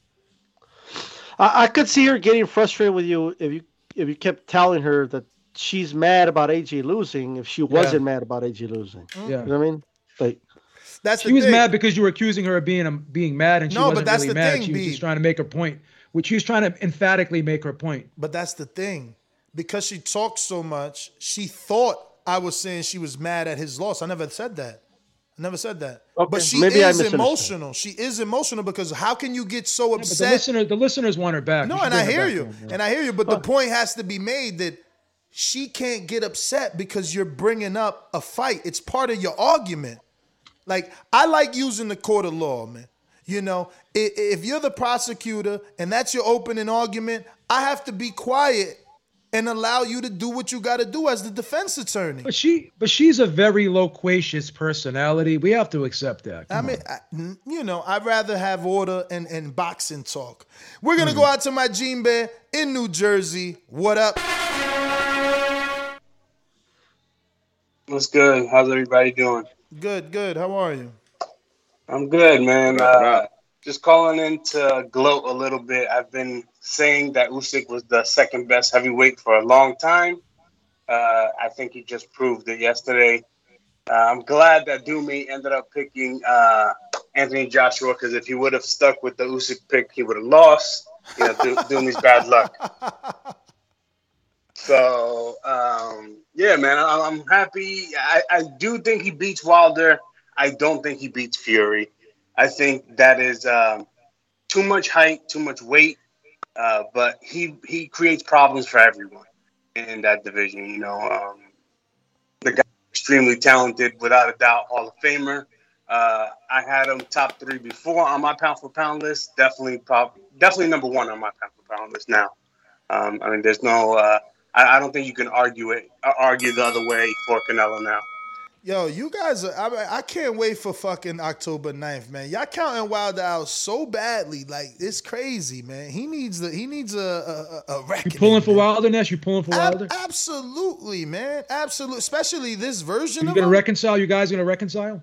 I, I could see her getting frustrated with you if you if you kept telling her that she's mad about AJ losing if she wasn't mad about AJ losing. Yeah. You know what I mean? Like That's She was thing. mad because you were accusing her of being um, being mad, and she No, wasn't that's really the mad. thing, she was B. just trying to make her point, which she was trying to emphatically make her point. But that's the thing. Because she talked so much, she thought I was saying she was mad at his loss. I never said that. I never said that. Okay, But she maybe is emotional. She is emotional because how can you get so Yeah, the upset? listener, the listeners want her back. no, and I hear you. to 'em, yeah. And I hear you. But the point has to be made that she can't get upset because you're bringing up a fight. It's part of your argument. Like I like using the court of law, man. You know, if you're the prosecutor and that's your opening argument, I have to be quiet and allow you to do what you got to do as the defense attorney. But she, but she's a very loquacious personality. We have to accept that. I mean, I, n- you know, I'd rather have order and, and boxing talk. We're gonna go out to my Gene Bear in New Jersey. What up? What's good? How's everybody doing? Good, good. How are you? I'm good, man. Uh, just calling in to gloat a little bit. I've been saying that Usyk was the second best heavyweight for a long time. Uh, I think he just proved it yesterday. Uh, I'm glad that Dumi ended up picking uh, Anthony Joshua because if he would have stuck with the Usyk pick, he would have lost. You know, do, doing bad luck. So um, yeah, man, I, I'm happy. I, I do think he beats Wilder. I don't think he beats Fury. I think that is um, too much height, too much weight. Uh, but he he creates problems for everyone in that division. You know, um, the guy extremely talented, without a doubt, Hall of Famer. Uh, I had him top three before on my pound for pound list. Definitely, pop, definitely number one on my pound for pound list now. Um, I mean, there's no. Uh, I, I don't think you can argue it, uh, argue the other way for Canelo now. Yo, you guys are. I, I can't wait for fucking October 9th, man. Y'all counting Wilder out so badly, like it's crazy, man. He needs the. He needs a a, a You pulling for Wilder, Ness? You pulling for Ab- Wilder? absolutely, man. Absolutely, especially this version You gonna him. reconcile? You guys gonna reconcile?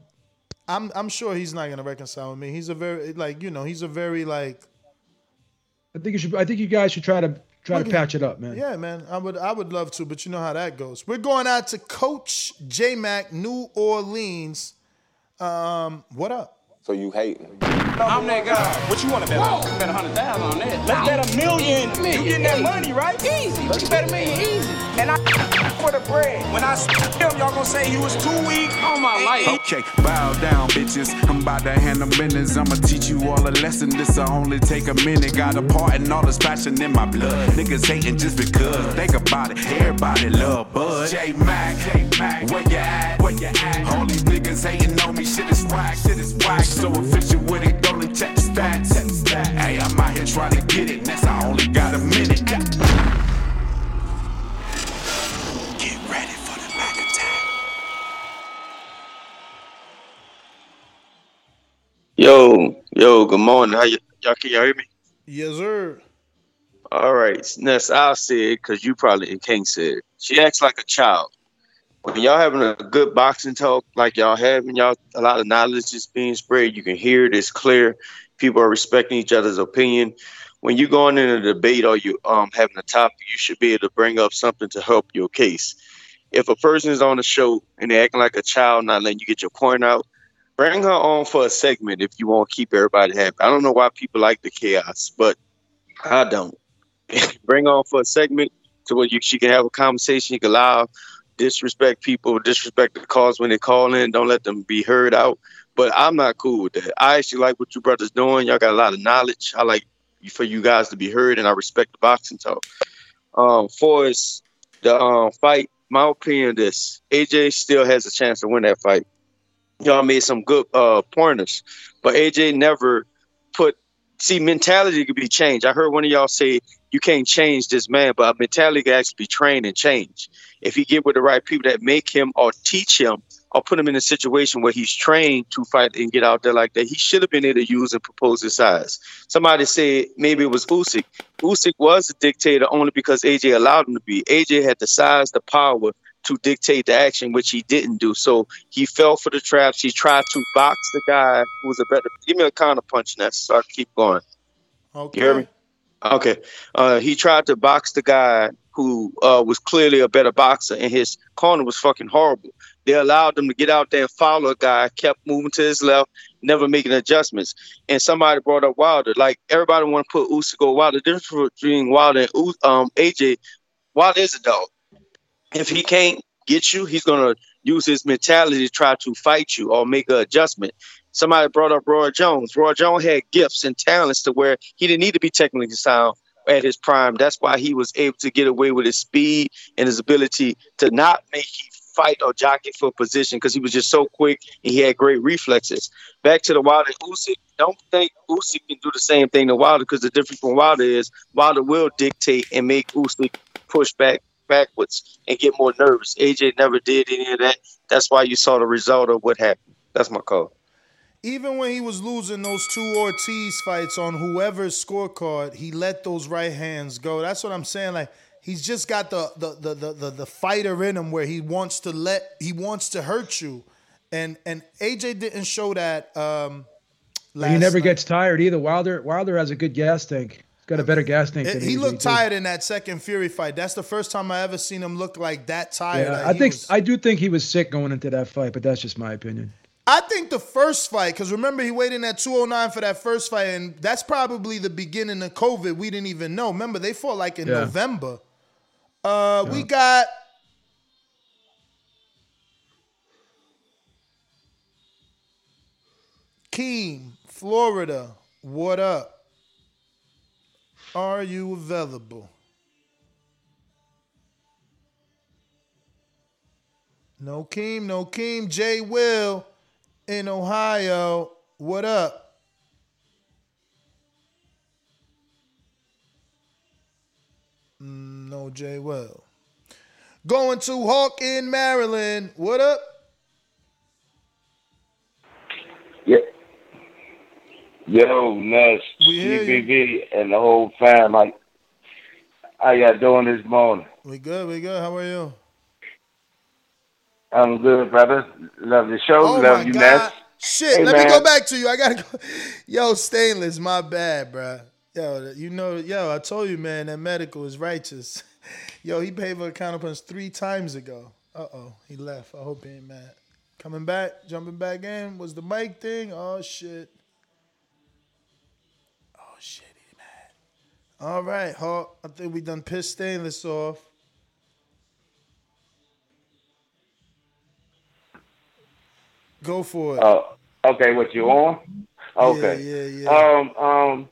I'm I'm sure he's not gonna reconcile with me. He's a very like you know he's a very like I think you should. I think you guys should try to try to patch it up, man. Yeah, man. I would I would love to, but you know how that goes. We're going out to Coach J Mac, New Orleans. Um, what up? So you hating? I'm that guy. What you want to bet on? Bet a hundred thousand on that. Let's bet a million. You getting that money, right? Easy. You can bet a million easy. And I for the bread. When I s- him, y'all gonna say he was too weak on my life. Okay, bow down, bitches. I'm about to handle business. I'ma teach you all a lesson. This'll only take a minute. Got a part and all this passion in my blood. Niggas hating just because. Think about it. Everybody love Bud. J Mac, J Mac, where you at? Where you at? All these niggas hating on me. Shit is whack. Shit is whack. So official with it. Don't even stats. Check stats. Hey, I'm out here trying to get it. Ness, I only got a minute. Get ready for the back attack. Yo, yo, good morning. How y- y'all can y'all hear me? Yes, sir. All right, Ness, I'll say it because you probably and King said it. She acts like a child. When y'all having a good boxing talk like y'all having, y'all a lot of knowledge is being spread. You can hear it, it's clear. People are respecting each other's opinion. When you're going in a debate or you um having a topic, you should be able to bring up something to help your case. If a person is on the show and they're acting like a child, not letting you get your point out, bring her on for a segment if you want to keep everybody happy. I don't know why people like the chaos, but I don't. bring her on for a segment to where you she can have a conversation. You can allow disrespect people, disrespect the cause when they call in. Don't let them be heard out. But I'm not cool with that. I actually like what you brothers doing. Y'all got a lot of knowledge. I like for you guys to be heard, and I respect the boxing talk. Um, for us, the um, fight, my opinion, this AJ still has a chance to win that fight. Y'all made some good uh, pointers, but AJ never put. See, mentality could be changed. I heard one of y'all say you can't change this man, but a mentality can actually be trained and changed. If he get with the right people that make him or teach him or put him in a situation where he's trained to fight and get out there like that, he should have been able to use and propose his size. Somebody said maybe it was Usyk. Usyk was a dictator only because AJ allowed him to be. AJ had the size, the power to dictate the action, which he didn't do. So he fell for the traps. He tried to box the guy who was a better. Give me a counter punch, Ness, so I keep going. Okay. You hear me? Okay. Uh, he tried to box the guy who uh, was clearly a better boxer, and his corner was fucking horrible. They allowed him to get out there and follow a guy, kept moving to his left, never making adjustments. And somebody brought up Wilder. Like everybody want to put Usyk Wilder. The difference between Wilder and um, AJ, Wilder is a dog. If he can't get you, he's gonna use his mentality to try to fight you or make an adjustment. Somebody brought up Roy Jones. Roy Jones had gifts and talents to where he didn't need to be technically sound at his prime. That's why he was able to get away with his speed and his ability to not make you fight or jockey for position because he was just so quick and he had great reflexes. Back to the Wilder Usyk. Don't think Usyk can do the same thing to Wilder because the difference from Wilder is Wilder will dictate and make Usyk push back backwards and get more nervous. AJ never did any of that. That's why you saw the result of what happened. That's my call. Even when he was losing those two Ortiz fights on whoever's scorecard, he let those right hands go. That's what I'm saying. Like he's just got the the the the, the, the fighter in him where he wants to let he wants to hurt you. And and AJ didn't show that um he never gets tired either. Wilder Wilder has a good gas tank. He's got a better gas tank than he looked tired in that second Fury fight. That's the first time I ever seen him look like that tired. Yeah, Like, I think was- I do think he was sick going into that fight, but that's just my opinion. I think the first fight, because remember he weighed in at 209 for that first fight, and that's probably the beginning of COVID. We didn't even know. Remember, they fought like in Yeah. November. Uh, we got Keem, Florida. What up? Are you available? No Keem, no Keem. Jay Will in Ohio. What up? Mm, No Jay Well. Going to Hawk in Maryland. What up? Yeah. Yo, Ness, hear and the whole fam. Like, how y'all doing this morning? We good, we good. How are you? I'm good, brother. Love the show. Oh Love you, God. Ness. Shit, Hey, let me man. go back to you. I gotta go. Yo, stainless, my bad, bro. Yo, you know, yo, I told you, man, that medical is righteous. Yo, he paid for a counter punch three times ago. Uh oh, he left. I hope he ain't mad. Coming back, jumping back in. Was the mic thing? Oh shit. Oh shit, he mad. All right, Hawk. I think we done pissed stainless off. Go for it. Oh, okay. What you on? Okay. Yeah, yeah, yeah. Um, um,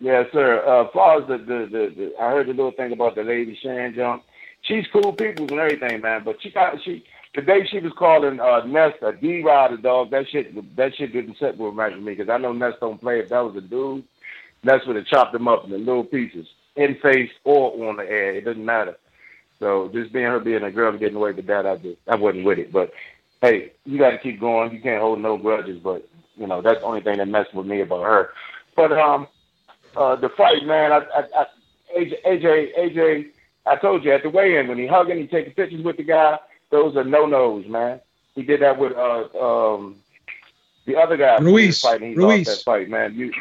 yeah, sir. Uh, as far as the, the, the, the, I heard the little thing about the lady Shan jump. She's cool people and everything, man. But she got she the day she was calling uh, Ness a D rider dog. That shit, that shit didn't sit well right with me because I know Ness don't play. If that was a dude, Ness would have chopped him up into little pieces, in face or on the air. It doesn't matter. So just being her being a girl and getting away with that, I just I wasn't with it. But hey, you got to keep going. You can't hold no grudges. But you know that's the only thing that messed with me about her. But um, uh, the fight, man. I, I, I AJ, AJ, AJ. I told you at the weigh-in when he hugging, he taking pictures with the guy. Those are no nos, man. He did that with uh um the other guy. Ruiz. Fighting. He Ruiz. lost that fight, man. You.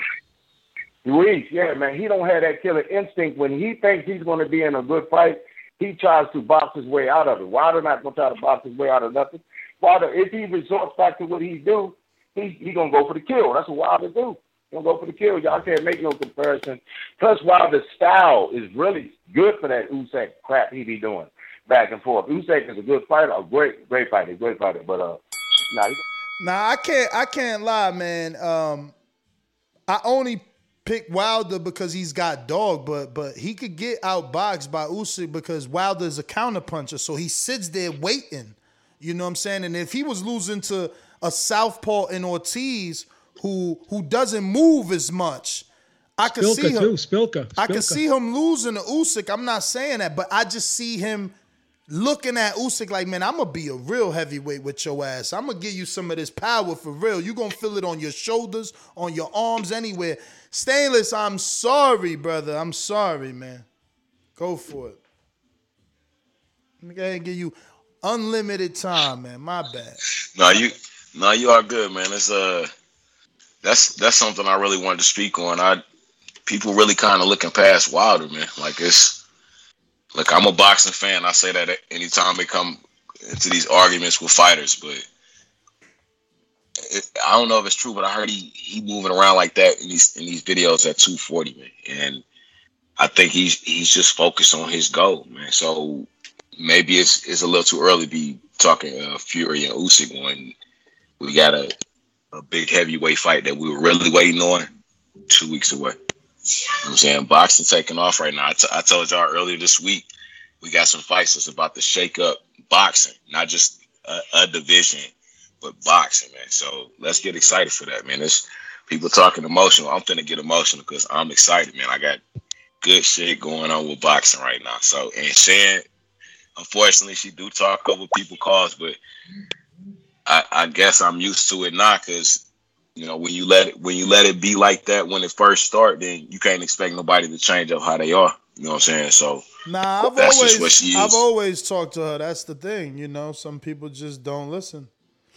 Ruiz, yeah, man. He don't have that killer instinct. When he thinks he's going to be in a good fight, he tries to box his way out of it. Wilder not going to try to box his way out of nothing. Wilder, if he resorts back to what he do, he he gonna go for the kill. That's what Wilder do. He gonna go for the kill. Y'all can't make no comparison. Plus, Wilder's style is really good for that Usyk crap he be doing back and forth. Usyk is a good fighter, a great great fighter, great fighter. But uh, nah, he, Nah, I can't. I can't lie, man. Um, I only pick Wilder because he's got dog, but but he could get outboxed by Usyk because Wilder's a counterpuncher, so he sits there waiting. You know what I'm saying? And if he was losing to a southpaw in Ortiz who who doesn't move as much, I could see him. too. Szpilka. I can see him losing to Usyk. I'm not saying that, but I just see him looking at Usyk like, man, I'm gonna be a real heavyweight with your ass. I'm gonna give you some of this power for real. You're gonna feel it on your shoulders, on your arms, anywhere. Stainless, I'm sorry, brother. I'm sorry, man. Go for it. Let me go ahead and give you unlimited time, man. My bad. No, you no, you are good, man. It's uh that's that's something I really wanted to speak on. I people really kind of looking past Wilder, man. Like it's like I'm a boxing fan. I say that anytime they come into these arguments with fighters, but it, I don't know if it's true, but I heard he he moving around like that in these in these videos at 240, man. And I think he's he's just focused on his goal, man. So maybe it's it's a little too early to be talking uh, Fury and Usyk when we got a a big heavyweight fight that we were really waiting on two weeks away. You know I'm saying boxing taking off right now. I, t- I told y'all earlier this week we got some fights that's about to shake up boxing, not just a, a division, but boxing, man. So let's get excited for that, man. It's people talking emotional. I'm finna get emotional because I'm excited, man. I got good shit going on with boxing right now. So and Shan, unfortunately, she do talk over people calls, but I, I guess I'm used to it now because you know when you let it when you let it be like that when it first start, then you can't expect nobody to change up how they are. You know what I'm saying? So Nah, I've That's just always what she I've always talked to her. That's the thing, you know. Some people just don't listen.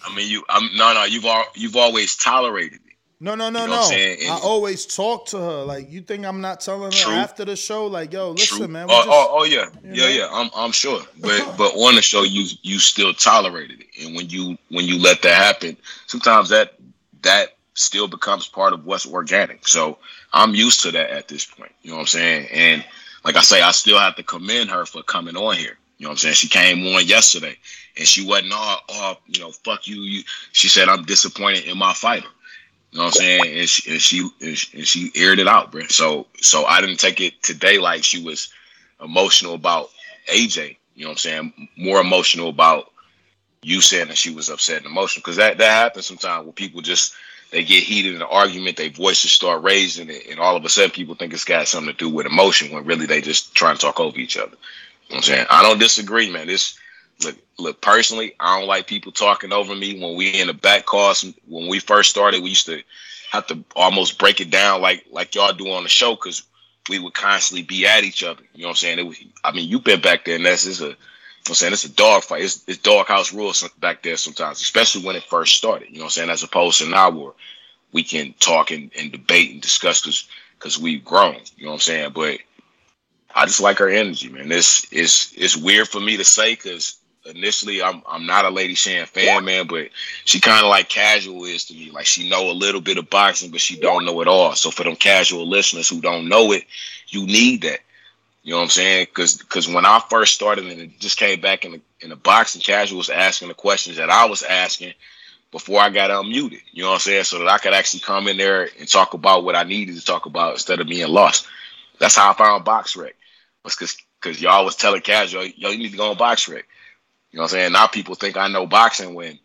I mean, you I'm no no you've all you've always tolerated it. No, no, no, You know no. And- I always talk to her. Like, you think I'm not telling her True. after the show? Like, yo, listen, True. man. Oh, just- oh, oh, yeah, yeah, yeah. I'm, I'm sure. But, but on the show, you, you still tolerated it, and when you, when you let that happen, sometimes that, that still becomes part of what's organic. So I'm used to that at this point. You know what I'm saying? And like I say, I still have to commend her for coming on here. You know what I'm saying? She came on yesterday, and she wasn't all, all you know, fuck you. You. She said, I'm disappointed in my fighter. You know what I'm saying? And she and she and she, aired it out, bro. So so I didn't take it today like she was emotional about AJ. You know what I'm saying? More emotional about you saying that she was upset and emotional because that that happens sometimes where people just they get heated in an argument, their voices start raising, and, and all of a sudden people think it's got something to do with emotion when really they just trying to talk over each other. You know what I'm saying? I don't disagree, man. This look look personally, I don't like people talking over me when we in the back cars. When we first started, we used to have to almost break it down like like y'all do on the show because we would constantly be at each other. You know what I'm saying? It was, I mean, you've been back there, and that's it's a, I'm saying it's a dog fight. It's, it's doghouse rules back there sometimes, especially when it first started. You know what I'm saying? As opposed to now where we can talk and, and debate and discuss because because we've grown. You know what I'm saying? But I just like her energy, man. It's it's it's weird for me to say because initially I'm I'm not a Lady Shan fan, man, but she kind of like casual is to me. Like she know a little bit of boxing, but she don't know it all. So for them casual listeners who don't know it, you need that. You know what I'm saying? Because because when I first started and it just came back in the in the boxing, casual was asking the questions that I was asking before I got unmuted. You know what I'm saying? So that I could actually come in there and talk about what I needed to talk about instead of being lost. That's how I found BoxRec. Was because because y'all was telling casual, yo, you need to go on BoxRec. You know what I'm saying? Now people think I know boxing when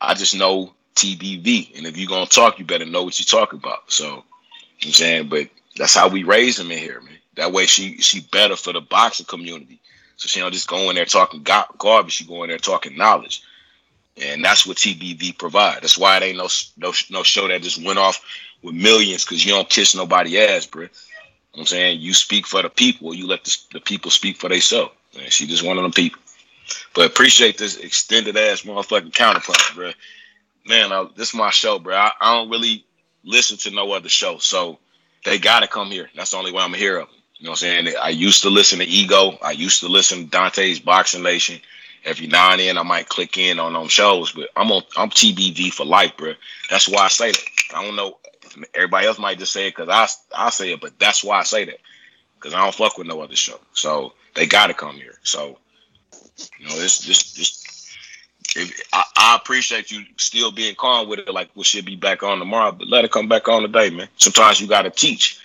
I just know TBV. And if you're gonna talk, you better know what you're talking about. So you know what I'm saying, but that's how we raise them in here, man. That way she she better for the boxing community. So she don't just go in there talking garbage, she go in there talking knowledge. And that's what TBV provide. That's why it ain't no no no show that just went off with millions because you don't kiss nobody ass, bro. You know what I'm saying? You speak for the people, you let the, the people speak for themselves. And she just one of them people. But appreciate this extended ass motherfucking counterpunch, bro. Man, I, this is my show, bro. I, I don't really listen to no other show, so they gotta come here. That's the only way I'm a hero. You know what I'm saying? I used to listen to Ego. I used to listen to Dante's Boxing Nation. Every now and then, I might click in on them shows, but I'm on I'm TBV for life, bro. That's why I say that. I don't know. Everybody else might just say it because I I say it, but that's why I say that because I don't fuck with no other show. So they gotta come here. So you know, it's just just. I, I appreciate you still being calm with it. Like we should be back on tomorrow, but let it come back on today, man. Sometimes you gotta teach.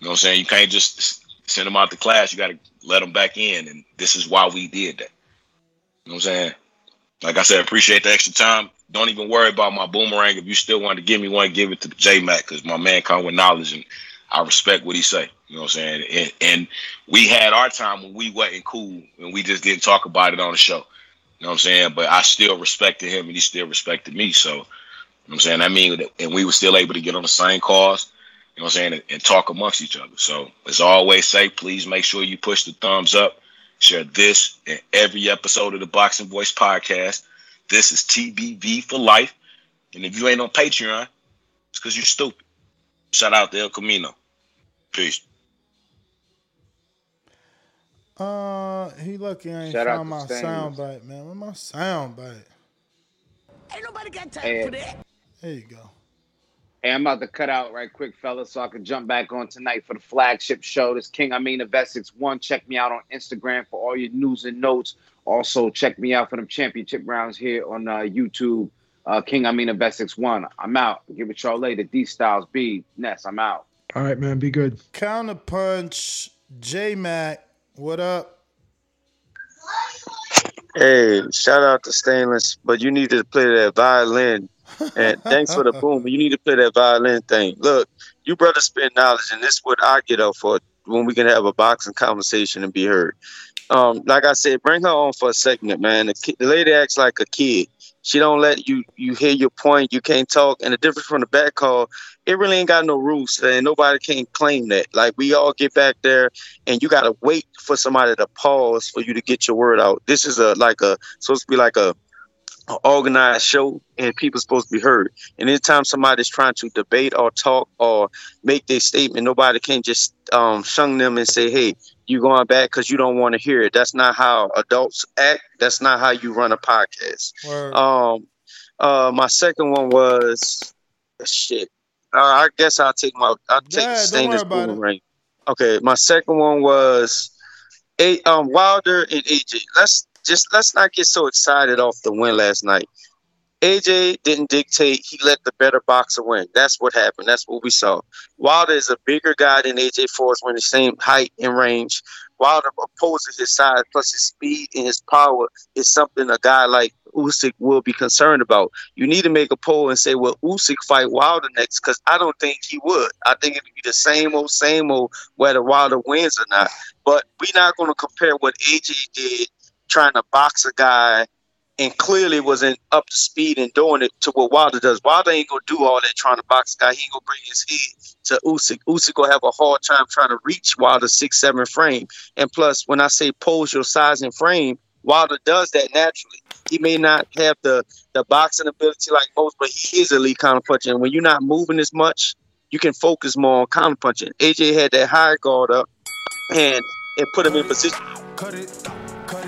You know what I'm saying? You can't just send them out to class. You gotta let them back in, and this is why we did that. You know what I'm saying? Like I said, appreciate the extra time. Don't even worry about my boomerang. If you still want to give me one, give it to J Mac because my man come with knowledge and I respect what he say. You know what I'm saying? And, and we had our time when we wasn't cool and we just didn't talk about it on the show. You know what I'm saying? But I still respected him and he still respected me. So, you know what I'm saying? I mean, and we were still able to get on the same cause, you know what I'm saying, and, and talk amongst each other. So, as I always say, please make sure you push the thumbs up, share this and every episode of the Boxing Voice podcast. This is TBV for life. And if you ain't on Patreon, it's because you're stupid. Shout out to El Camino. Peace. Uh, he lucky I ain't Shout found my Stainless. sound bite, man. Where my sound bite? Ain't nobody got time Hey. for that. There you go. Hey, I'm about to cut out right quick, fellas, so I can jump back on tonight for the flagship show. This King Amin of Essex One. Check me out on Instagram for all your news and notes. Also, check me out for them championship rounds here on uh, YouTube. Uh, King Amin of Essex One. I'm out. Give it y'all later. D Styles B. Ness. I'm out. All right, man. Be good. Counterpunch, J Mac, what up? Hey, shout out to Stainless, but you need to play that violin. And thanks for the boom. but You need to play that violin thing. Look, you brothers spend knowledge, and this is what I get up for when we can have a boxing conversation and be heard. Um, like I said, bring her on for a segment, man. The, ki- the lady acts like a kid. She don't let you you hear your point. You can't talk. And the difference from the back call, it really ain't got no rules, and nobody can claim that. Like we all get back there, and you gotta wait for somebody to pause for you to get your word out. This is a like a supposed to be like a an organized show and people supposed to be heard. And anytime somebody's trying to debate or talk or make their statement, nobody can just um, shun them and say, "Hey, you going back because you don't want to hear it." That's not how adults act. That's not how you run a podcast. Word. Um, uh, my second one was shit. Uh, I guess I'll take my I'll take Yeah, the stainless worry about it. boomerang. Okay, my second one was a um Wilder and AJ. Let's just let's not get so excited off the win last night. AJ didn't dictate; he let the better boxer win. That's what happened. That's what we saw. Wilder is a bigger guy than AJ Forrest when the same height and range. Wilder opposes his size plus his speed and his power is something a guy like Usyk will be concerned about. You need to make a poll and say, "Will Usyk fight Wilder next?" Because I don't think he would. I think it'd be the same old, same old, whether Wilder wins or not. But we're not going to compare what AJ did trying to box a guy and clearly wasn't up to speed and doing it to what Wilder does. Wilder ain't gonna do all that trying to box guy. He ain't gonna bring his head to Usyk. Usyk gonna have a hard time trying to reach Wilder's six seven frame. And plus, when I say pose your size and frame, Wilder does that naturally. He may not have the the boxing ability like most, but he is elite counter puncher. And when you're not moving as much, you can focus more on counter punching. AJ had that high guard up and it put him in position.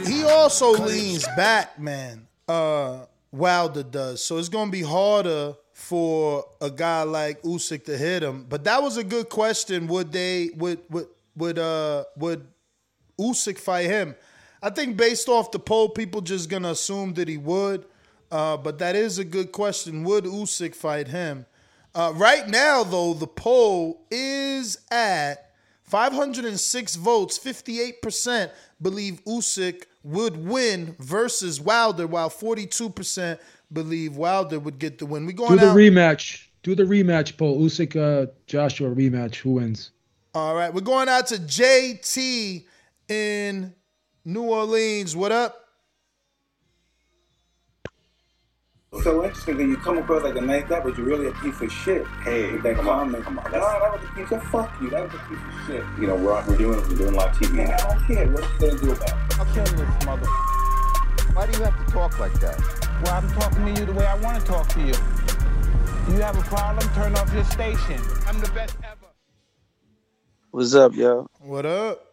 He also leans back, man. Uh, Wilder does, so it's gonna be harder for a guy like Usyk to hit him. But that was a good question. Would they? Would would would uh would Usyk fight him? I think based off the poll, people just gonna assume that he would. Uh, but that is a good question. Would Usyk fight him? Uh, right now, though, the poll is at 506 votes. 58% believe Usyk would win versus Wilder, while 42% believe Wilder would get the win. We going do the out. rematch. Do the rematch poll. Usyk, uh, Joshua rematch. Who wins? All right, we're going out to JT in New Orleans. What up? So interesting that you come across like a nice guy, but you're really a piece of shit. Hey, with that come on, comment. come on, No, that's- that was a piece of fuck you. That was a piece of shit. You know, we're, we're doing we're doing live TV Man, now. I don't care. What you gonna do about it? I'll kill this mother. Why do you have to talk like that? Well, I'm talking to you the way I want to talk to you. You have a problem? Turn off your station. I'm the best ever. What's up, y'all? What up?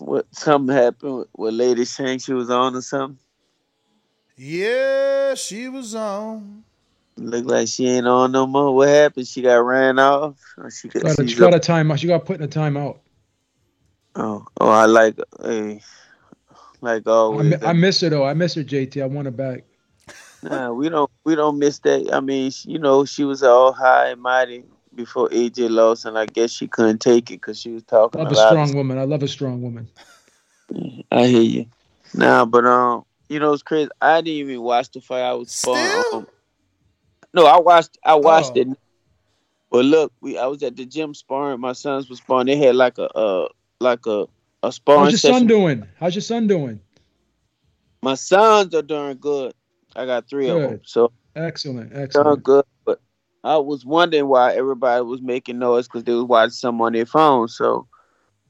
What something happened with, with Lady Shan she was on or something? Yeah, she was on. Look like she ain't on no more. What happened? She got ran off. Or she got, Got a, she's got a timeout. She got put in a timeout. oh, oh, I like, hey, like I, always. mi- I miss her though. I miss her, JT. I want her back. Nah, we don't we don't miss that. I mean, she- you know, she was all high and mighty before AJ lost, and I guess she couldn't take it because she was talking Love a a lot. strong woman. I love a strong woman. I hear you. Nah, but um, you know, it's crazy. I didn't even watch the fight. I was sparring. Um, no, I watched. I watched Oh. it. But look, we I was at the gym sparring. My sons was sparring. They had like a uh like a a sparring How's your session. son doing? How's your son doing? My sons are doing good. I got three of them, so Excellent. Excellent. good. But I was wondering why everybody was making noise because they was watching something on their phone. So,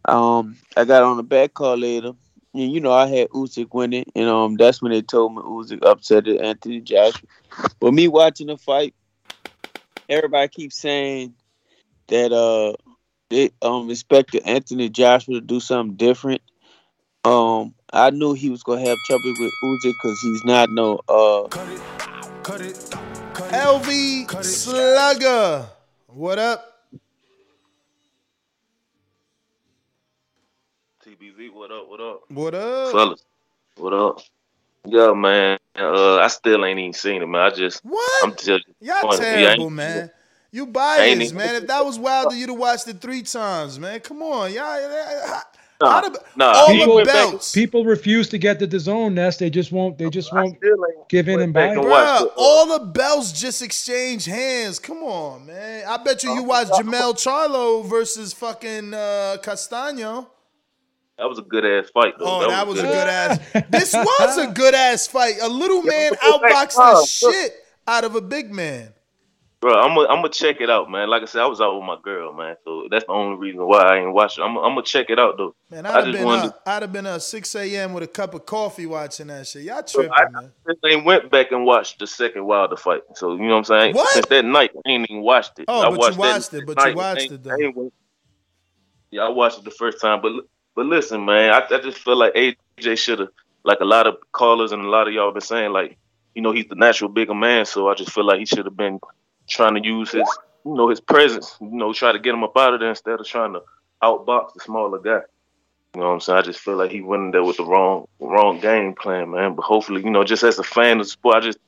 um, I got on the back call later, and you know I had Usyk winning, and um, that's when they told me Usyk upset Anthony Joshua. But me watching the fight, everybody keeps saying that uh they um expected Anthony Joshua to do something different. Um, I knew he was gonna have trouble with Usyk because he's not no uh cut it cut it LV Slugger. What up? TBV, what up? What up? What up? Fellas, what up? Yeah, man. Uh, I still ain't even seen it, man. I just, what? I'm just, Y'all yeah, I terrible, ain't- man. You ain't biased, even- man. If that was Wilder, you'd have watched it three times, man. Come on, y'all. How, Nah, how the, nah, all he the back- belts, People refuse to get to the zone, Ness. They just won't. They just won't give in and buy. back and it. all the belts just exchange hands. Come on, man. I bet you you watched Jermell Charlo versus fucking uh, Castaño. That was a good ass fight, though. Oh, that was a good ass. This was a good ass fight. A little man outboxed the Look. shit out of a big man. Bro, I'm gonna I'm check it out, man. Like I said, I was out with my girl, man. So that's the only reason why I ain't watching. I'm, I'm gonna check it out though. Man, I I'd have just been wanted. up, I'd have been up 6 a.m. with a cup of coffee watching that shit. Y'all to, tripping, I, man. I ain't went back and watched the second Wilder fight. So you know what I'm saying? What? Since that night, I ain't even watched it. Oh, I but you watched that watched it, but you night. watched I ain't- it, though. I ain't went- yeah, I watched it the first time, but but listen, man, I, I just feel like AJ should have, like a lot of callers and a lot of y'all been saying, like, you know, he's the natural bigger man, so I just feel like he should have been trying to use his, you know, his presence, you know, try to get him up out of there instead of trying to outbox the smaller guy. You know what I'm saying? I just feel like he went in there with the wrong wrong game plan, man. But hopefully, you know, just as a fan of the sport, I just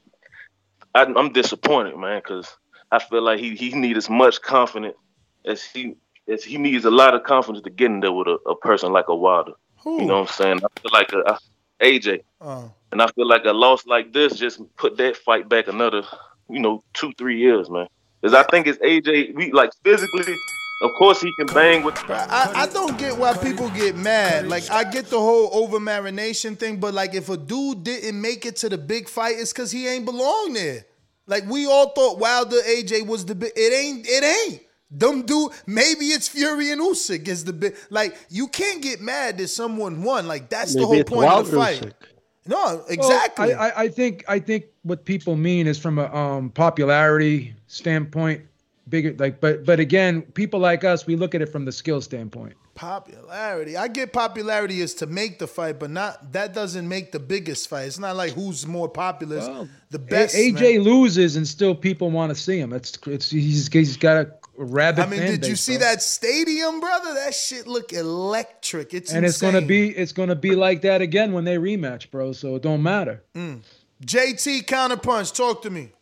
I, I'm disappointed, man, because I feel like he he needs as much confidence as he as he needs a lot of confidence to get in there with a, a person like a Wilder. You know what I'm saying? I feel like a, AJ, Oh. and I feel like a loss like this just put that fight back another, you know, two three years, man. Because I think it's AJ. We like physically, of course he can bang with. I, I don't get why people get mad. Like I get the whole over marination thing, but like if a dude didn't make it to the big fight, it's because he ain't belong there. Like we all thought Wilder AJ was the big. It ain't. It ain't. Them do Maybe it's Fury and Usyk is the big. Like you can't get mad that someone won. Like that's the whole it's point of the fight. Usyk. No, exactly. I, I, I think I think what people mean is from a um, popularity standpoint, bigger like but but again, people like us, we look at it from the skill standpoint. Popularity. I get popularity is to make the fight, but not that doesn't make the biggest fight. It's not like who's more popular. It's the best. A- man. AJ loses and still people want to see him. It's it's he's he's got a rabid I mean, fan did you base, see bro. that stadium, brother? That shit look electric. It's and it's gonna be it's gonna be like that again when they rematch, bro. So it don't matter. Mm. JT counterpunch. Talk to me.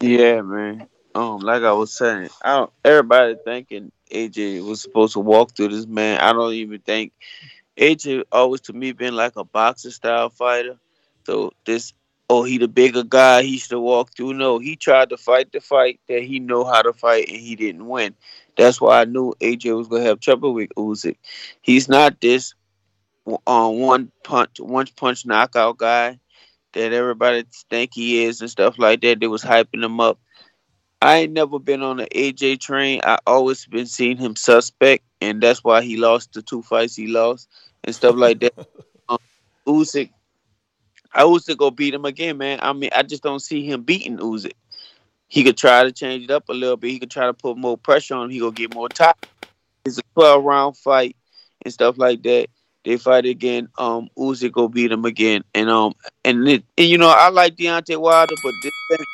Yeah, man. Um, like I was saying, I don't, everybody thinking AJ was supposed to walk through this man. I don't even think AJ always to me been like a boxer style fighter. So this oh he the bigger guy, he should walk through. No, he tried to fight the fight that he know how to fight and he didn't win. That's why I knew AJ was gonna have trouble with Usyk. He's not this um, one punch one punch knockout guy that everybody think he is and stuff like that. They was hyping him up. I ain't never been on the AJ train. I always been seeing him suspect, and that's why he lost the two fights he lost and stuff like that. um, I Usyk go beat him again, man. I mean, I just don't see him beating Usyk. He could try to change it up a little bit. He could try to put more pressure on him. He gonna get more time. It's a 12 round fight and stuff like that. They fight again. Um, Usyk go beat him again, and um, and it, and you know I like Deontay Wilder, but this thing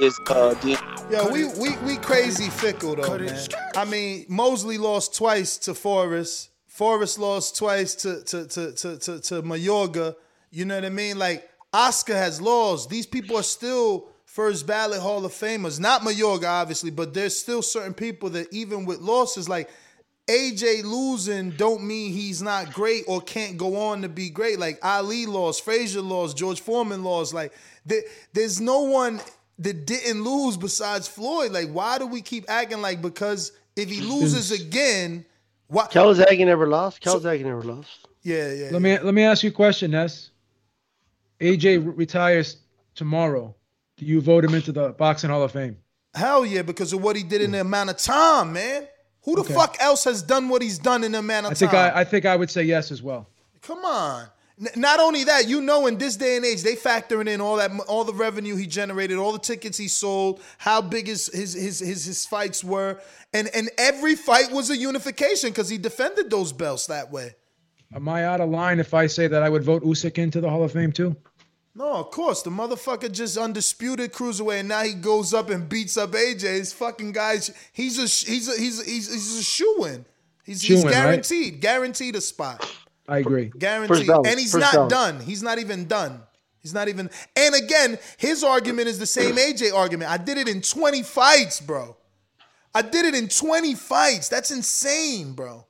is uh, De- Yo, we we we crazy fickle though, man. I mean, Mosley lost twice to Forrest. Forrest lost twice to to to to to, to Mayorga. You know what I mean? Like Oscar has lost. These people are still first ballot Hall of Famers. Not Mayorga, obviously, but there's still certain people that even with losses, like AJ losing, don't mean he's not great or can't go on to be great. Like Ali lost, Frazier lost, George Foreman lost. Like there, there's no one that didn't lose besides Floyd. Like, why do we keep acting like because if he loses again, why? Calzaghe never lost. Calzaghe never lost. Yeah, yeah. Let me let me ask you a question, Ness. AJ retires tomorrow. Do you vote him into the boxing Hall of Fame? Hell yeah, because of what he did in the amount of time, man. Who the Okay. fuck else has done what he's done in the amount of I time? I, I think I would say yes as well. Come on. N- not only that, you know, in this day and age, they factoring in all that, all the revenue he generated, all the tickets he sold, how big his his his his, his fights were, and and every fight was a unification because he defended those belts that way. Am I out of line if I say that I would vote Usyk into the Hall of Fame too? No, of course, the motherfucker just undisputed cruiserweight, and now he goes up and beats up AJ. His fucking guys, he's a he's a he's a, he's, he's a shoe in. He's, he's Shoo-in, right? guaranteed, guaranteed a spot. I agree. Guaranteed. ballot, and he's first not ballot. done. He's not even done. He's not even. And again, his argument is the same AJ argument. I did it in 20 fights, bro. I did it in 20 fights. That's insane, bro.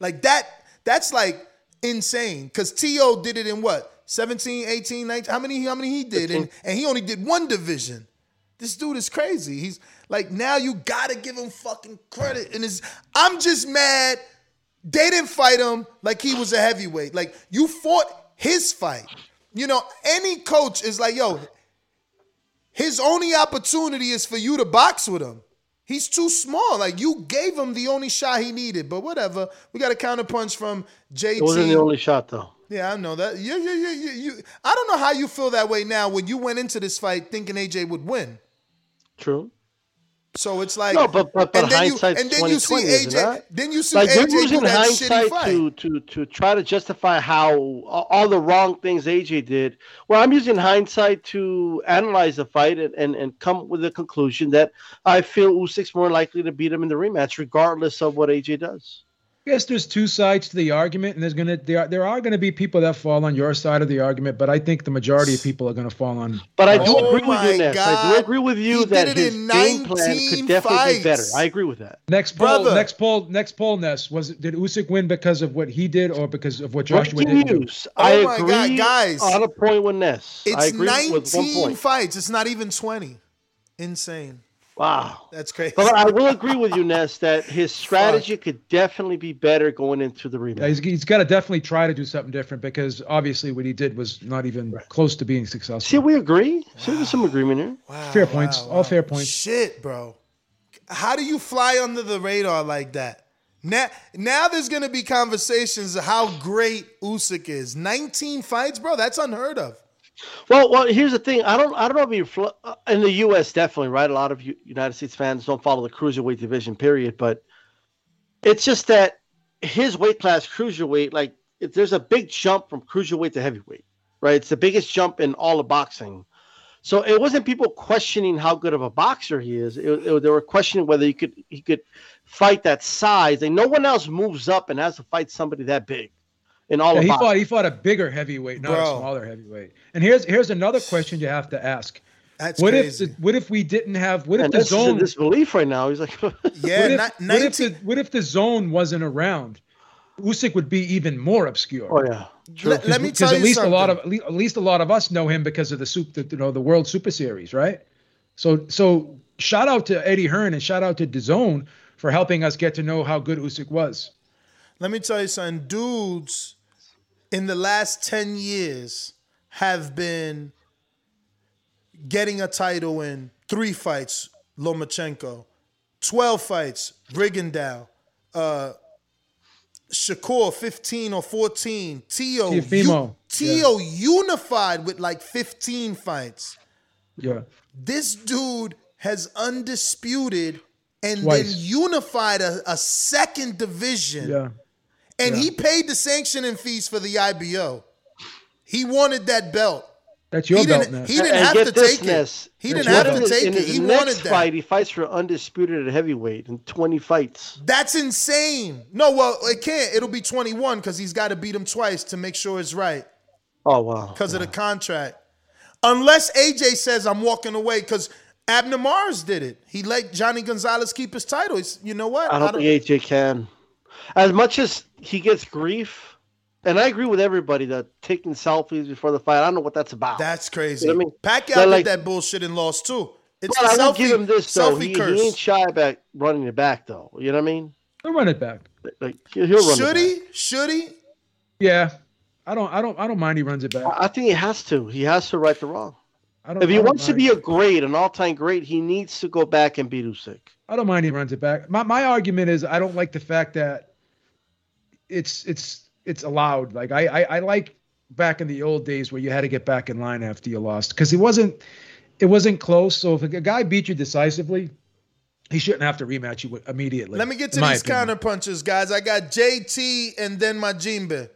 Like that, that's like insane. Cause T.O. did it in what? 17, 18, 19. How many, how many he did? And, and he only did one division. This dude is crazy. He's like, now you gotta give him fucking credit. And it's, I'm just mad they didn't fight him like he was a heavyweight. Like you fought his fight. You know, any coach is like, yo, his only opportunity is for you to box with him. He's too small. Like you gave him the only shot he needed, but whatever. We got a counterpunch from JT. It wasn't the only shot though. Yeah, I know that. Yeah, yeah, yeah, yeah. You, I don't know how you feel that way now when you went into this fight thinking AJ would win. True. So it's like no, but but, but and then you, hindsight's and then you see 20/20, isn't AJ. Then you see like AJ using hindsight to to to try to justify how all the wrong things AJ did. Well, I'm using hindsight to analyze the fight and, and, and come with the conclusion that I feel Usyk's more likely to beat him in the rematch, regardless of what AJ does. I guess there's two sides to the argument, and there's gonna there are, there are gonna be people that fall on your side of the argument, but I think the majority of people are gonna fall on. But I do Oh agree with you, Ness. I do oh agree with you He that did it his game plan could definitely be better. I agree with that. Next poll, Brother. next poll, next poll. Ness was did Usyk win because of what he did or because of what Joshua Breaking did? news. I Oh my agree God, guys. on a point with Ness. I It's agree with one 19 point. fights. It's not even 20. Insane. Wow. That's crazy. But I will agree with you, Ness, that his strategy could definitely be better going into the rematch. Yeah, he's, he's got to definitely try to do something different because obviously what he did was not even close to being successful. See, we agree. See, there's some agreement here. fair points, all fair points. Shit, bro. How do you fly under the radar like that? Now, now there's gonna be conversations of how great Usyk is. 19 fights, bro. That's unheard of. Well, well, here's the thing. I don't, I don't know if you fl- uh, in the U.S. definitely right. A lot of United States fans don't follow the cruiserweight division, period. But it's just that his weight class, cruiserweight, like there's a big jump from cruiserweight to heavyweight, right? It's the biggest jump in all of boxing. So it wasn't people questioning how good of a boxer he is. It, it- they were questioning whether he could he could fight that size. And no one else moves up and has to fight somebody that big in all Yeah, of he boxing. fought he fought a bigger heavyweight, not Bro. a smaller heavyweight. And here's here's another question you have to ask. That's what crazy. if the, what if we didn't have what if the this is in zone disbelief right now. He's like, Yeah, what if, ni- what if the what if the zone wasn't around? Usyk would be even more obscure. Oh yeah. Let- let me tell at you least a lot of at least a lot of us know him because of the soup, the, you know, the World Super Series, right? So so shout out to Eddie Hearn and shout out to DAZN for helping us get to know how good Usyk was. Let me tell you something. Dudes in the last 10 years have been getting a title in three fights, Lomachenko, 12 fights, Rigondeaux, uh, Shakur, 15 or 14, Tio, U- Tio unified with like 15 fights. Yeah. This dude has undisputed and Twice. then unified a, a second division. Yeah. And Yeah. he paid the sanctioning fees for the IBO. He wanted that belt. That's your he belt, didn't, He didn't And have to take Ness. it. He That's didn't have to belt. take in it. his He next wanted that. fight, he fights for undisputed at heavyweight in 20 fights. That's insane. No, well, it can't. It'll be 21 because he's got to beat him twice to make sure it's right Oh wow. because of the contract. Unless AJ says I'm walking away because Abner Mares did it. He let Johnny Gonzalez keep his title. He's, you know what? I don't think AJ can. As much as he gets grief, and I agree with everybody that taking selfies before the fight, I don't know what that's about. That's crazy. You know I mean? Pacquiao But, did like- that bullshit and lost too. It's but the I will selfie, give him this though. selfie He, he ain't shy about running it back though. You know what I mean? He'll run it back. Like he'll, he'll run Should it back. he? Should he? Yeah. I don't I don't I don't mind he runs it back. I I think he has to. He has to right the wrong. I don't, If he I don't wants to be a great, an all-time great, he needs to go back and beat Usyk. I don't mind he runs it back. My my argument is I don't like the fact that it's it's it's allowed. Like I I, I like back in the old days where you had to get back in line after you lost because it wasn't it wasn't close. So if a guy beat you decisively, he shouldn't have to rematch you immediately. Let me get to these opinion. counter punches, guys. I got JT and then my Jimbe.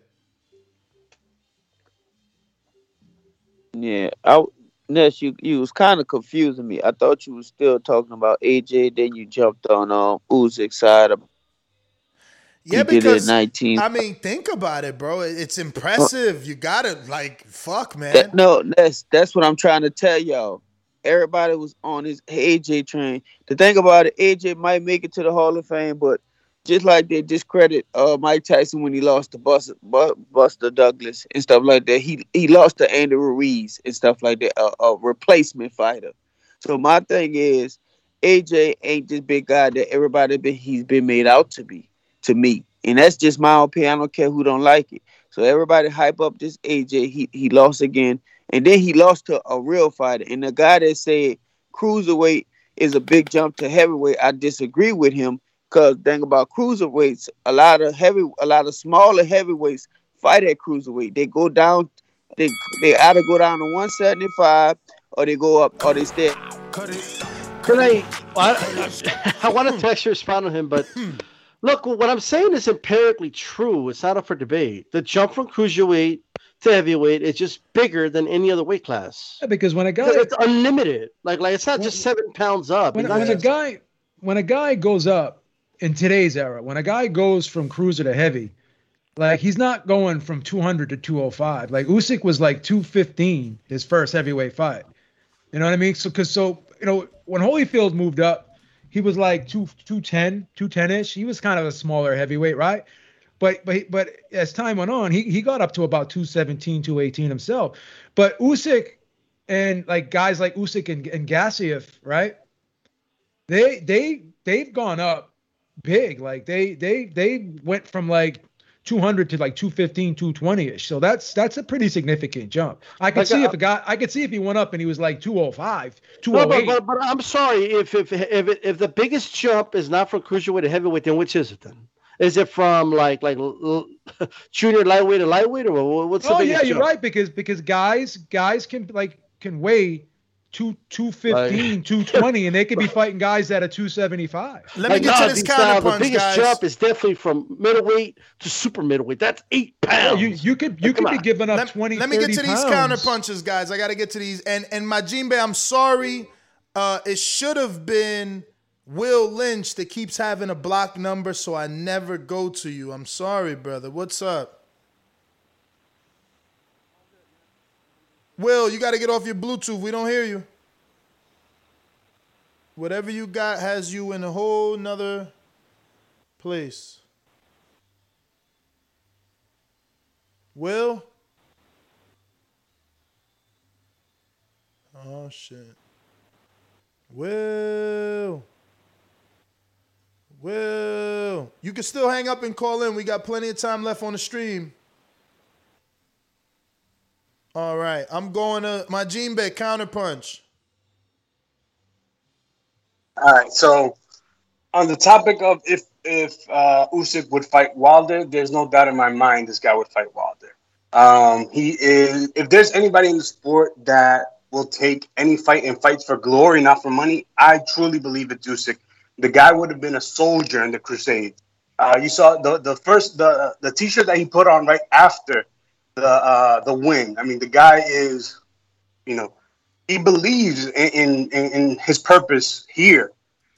Yeah, I Ness, you you was kind of confusing me. I thought you were still talking about AJ, then you jumped on um Usyk's side. Of, Yeah, he did it at because 19. I mean, think about it, bro. It's impressive. You gotta like, fuck, man. That- no, that's that's what I'm trying to tell y'all. Everybody was on his AJ train. To think about it, AJ might make it to the Hall of Fame, but just like they discredit uh, Mike Tyson when he lost to Buster, Buster Douglas and stuff like that, he he lost to Andy Ruiz and stuff like that, a, a replacement fighter. So my thing is, AJ ain't this big guy that everybody been, he's been made out to be to me, and that's just my opinion. I don't care who don't like it. So everybody hype up this AJ. He he lost again, and then he lost to a real fighter. And the guy that said cruiserweight is a big jump to heavyweight, I disagree with him. Cause thing about cruiserweights, a lot of heavy, a lot of smaller heavyweights fight at cruiserweight. They go down, they they either go down to one seventy five or they go up or they stay. Can I? I, I wanted to actually respond to him, but hmm. Look, what I'm saying is empirically true. It's not up for debate. The jump from cruiserweight to heavyweight is just bigger than any other weight class. Yeah, because when a guy, it's unlimited. Like, like it's not just seven pounds up. when, when a guy when a guy goes up in today's era, when a guy goes from cruiser to heavy, like he's not going from 200 to 205. Like Usyk was like 215 his first heavyweight fight. You know what I mean? So cuz so you know when Holyfield moved up, he was like 2 210, 210ish. He was kind of a smaller heavyweight, right? But but but as time went on, he he got up to about 217, 218 himself. But Usyk and like guys like Usyk and, and Gassiev, right? They they they've gone up big. Like they they they went from like 200 to like 215, 220ish. So that's that's a pretty significant jump. I could Like, see uh, if a guy I could see if he went up and he was like 205, No, but, but, but I'm sorry if if if if the biggest jump is not from cruiserweight to heavyweight, then which is it then? Is it from like like junior lightweight to lightweight, or what's the oh yeah, you're right because because guys guys can like can weigh two 215, 220 and they could be fighting guys at a 275. Let me Like, nah, these style, The biggest jump is definitely from middleweight to super middleweight. That's eight pounds. you you could you could be giving up 20 Let me get to these pounds. counter punches, guys. I got to get to these. And and Majimbe, I'm sorry. Uh, it should have been Will Lynch that keeps having a block number, so I never go to you. I'm sorry, brother. What's up? Will, you got to get off your Bluetooth. We don't hear you. Whatever you got has you in a whole nother place. Will? Oh shit. Will. Will. You can still hang up and call in. We got plenty of time left on the stream. All right. I'm going to my Gene Bet counterpunch. All right. So, on the topic of if if uh, Usyk would fight Wilder, there's no doubt in my mind this guy would fight Wilder. Um, he is. If there's anybody in the sport that will take any fight and fights for glory, not for money, I truly believe it's Usyk. The guy would have been a soldier in the Crusade. Uh, you saw the the first the the T-shirt that he put on right after the uh, the win. I mean, the guy is, you know, he believes in in, in his purpose here.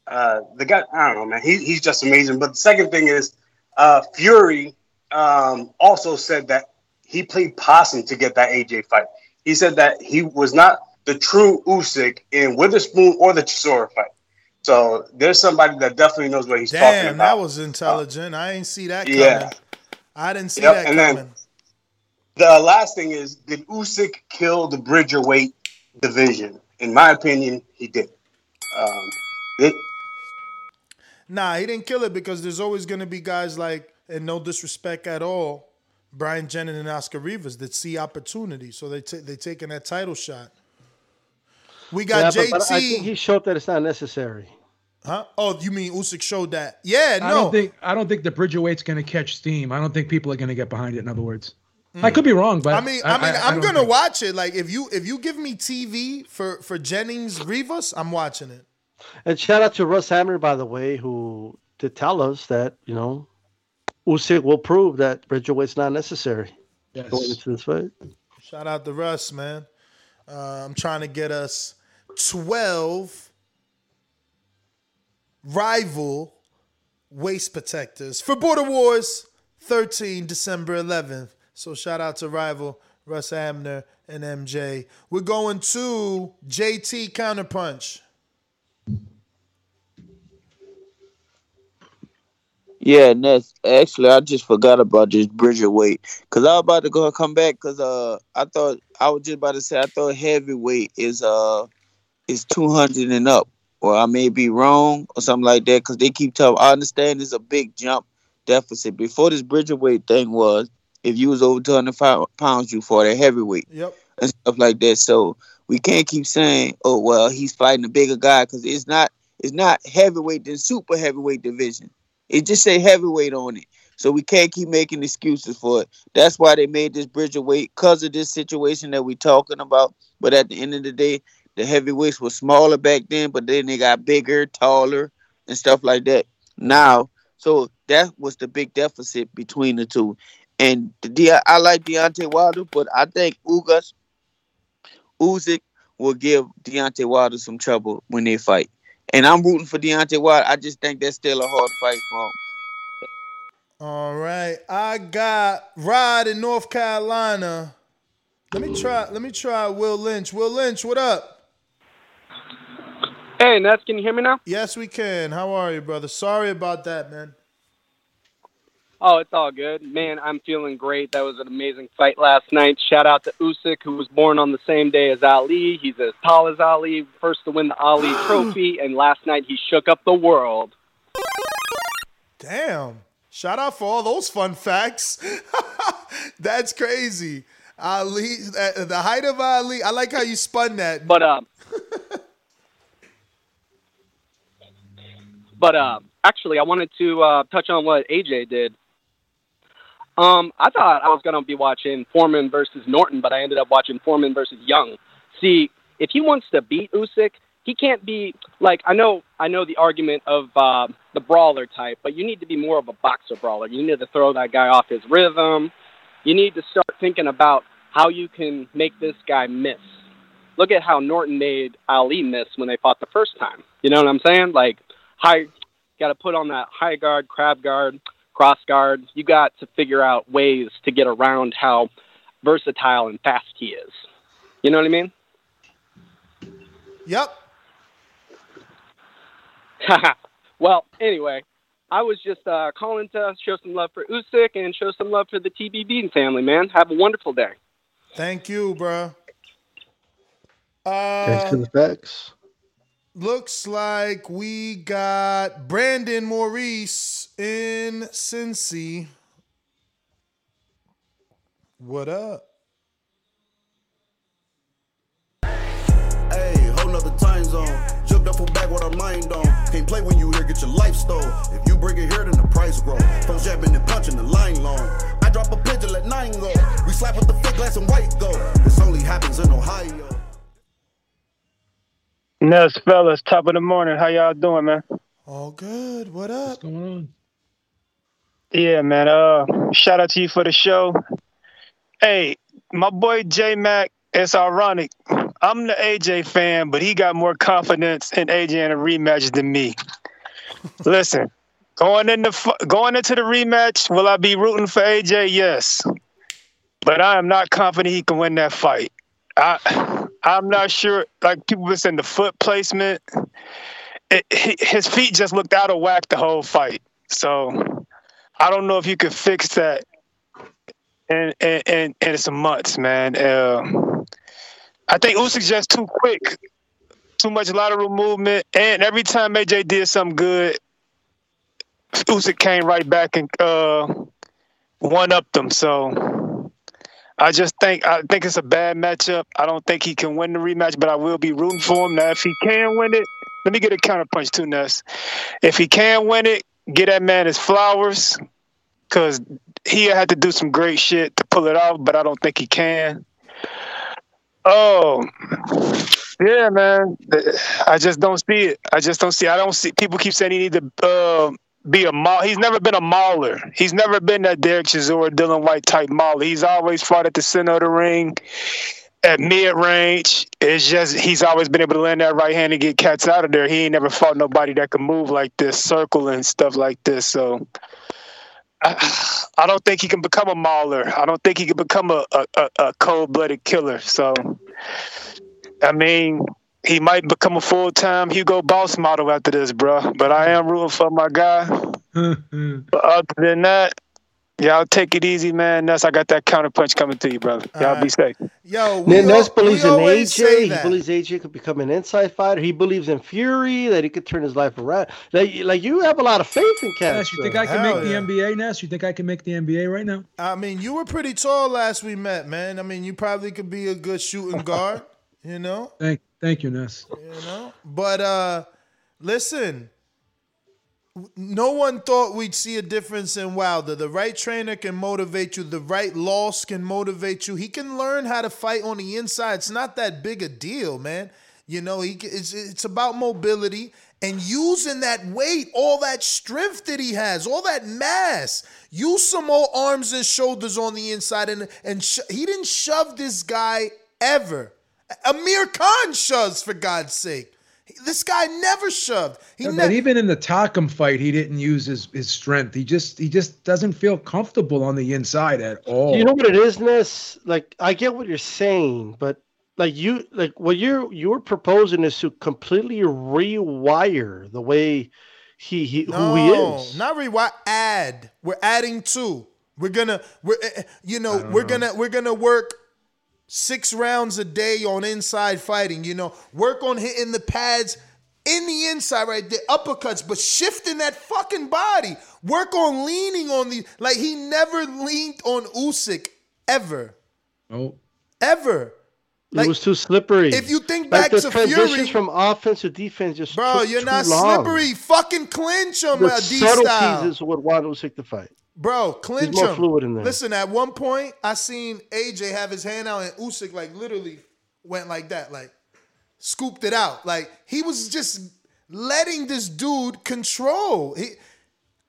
Uh, the guy, I don't know, man. He, he's just amazing. But the second thing is, uh, Fury um, also said that he played possum to get that AJ fight. He said that he was not the true Usyk in Witherspoon or the Chisora fight. So there's somebody that definitely knows what he's talking about. Damn, that was intelligent. I ain't see that coming. Yeah. I didn't see Yep, that and coming. then the last thing is, did Usyk kill the Bridgerweight division? In my opinion, he did. Um, it, Nah, he didn't kill it because there's always going to be guys like, and no disrespect at all, Bryant Jennings and Oscar Rivas that see opportunity, so they ta- they taking that title shot. We got Yeah, JT. but, but I think he showed that it's not necessary. huh? Oh, you mean Usyk showed that? Yeah, no. I don't think I don't think the Bridgerweight's going to catch steam. I don't think people are going to get behind it. In other words. I could be wrong, but I mean, I, mean, I, am don't gonna think- watch it. Like if you if you give me TV for for Jennings Rivas, I'm watching it. And shout out to Russ Hammer, by the way, who did tell us that you know Usyk will prove that Bridgerweight's not necessary Yes. going into this fight. Shout out to Russ, man. Uh, I'm trying to get us 12 rival waist protectors for Border Wars 13 December 11th. So shout out to rival Russ Abner and MJ. We're going to JT Counterpunch. Yeah, and actually I just forgot about this Bridgerweight because I was about to go come back because uh I thought I was just about to say I thought heavyweight is uh is two hundred and up or I may be wrong or something like that because they keep telling I understand it's a big jump deficit before this Bridgerweight thing was if you was over two hundred pounds you fought at heavyweight. Yep. and stuff like that. So we can't keep saying, "Oh well, he's fighting a bigger guy," because it's not it's not heavyweight than super heavyweight division. It just say heavyweight on it. So we can't keep making excuses for it. That's why they made this Bridgerweight because of this situation that we're talking about. But at the end of the day, the heavyweights were smaller back then, but then they got bigger, taller, and stuff like that. Now, so that was the big deficit between the two. And the, I like Deontay Wilder, but I think Ugas, Usyk will give Deontay Wilder some trouble when they fight. And I'm rooting for Deontay Wilder. I just think that's still a hard fight for him. All right, I got Rod in North Carolina. Let me try. Let me try Will Lynch. Will Lynch, what up? Hey, Ness, can you hear me now? Yes, we can. How are you, brother? Sorry about that, man. Oh, it's all good. Man, I'm feeling great. That was an amazing fight last night. Shout out to Usyk, who was born on the same day as Ali. He's as tall as Ali, first to win the Ali trophy, and last night he shook up the world. Damn. Shout out for all those fun facts. That's crazy. Ali, uh, the height of Ali. I like how you spun that. But um, but um, actually, I wanted to uh, touch on what AJ did. Um, I thought I was gonna be watching Foreman versus Norton, but I ended up watching Foreman versus Young. See, if he wants to beat Usyk, he can't be like I know I know the argument of uh, the brawler type, but you need to be more of a boxer brawler. You need to throw that guy off his rhythm. You need to start thinking about how you can make this guy miss. Look at how Norton made Ali miss when they fought the first time. You know what I'm saying? Like high, got to put on that high guard, crab guard, cross guard. You got to figure out ways to get around how versatile and fast he is. You know what I mean? Yep. well, anyway, I was just uh, calling to show some love for Usyk and show some love for the TB Bean family, man. Have a wonderful day. Thank you, bro. Thanks Uh, for the facts. Looks like we got Brandon Maurice in Cincy. What up? Hey, time zone. Jumped up with our mind on. Can't play when you here, get your life stole. If you bring it here, then the price grow. Jabbing and punching the line long. I drop a pigeon, nine go. We slap with the glass and white go. This only happens in Ohio. Ness, fellas, top of the morning. How y'all doing, man? All good. What up? What's going on? Yeah, man. Uh, shout out to you for the show. Hey, my boy J Mac. It's ironic. I'm the AJ fan, but he got more confidence in AJ in a rematch than me. Listen, going into fu- going into the rematch, will I be rooting for AJ? Yes, but I am not confident he can win that fight. I I'm not sure. Like people were saying, the foot placement, it, his feet just looked out of whack the whole fight. So I don't know if you could fix that in in in, in some months, man. Uh, I think Usyk's just too quick, too much lateral movement, and every time AJ did something good, Usyk came right back and uh, one up them. So I just think I think it's a bad matchup. I don't think he can win the rematch, but I will be rooting for him. Now, if he can win it, let me get a counterpunch too, Ness. If he can win it, get that man his flowers, because he had to do some great shit to pull it off, but I don't think he can. Oh, yeah, man. I just don't see it. I just don't see. I don't see. People keep saying he need to uh, be a maul. He's never been a mauler. He's never been that Derek Chisora, Dillian Whyte type mauler. He's always fought at the center of the ring, at mid range. It's just he's always been able to land that right hand and get cats out of there. He ain't never fought nobody that can move like this, circle and stuff like this. So. I, I don't think he can become a mauler. I don't think he can become a, a, a cold blooded killer. So, I mean, he might become a full time Hugo Boss model after this, bro. But I am rooting for my guy. but other than that, Y'all take it easy, man. Nuts, I got that counterpunch coming to you, brother. Y'all be safe. Yo, we N- Ness al- believes we in always say AJ. He believes AJ could become an inside fighter. He believes in Fury that he could turn his life around. Like, like you have a lot of faith in Castro. Ness, you think I can Hell make the. NBA, Ness? You think I can make the NBA right now? I mean, you were pretty tall last we met, man. I mean, you probably could be a good shooting guard, you know? Thank, thank you, Ness. You know? But uh listen, no one thought we'd see a difference in Wilder. The right trainer can motivate you. The right loss can motivate you. He can learn how to fight on the inside. It's not that big a deal, man. You know, he it's it's about mobility and using that weight, all that strength that he has, all that mass. Use some more arms and shoulders on the inside, and and sh- he didn't shove this guy ever. Amir Khan shoves for God's sake. This guy never shoved. He Yeah, never. but even in the Takam fight, he didn't use his, his strength. He just he just doesn't feel comfortable on the inside at all. You know what it is, Ness? Like I get what you're saying, but like you like what you're you're proposing is to completely rewire the way he, he who he is. not rewire. Add. We're adding two. We're gonna. We're eh, eh, you know we're gonna we're gonna work six rounds a day on inside fighting. You know, work on hitting the pads in the inside right there, uppercuts, but shifting that fucking body. Work on leaning on the like he never leaned on Usyk ever, Oh, ever. it was too slippery. if you think like back the to transitions Fury- from offense to defense just Bro, took you're not long. slippery. Fucking clinch him, The uh, D subtleties style. is what wanted Usyk to fight. Bro, clinch more him. fluid in there. Listen, at one point, I seen AJ have his hand out and Usyk like literally went like that, like scooped it out. Like he was just letting this dude control. He,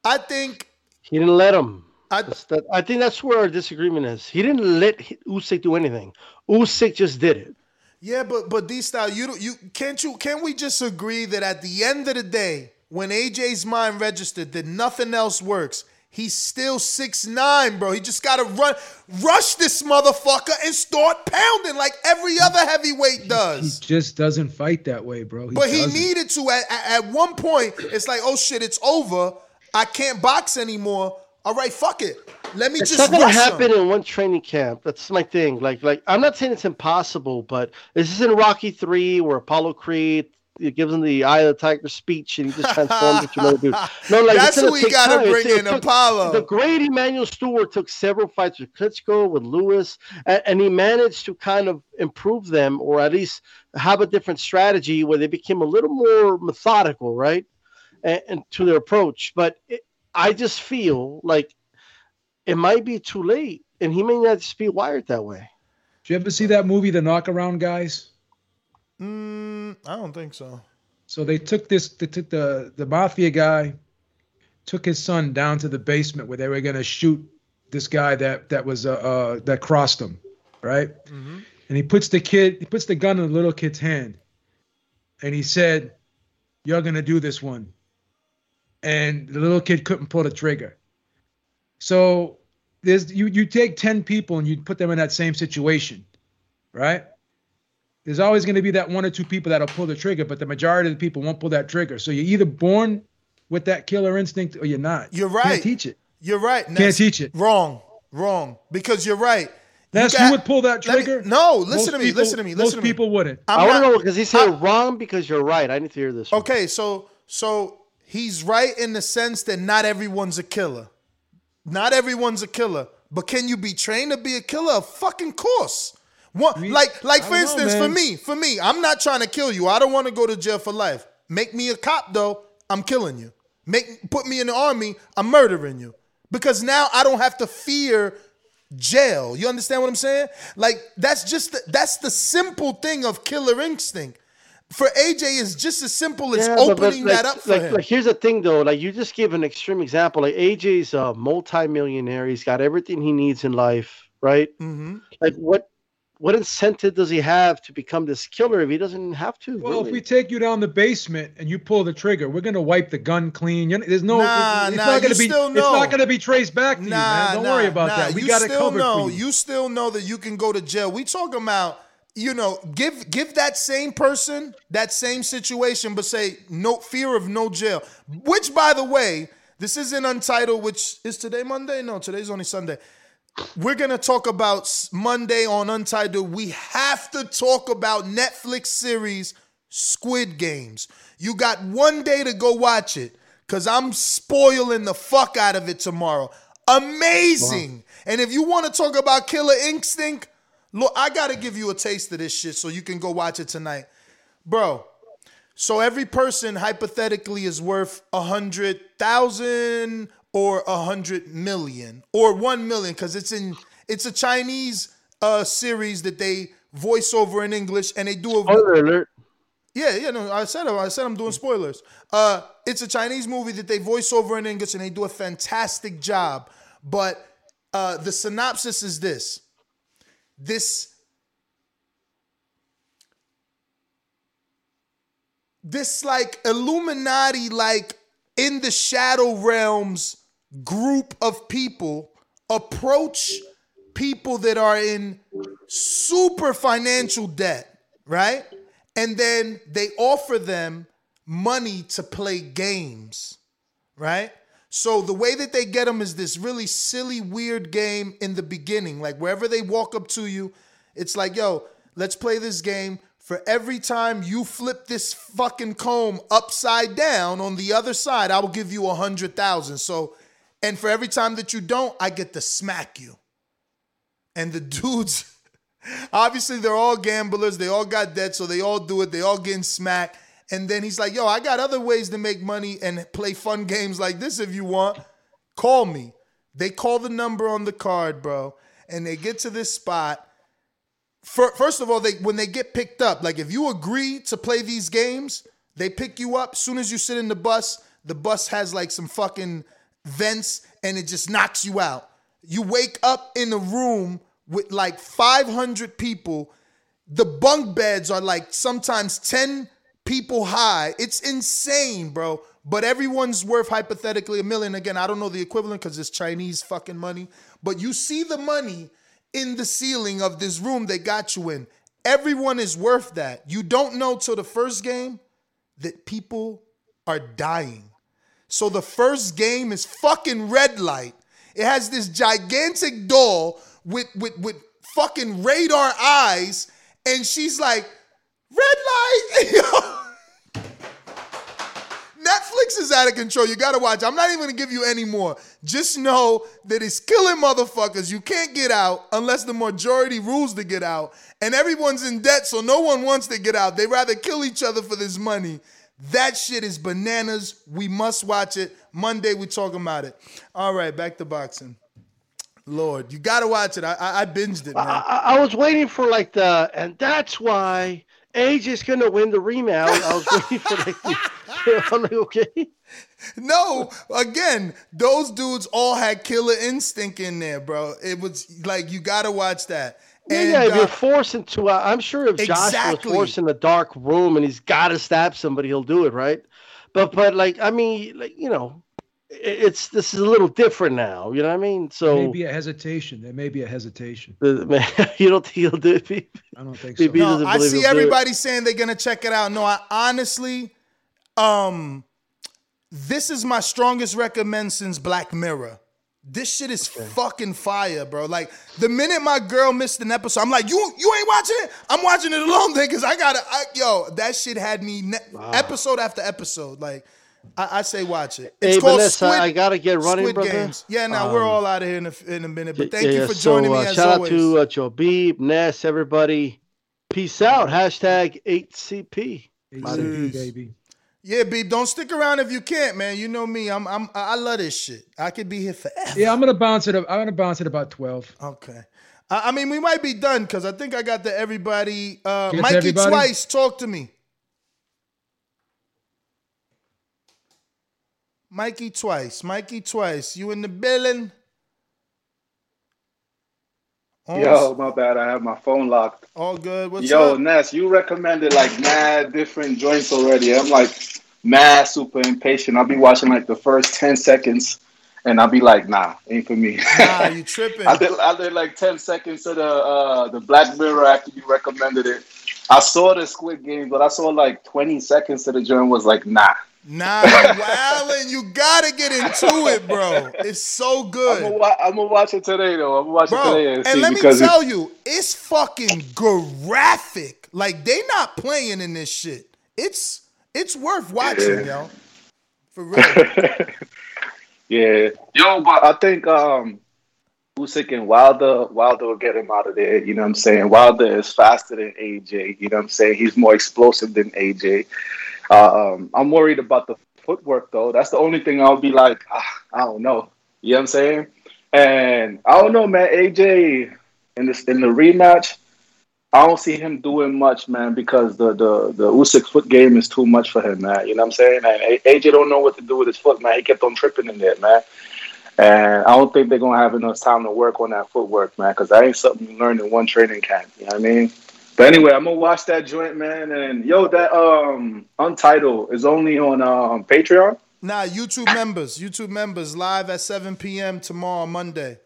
I think He didn't let him. I, that- I think that's where our disagreement is. He didn't let Usyk do anything. Usyk just did it. yeah, but but D style, you don't- you can't you can we just agree that at the end of the day, when AJ's mind registered that nothing else works. He's still six nine, bro. He just gotta run, rush this motherfucker and start pounding like every other heavyweight does. he does. just doesn't fight that way, bro. But he doesn't. needed to. At, at, at one point, it's like, oh shit, it's over. I can't box anymore. All right, fuck it. Let me It's just not gonna rush happen him. in one training camp. That's my thing. Like, like I'm not saying it's impossible, but this is in Rocky Three or Apollo Creed it gives him the Eye of the Tiger speech, and he just transforms into another dude. No, like That's who we gotta time. Bring it in, took- Apollo. The great Emanuel Steward took several fights with Klitschko, with Lewis, and, and he managed to kind of improve them, or at least have a different strategy where they became a little more methodical, right, and, and to their approach. But it, I just feel like it might be too late, and he may not just be wired that way. Did you ever see that movie, The Knockaround Guys? Mm, I don't think so. So they took this, they took the the mafia guy, took his son down to the basement where they were gonna shoot this guy that that was uh, uh that crossed him, right? And he puts the kid, he puts the gun in the little kid's hand, and he said, "You're gonna do this one." And the little kid couldn't pull the trigger. So there's you you take ten people and you put them in that same situation, right? There's always going to be that one or two people that'll pull the trigger, but the majority of the people won't pull that trigger. So you're either born with that killer instinct or you're not. You're right. Can't teach it. You're right. Can't Ness. teach it. Wrong. Wrong. Because you're right. Ness, you would pull that let me- trigger? no, listen Most to me. people- listen to me. most Listen to me. people wouldn't. I'm I want to not- know because he said wrong because you're right. I need to hear this. one. Okay, so so he's right in the sense that not everyone's a killer. Not everyone's a killer. But can you be trained to be a killer? Of fucking course. One, like like for don't know, instance, for me, for me, I'm not trying to kill you. I don't want to go to jail for life. Make me a cop though, I'm killing you. Make put me in the army, I'm murdering you. Because now I don't have to fear jail. You understand what I'm saying? Like that's just the, that's the simple thing of killer instinct. For AJ, is just as simple as Yeah, but- but opening like, that up for like, him. like, here's the thing, though. Like, you just gave an extreme example. Like, AJ's a multi-millionaire. He's got everything he needs in life, right? Mm-hmm. Like, what what incentive does he have to become this killer if he doesn't have to? Well, really? if we take you down the basement and you pull the trigger, we're gonna wipe the gun clean. You're, there's no, Nah, it's nah, not gonna be, still it's not gonna be traced back to you, Nah, man. Don't nah, worry about nah. that. We you got it still covered know, for you. You still know that you can go to jail. We talking about, you know, give give that same person that same situation, but say no fear of no jail. Which, by the way, This isn't Untitled, which is today Monday. No, today's only Sunday. We're gonna talk about Monday on Untitled. We have to talk about Netflix series Squid Games. You got one day to go watch it, cause I'm spoiling the fuck out of it tomorrow. Amazing. And if you want to talk about Killer Instinct, look, I gotta give you a taste of this shit so you can go watch it tonight, bro. So every person hypothetically is worth a hundred thousand or a hundred million or one million because it's in it's a Chinese uh series that they voice over in English and they do a Spoiler alert. yeah, yeah, no, I said. I said I'm doing spoilers. Uh, it's a Chinese movie that they voice over in English and they do a fantastic job. But uh, the synopsis is this: this this like Illuminati, like in the shadow realms group of people approach people that are in super financial debt, right? And then they offer them money to play games, right? So the way that they get them is this really silly, weird game in the beginning. Like wherever they walk up to you, it's like, yo, let's play this game. For every time you flip this fucking comb upside down on the other side, I will give you a hundred thousand. So, and for every time that you don't, I get to smack you. And the dudes, obviously, they're all gamblers. They all got debt, so they all do it. They all getting smacked. And then he's like, yo, I got other ways to make money and play fun games like this if you want. Call me. They call the number on the card, bro. And they get to this spot. First of all, they when they get picked up, like if you agree to play these games, they pick you up. Soon as you sit in the bus, the bus has like some fucking vents and it just knocks you out. You wake up in a room with like 500 people. The bunk beds are like sometimes 10 people high. It's insane, bro. But everyone's worth hypothetically a million. Again, I don't know the equivalent because it's Chinese fucking money. But you see the money in the ceiling of this room they got you in. Everyone is worth that. You don't know till the first game that people are dying. So the first game is fucking red light. It has this gigantic doll with with with fucking radar eyes, and she's like, red light. Netflix is out of control. You gotta watch. I'm not even gonna give you any more. Just know that it's killing motherfuckers. You can't get out unless the majority rules to get out. And everyone's in debt, so no one wants to get out. They rather kill each other for this money. That shit is bananas. We must watch it. Monday we talking about it. All right, back to boxing. Lord, you gotta watch it. I I, I binged it, man. I, I was waiting for like the, and that's why AJ is gonna win the rematch. I was waiting for like, the, I'm like, okay. No, again, those dudes all had killer instinct in there, bro. It was like you gotta watch that. Yeah, And, yeah, if uh, you're forced into, a, I'm sure if Josh was forced in a dark room and he's got to stab somebody, he'll do it, right? But, but like, I mean, like, you know, it's this is a little different now. You know what I mean? So Maybe a hesitation. There may be a hesitation. man, you don't think he'll do it? Pete? I don't think so. No, I see he'll do it. everybody saying they're gonna check it out. No, I honestly, um, this is my strongest recommend since Black Mirror. This shit is fucking fire, bro. Like the minute my girl missed an episode, I'm like, you you ain't watching it? I'm watching it alone then, cause I gotta, I, yo, that shit had me ne- episode after episode. Like, I, I say watch it. It's Hey, called Vanessa, Squid, I gotta get running, Squid brother. Games. Yeah, now we're Um, all out of here in a, in a minute. But thank Yeah, you yeah, for joining me uh, as shout always. out to uh, Joe Beeb, Ness, everybody. Peace out. Hashtag 8CP. ACP, baby. Yeah, Beeb, don't stick around if you can't, man. You know me. I'm I'm I love this shit. I could be here forever. Yeah, I'm gonna bounce it. Up. I'm gonna bounce it about twelve. Okay. I, I mean, we might be done because I think I got the everybody. Uh, Get to Mikey everybody? Twice, talk to me. Mikey Twice, Mikey Twice, you in the building? Yo, my bad. I have my phone locked. all good. What's Yo, up? Ness, you recommended like mad different joints already. I'm like mad super impatient. I'll be watching like the first 10 seconds and I'll be like, nah, ain't for me. Nah, you tripping? I did, I did like 10 seconds of the uh, the Black Mirror after you recommended it. I saw the Squid Game, but I saw like 20 seconds of the joint was like, nah, Nah, wildin'. You gotta get into it, bro. It's so good. I'm gonna, wa- I'm gonna watch it today though. I'm gonna watch Bro, it today and, and let me tell it- you, it's fucking graphic. Like they not playing in this shit. It's it's worth watching, Yeah. yo. For real. Yeah, yo, but I think um, Usyk and Wilder, Wilder will get him out of there. You know what I'm saying? Wilder is faster than AJ. You know what I'm saying? He's more explosive than AJ. Uh, um, I'm worried about the footwork though. That's the only thing I'll be like, ah, I don't know. You know what I'm saying? And I don't know, man. AJ in this in the rematch, I don't see him doing much, man, because the the the Usyk foot game is too much for him, man. You know what I'm saying? And AJ don't know what to do with his foot, man. He kept on tripping in there, man. And I don't think they're gonna have enough time to work on that footwork, man, because that ain't something you learn in one training camp. You know what I mean? But anyway, I'm gonna watch that joint, man. And yo, that um Untitled is only on um Patreon. Nah, YouTube members, YouTube members, live at 7 p.m. tomorrow, Monday.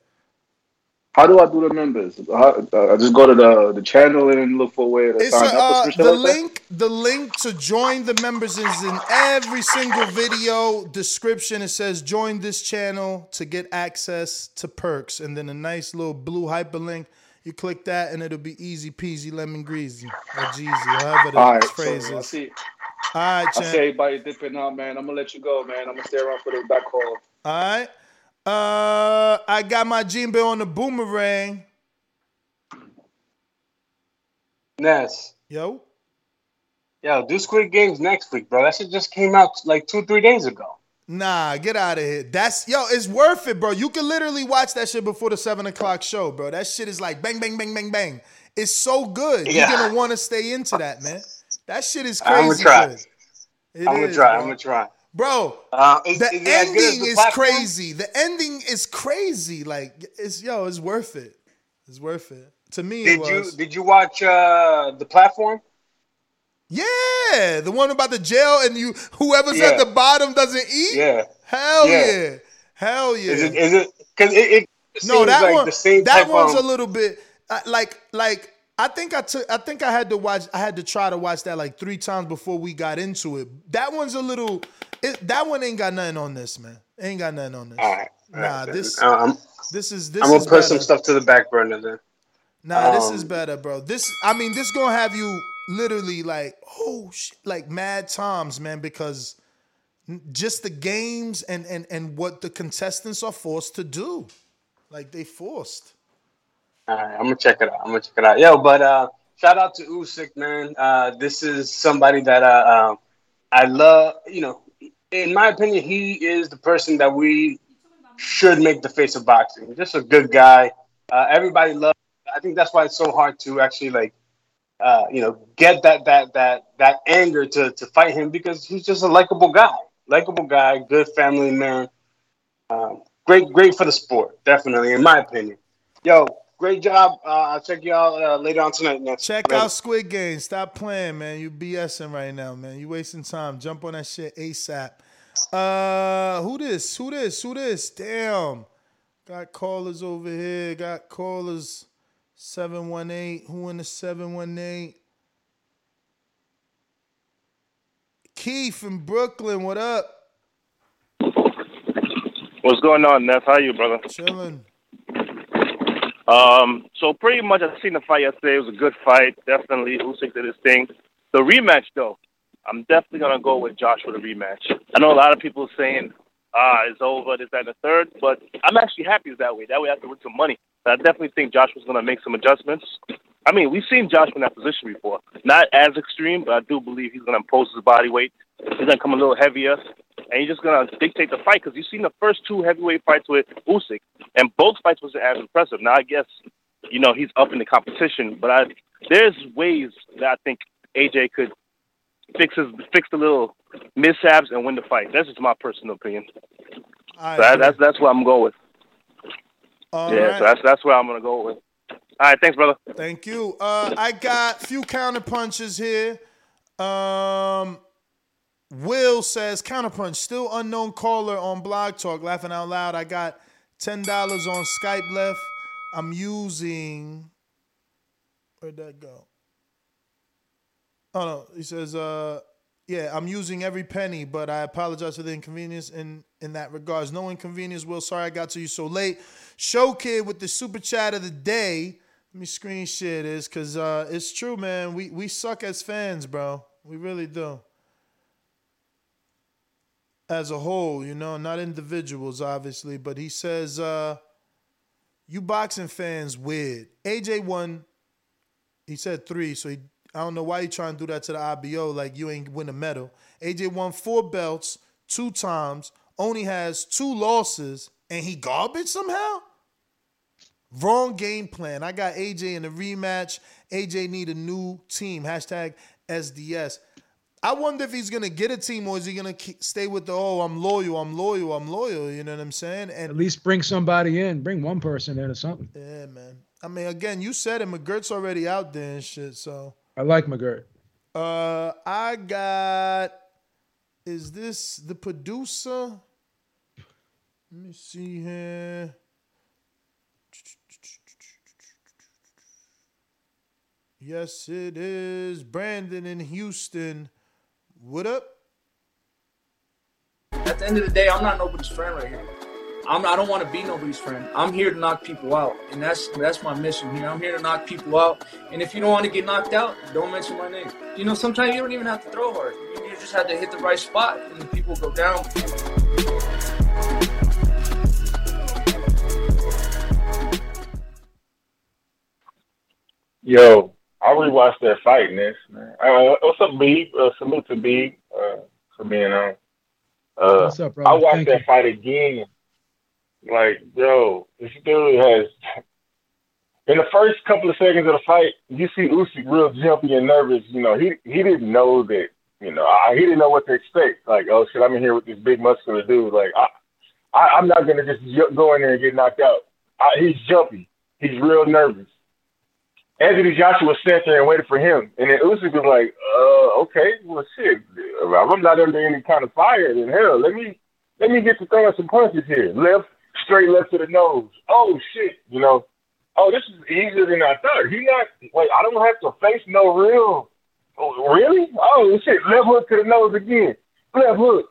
How do I do the members? How, uh, I just go to the the channel and look for where to It's sign a, up uh, the like that? link. The link to join the members is in every single video description. It says join this channel to get access to perks, and then a nice little blue hyperlink. You click that, and it'll be easy peasy lemon greasy or Jeezy, however the All right, phrase so I is. All right, I champ. see everybody dipping out, man. I'm gonna let you go, man. I'm gonna stay around for the back call. All right. Uh, I got my Jimbe on the boomerang. Ness. Yo. Yo, do Squid Games next week, bro. That shit just came out like two, three days ago. Nah, get out of here. That's yo, it's worth it, bro. You can literally watch that shit before the seven o'clock show, bro. That shit is like bang, bang, bang, bang, bang. It's so good. Yeah. You're gonna want to stay into that, man. That shit is crazy. I'm gonna try. I'm gonna try. bro. I'm gonna try. Bro, Uh, the is it as good as ending is platform? crazy. The ending is crazy. Like it's yo, it's worth it. It's worth it. To me, it Did you did you watch uh the platform? Yeah, the one about the jail and you whoever's Yeah. at the bottom doesn't eat. Yeah. Hell yeah. Yeah. Hell yeah. Is it is it because it, it no, that like one. the same that one's of, a little bit uh, like like I think I took I think I had to watch I had to try to watch that like three times before we got into it. That one's a little. It, that one ain't got nothing on this, man. Ain't got nothing on this. All right. Nah, this Uh, I'm, this is this I'm gonna is put better. some stuff to the back burner then. Nah, this is Um, better, bro. This, I mean, this gonna have you literally like, oh shit, like mad times, man, because just the games and and and what the contestants are forced to do, like they forced. All right, I'm gonna check it out. I'm gonna check it out. Yo, but uh, shout out to Usyk, man. Uh, this is somebody that uh, um, I love. You know, in my opinion, he is the person that we should make the face of boxing. Just a good guy. Uh, everybody loves. I think that's why it's so hard to actually like, uh, you know, get that that that that anger to to fight him because he's just a likable guy. Likable guy, good family man. Um, great, great for the sport, definitely, in my opinion. Yo, great job. Uh, I'll check y'all uh, later on tonight. Next. Check Later. out Squid Game. Stop playing, man. You BSing right now, man. You wasting time. Jump on that shit ASAP. Uh, who this? Who this? Who this? Damn. Got callers over here. Got callers. 718. Who in the 718? Keith in Brooklyn. What up? What's going on, Ness? How you, brother? Chilling. Um, so pretty much I've seen the fight yesterday. It was a good fight. Definitely Usyk did his thing. The rematch, though, I'm definitely gonna go with Josh for the rematch. I know a lot of people are saying, ah, it's over, this, that, and the third, but I'm actually happy it's that way. That way I can win some money. But I definitely think Josh was gonna make some adjustments. I mean, we've seen Josh in that position before. Not as extreme, but I do believe he's gonna impose his body weight. He's gonna come a little heavier, and he's just gonna dictate the fight. Because you've seen the first two heavyweight fights with Usyk, and both fights wasn't as impressive. Now I guess you know he's up in the competition, but I there's ways that I think AJ could fix his fix the little mishaps and win the fight. That's just my personal opinion. So that, that's that's what I'm going with. All yeah, right. so that's that's where I'm gonna go with. All right, thanks, brother. Thank you. Uh, I got a few counter punches here. Um, Will says counterpunch. Still unknown caller on Blog Talk. Laughing out loud. I got ten dollars on Skype left. I'm using. Where'd that go? Oh no. He says. Uh, Yeah, I'm using every penny, but I apologize for the inconvenience in in that regards. No inconvenience, Will. Sorry I got to you so late. Show kid with the super chat of the day. Let me screen share this because uh, it's true, man. We we suck as fans, bro. We really do. As a whole, you know, not individuals, obviously, but he says, uh, "You boxing fans weird." AJ won. He said three, so he I don't know why you trying to do that to the IBO like you ain't win a medal. AJ won four belts two times, only has two losses, and he garbage somehow? Wrong game plan. I got AJ in the rematch. AJ need a new team. Hashtag SDS. I wonder if he's gonna get a team or is he gonna stay with the oh I'm loyal, I'm loyal, I'm loyal. You know what I'm saying? And At least bring somebody in, bring one person in or something. yeah, man. I mean, again, you said it. McGirt's already out there and shit. So I like McGirt. Uh, I got. Is this the producer? Let me see here. Yes, it is. Brandon in Houston. What up? At the end of the day, I'm not nobody's friend right here. I'm, I don't want to be nobody's friend. I'm here to knock people out, and that's that's my mission here. I'm here to knock people out, and if you don't want to get knocked out, don't mention my name. You know, sometimes you don't even have to throw hard. You, you just have to hit the right spot, and the people go down. Yo, I rewatched that fight, Ness, man. Uh, what's up, B? Uh, salute to B uh, for being on. Uh, What's up, brother? I watched Thank that you. fight again. Like, yo, this dude has. In the first couple of seconds of the fight, you see Usyk real jumpy and nervous. You know, he he didn't know that. You know, I, he didn't know what to expect. Like, oh shit, I'm in here with this big muscular dude. Like, I, I I'm not gonna just ju- go in there and get knocked out. I, he's jumpy. He's real nervous. Anthony Joshua sat there and waited for him. And then Usyk was like, uh, okay, well shit. I'm not under any kind of fire, then hell, let me let me get to throwing some punches here. Left, straight left to the nose. Oh shit, you know. Oh, this is easier than I thought. He not wait, I don't have to face no real oh, really? Oh shit, left hook to the nose again. Left hook.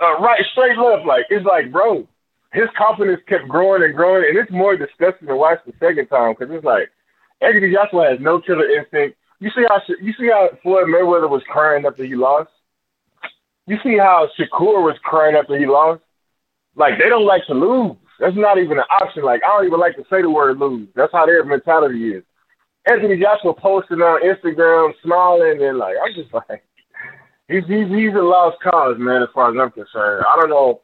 Uh, right, straight left, like it's like, bro, his confidence kept growing and growing, and it's more disgusting to watch the second time because it's like Anthony Joshua has no killer instinct. You see how you see how Floyd Mayweather was crying after he lost. You see how Shakur was crying after he lost. Like they don't like to lose. That's not even an option. Like I don't even like to say the word lose. That's how their mentality is. Anthony Joshua posting on Instagram, smiling, and like I'm just like, he's he's he's a lost cause, man. As far as I'm concerned, I don't know.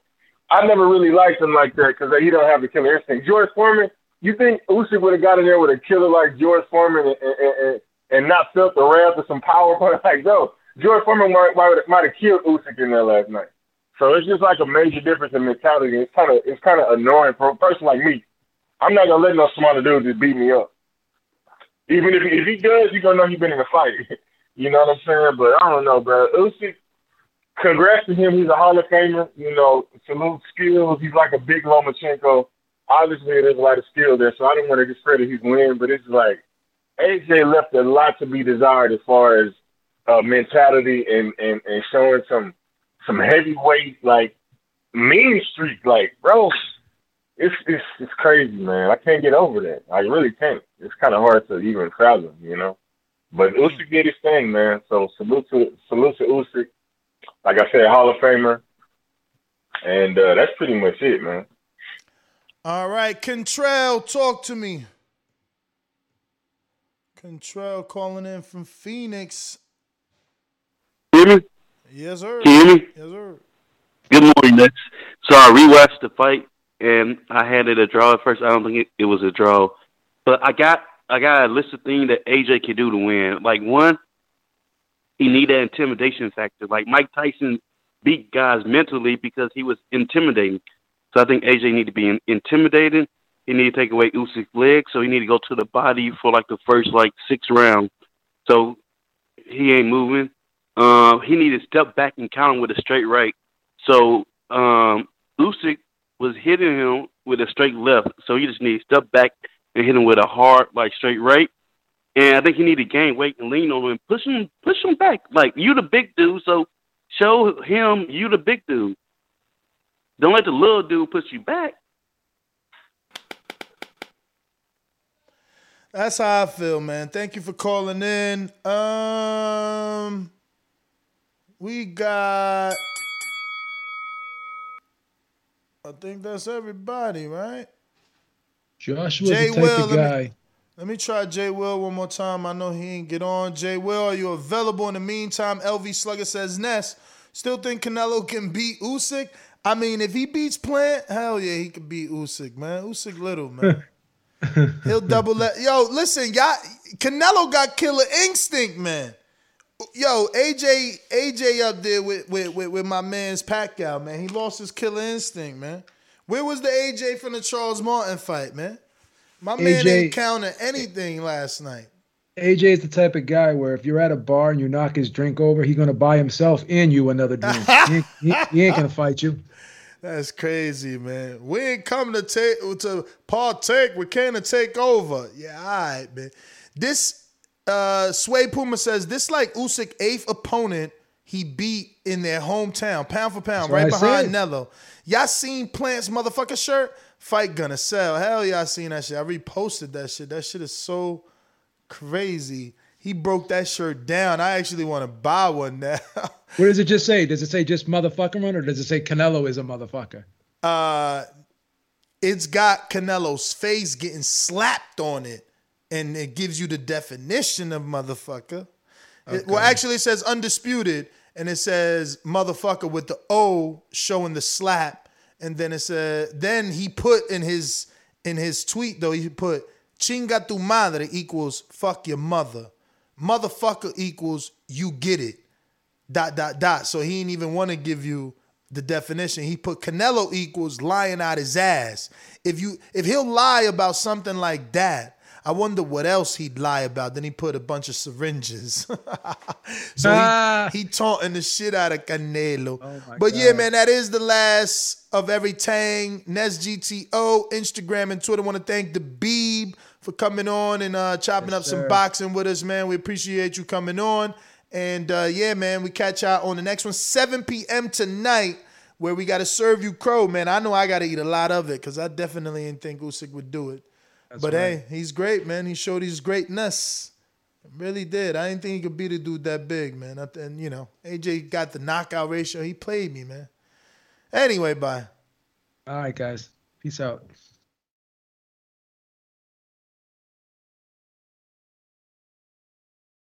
I never really liked him like that because he don't have the killer instinct. George Foreman, you think Usyk would have got in there with a killer like George Foreman and and, and, and not felt the wrath of some power punch? Like no, George Foreman might might, have killed Usyk in there last night. So it's just like a major difference in mentality. It's kind of it's kind of annoying for a person like me. I'm not gonna let no smaller dude just beat me up. Even if he, if he does, you gonna know he been in a fight. you know what I'm saying? But I don't know, bro. Usyk, congrats to him. He's a Hall of Famer. You know, salute skills. He's like a big Lomachenko. Obviously, there's a lot of skill there, so I don't want to discredit his win. But it's like AJ left a lot to be desired as far as uh, mentality and, and and showing some some heavyweight like mean streak. Like, bro, it's it's it's crazy, man. I can't get over that. I really can't. It's kind of hard to even fathom, you know. But Usyk did his thing, man. So salute to salute to Usyk. Like I said, Hall of Famer, and uh, that's pretty much it, man. All right, Contrell, talk to me. Contrell calling in from Phoenix. Hear me? Yes, sir. Can you hear me? Yes, sir. Good morning, Ness. So I rewatched the fight and I had it a draw at first. I don't think it, it was a draw, but I got I got a list of things that AJ can do to win. Like one, he need that intimidation factor. Like Mike Tyson beat guys mentally because he was intimidating. So I think AJ need to be in, intimidated. He need to take away Usyk's legs, so he need to go to the body for like the first like six rounds. So he ain't moving. Uh, he need to step back and count him with a straight right. So um, Usyk was hitting him with a straight left, so he just need to step back and hit him with a hard like straight right. And I think he need to gain weight and lean on him push him push him back. Like you the big dude, so show him you the big dude. Don't let the little dude push you back. That's how I feel, man. Thank you for calling in. Um, we got. I think that's everybody, right? Joshua's Jay the type Will, of let me- guy. Let me try Jay Will one more time. I know he ain't get on. Jay Will, are you available in the meantime? LV Slugger says Ness. Still think Canelo can beat Usyk? I mean, if he beats Plant, hell yeah, he could beat Usyk, man. Usyk little, man. He'll double that. Yo, listen, y'all. Canelo got killer instinct, man. Yo, AJ, AJ up there with with, with, with my man's Pacquiao, man. He lost his killer instinct, man. Where was the AJ from the Charles Martin fight, man? My man AJ didn't counter anything last night. AJ is the type of guy where if you're at a bar and you knock his drink over, he's gonna buy himself and you another drink. he, ain't, he, he ain't gonna fight you. That's crazy, man. We ain't come to take to partake. We came to take over. Yeah, all right, man. This uh Sway Puma says this like Usyk eighth opponent he beat in their hometown, pound for pound, That's right behind. Nello. Y'all seen Plant's motherfucker shirt? Fight gonna sell. Hell yeah, I seen that shit. I reposted that shit. That shit is so crazy. He broke that shirt down. I actually want to buy one now. What does it just say? Does it say just motherfucker on, or does it say Canelo is a motherfucker? uh it's got Canelo's face getting slapped on it, and it gives you the definition of motherfucker. It- well, actually, it says undisputed, and it says motherfucker with the O showing the slap, and then it said then he put in his in his tweet though he put chinga tu madre equals fuck your mother, motherfucker equals you get it dot dot dot. So he didn't even want to give you the definition. He put Canelo equals lying out his ass. If you if he'll lie about something like that, I wonder what else he'd lie about. Then he put a bunch of syringes. so Ah. he, he taunting the shit out of Canelo. my but yeah, man, that is the last of every Tang, Nes GTO, Instagram and Twitter. want to thank the Beeb for coming on and uh, chopping up some boxing with us, man. We appreciate you coming on. And uh, yeah, man, we catch y'all on the next one, 7 p.m. tonight, where we got to serve you crow, man. I know I got to eat a lot of it because I definitely didn't think Usyk would do it. but hey, he's great, man. He showed his greatness. Really did. I didn't think he could beat a dude that big, man. And you know, AJ got the knockout ratio. He played me, man. Anyway, bye. All right, guys. Peace out.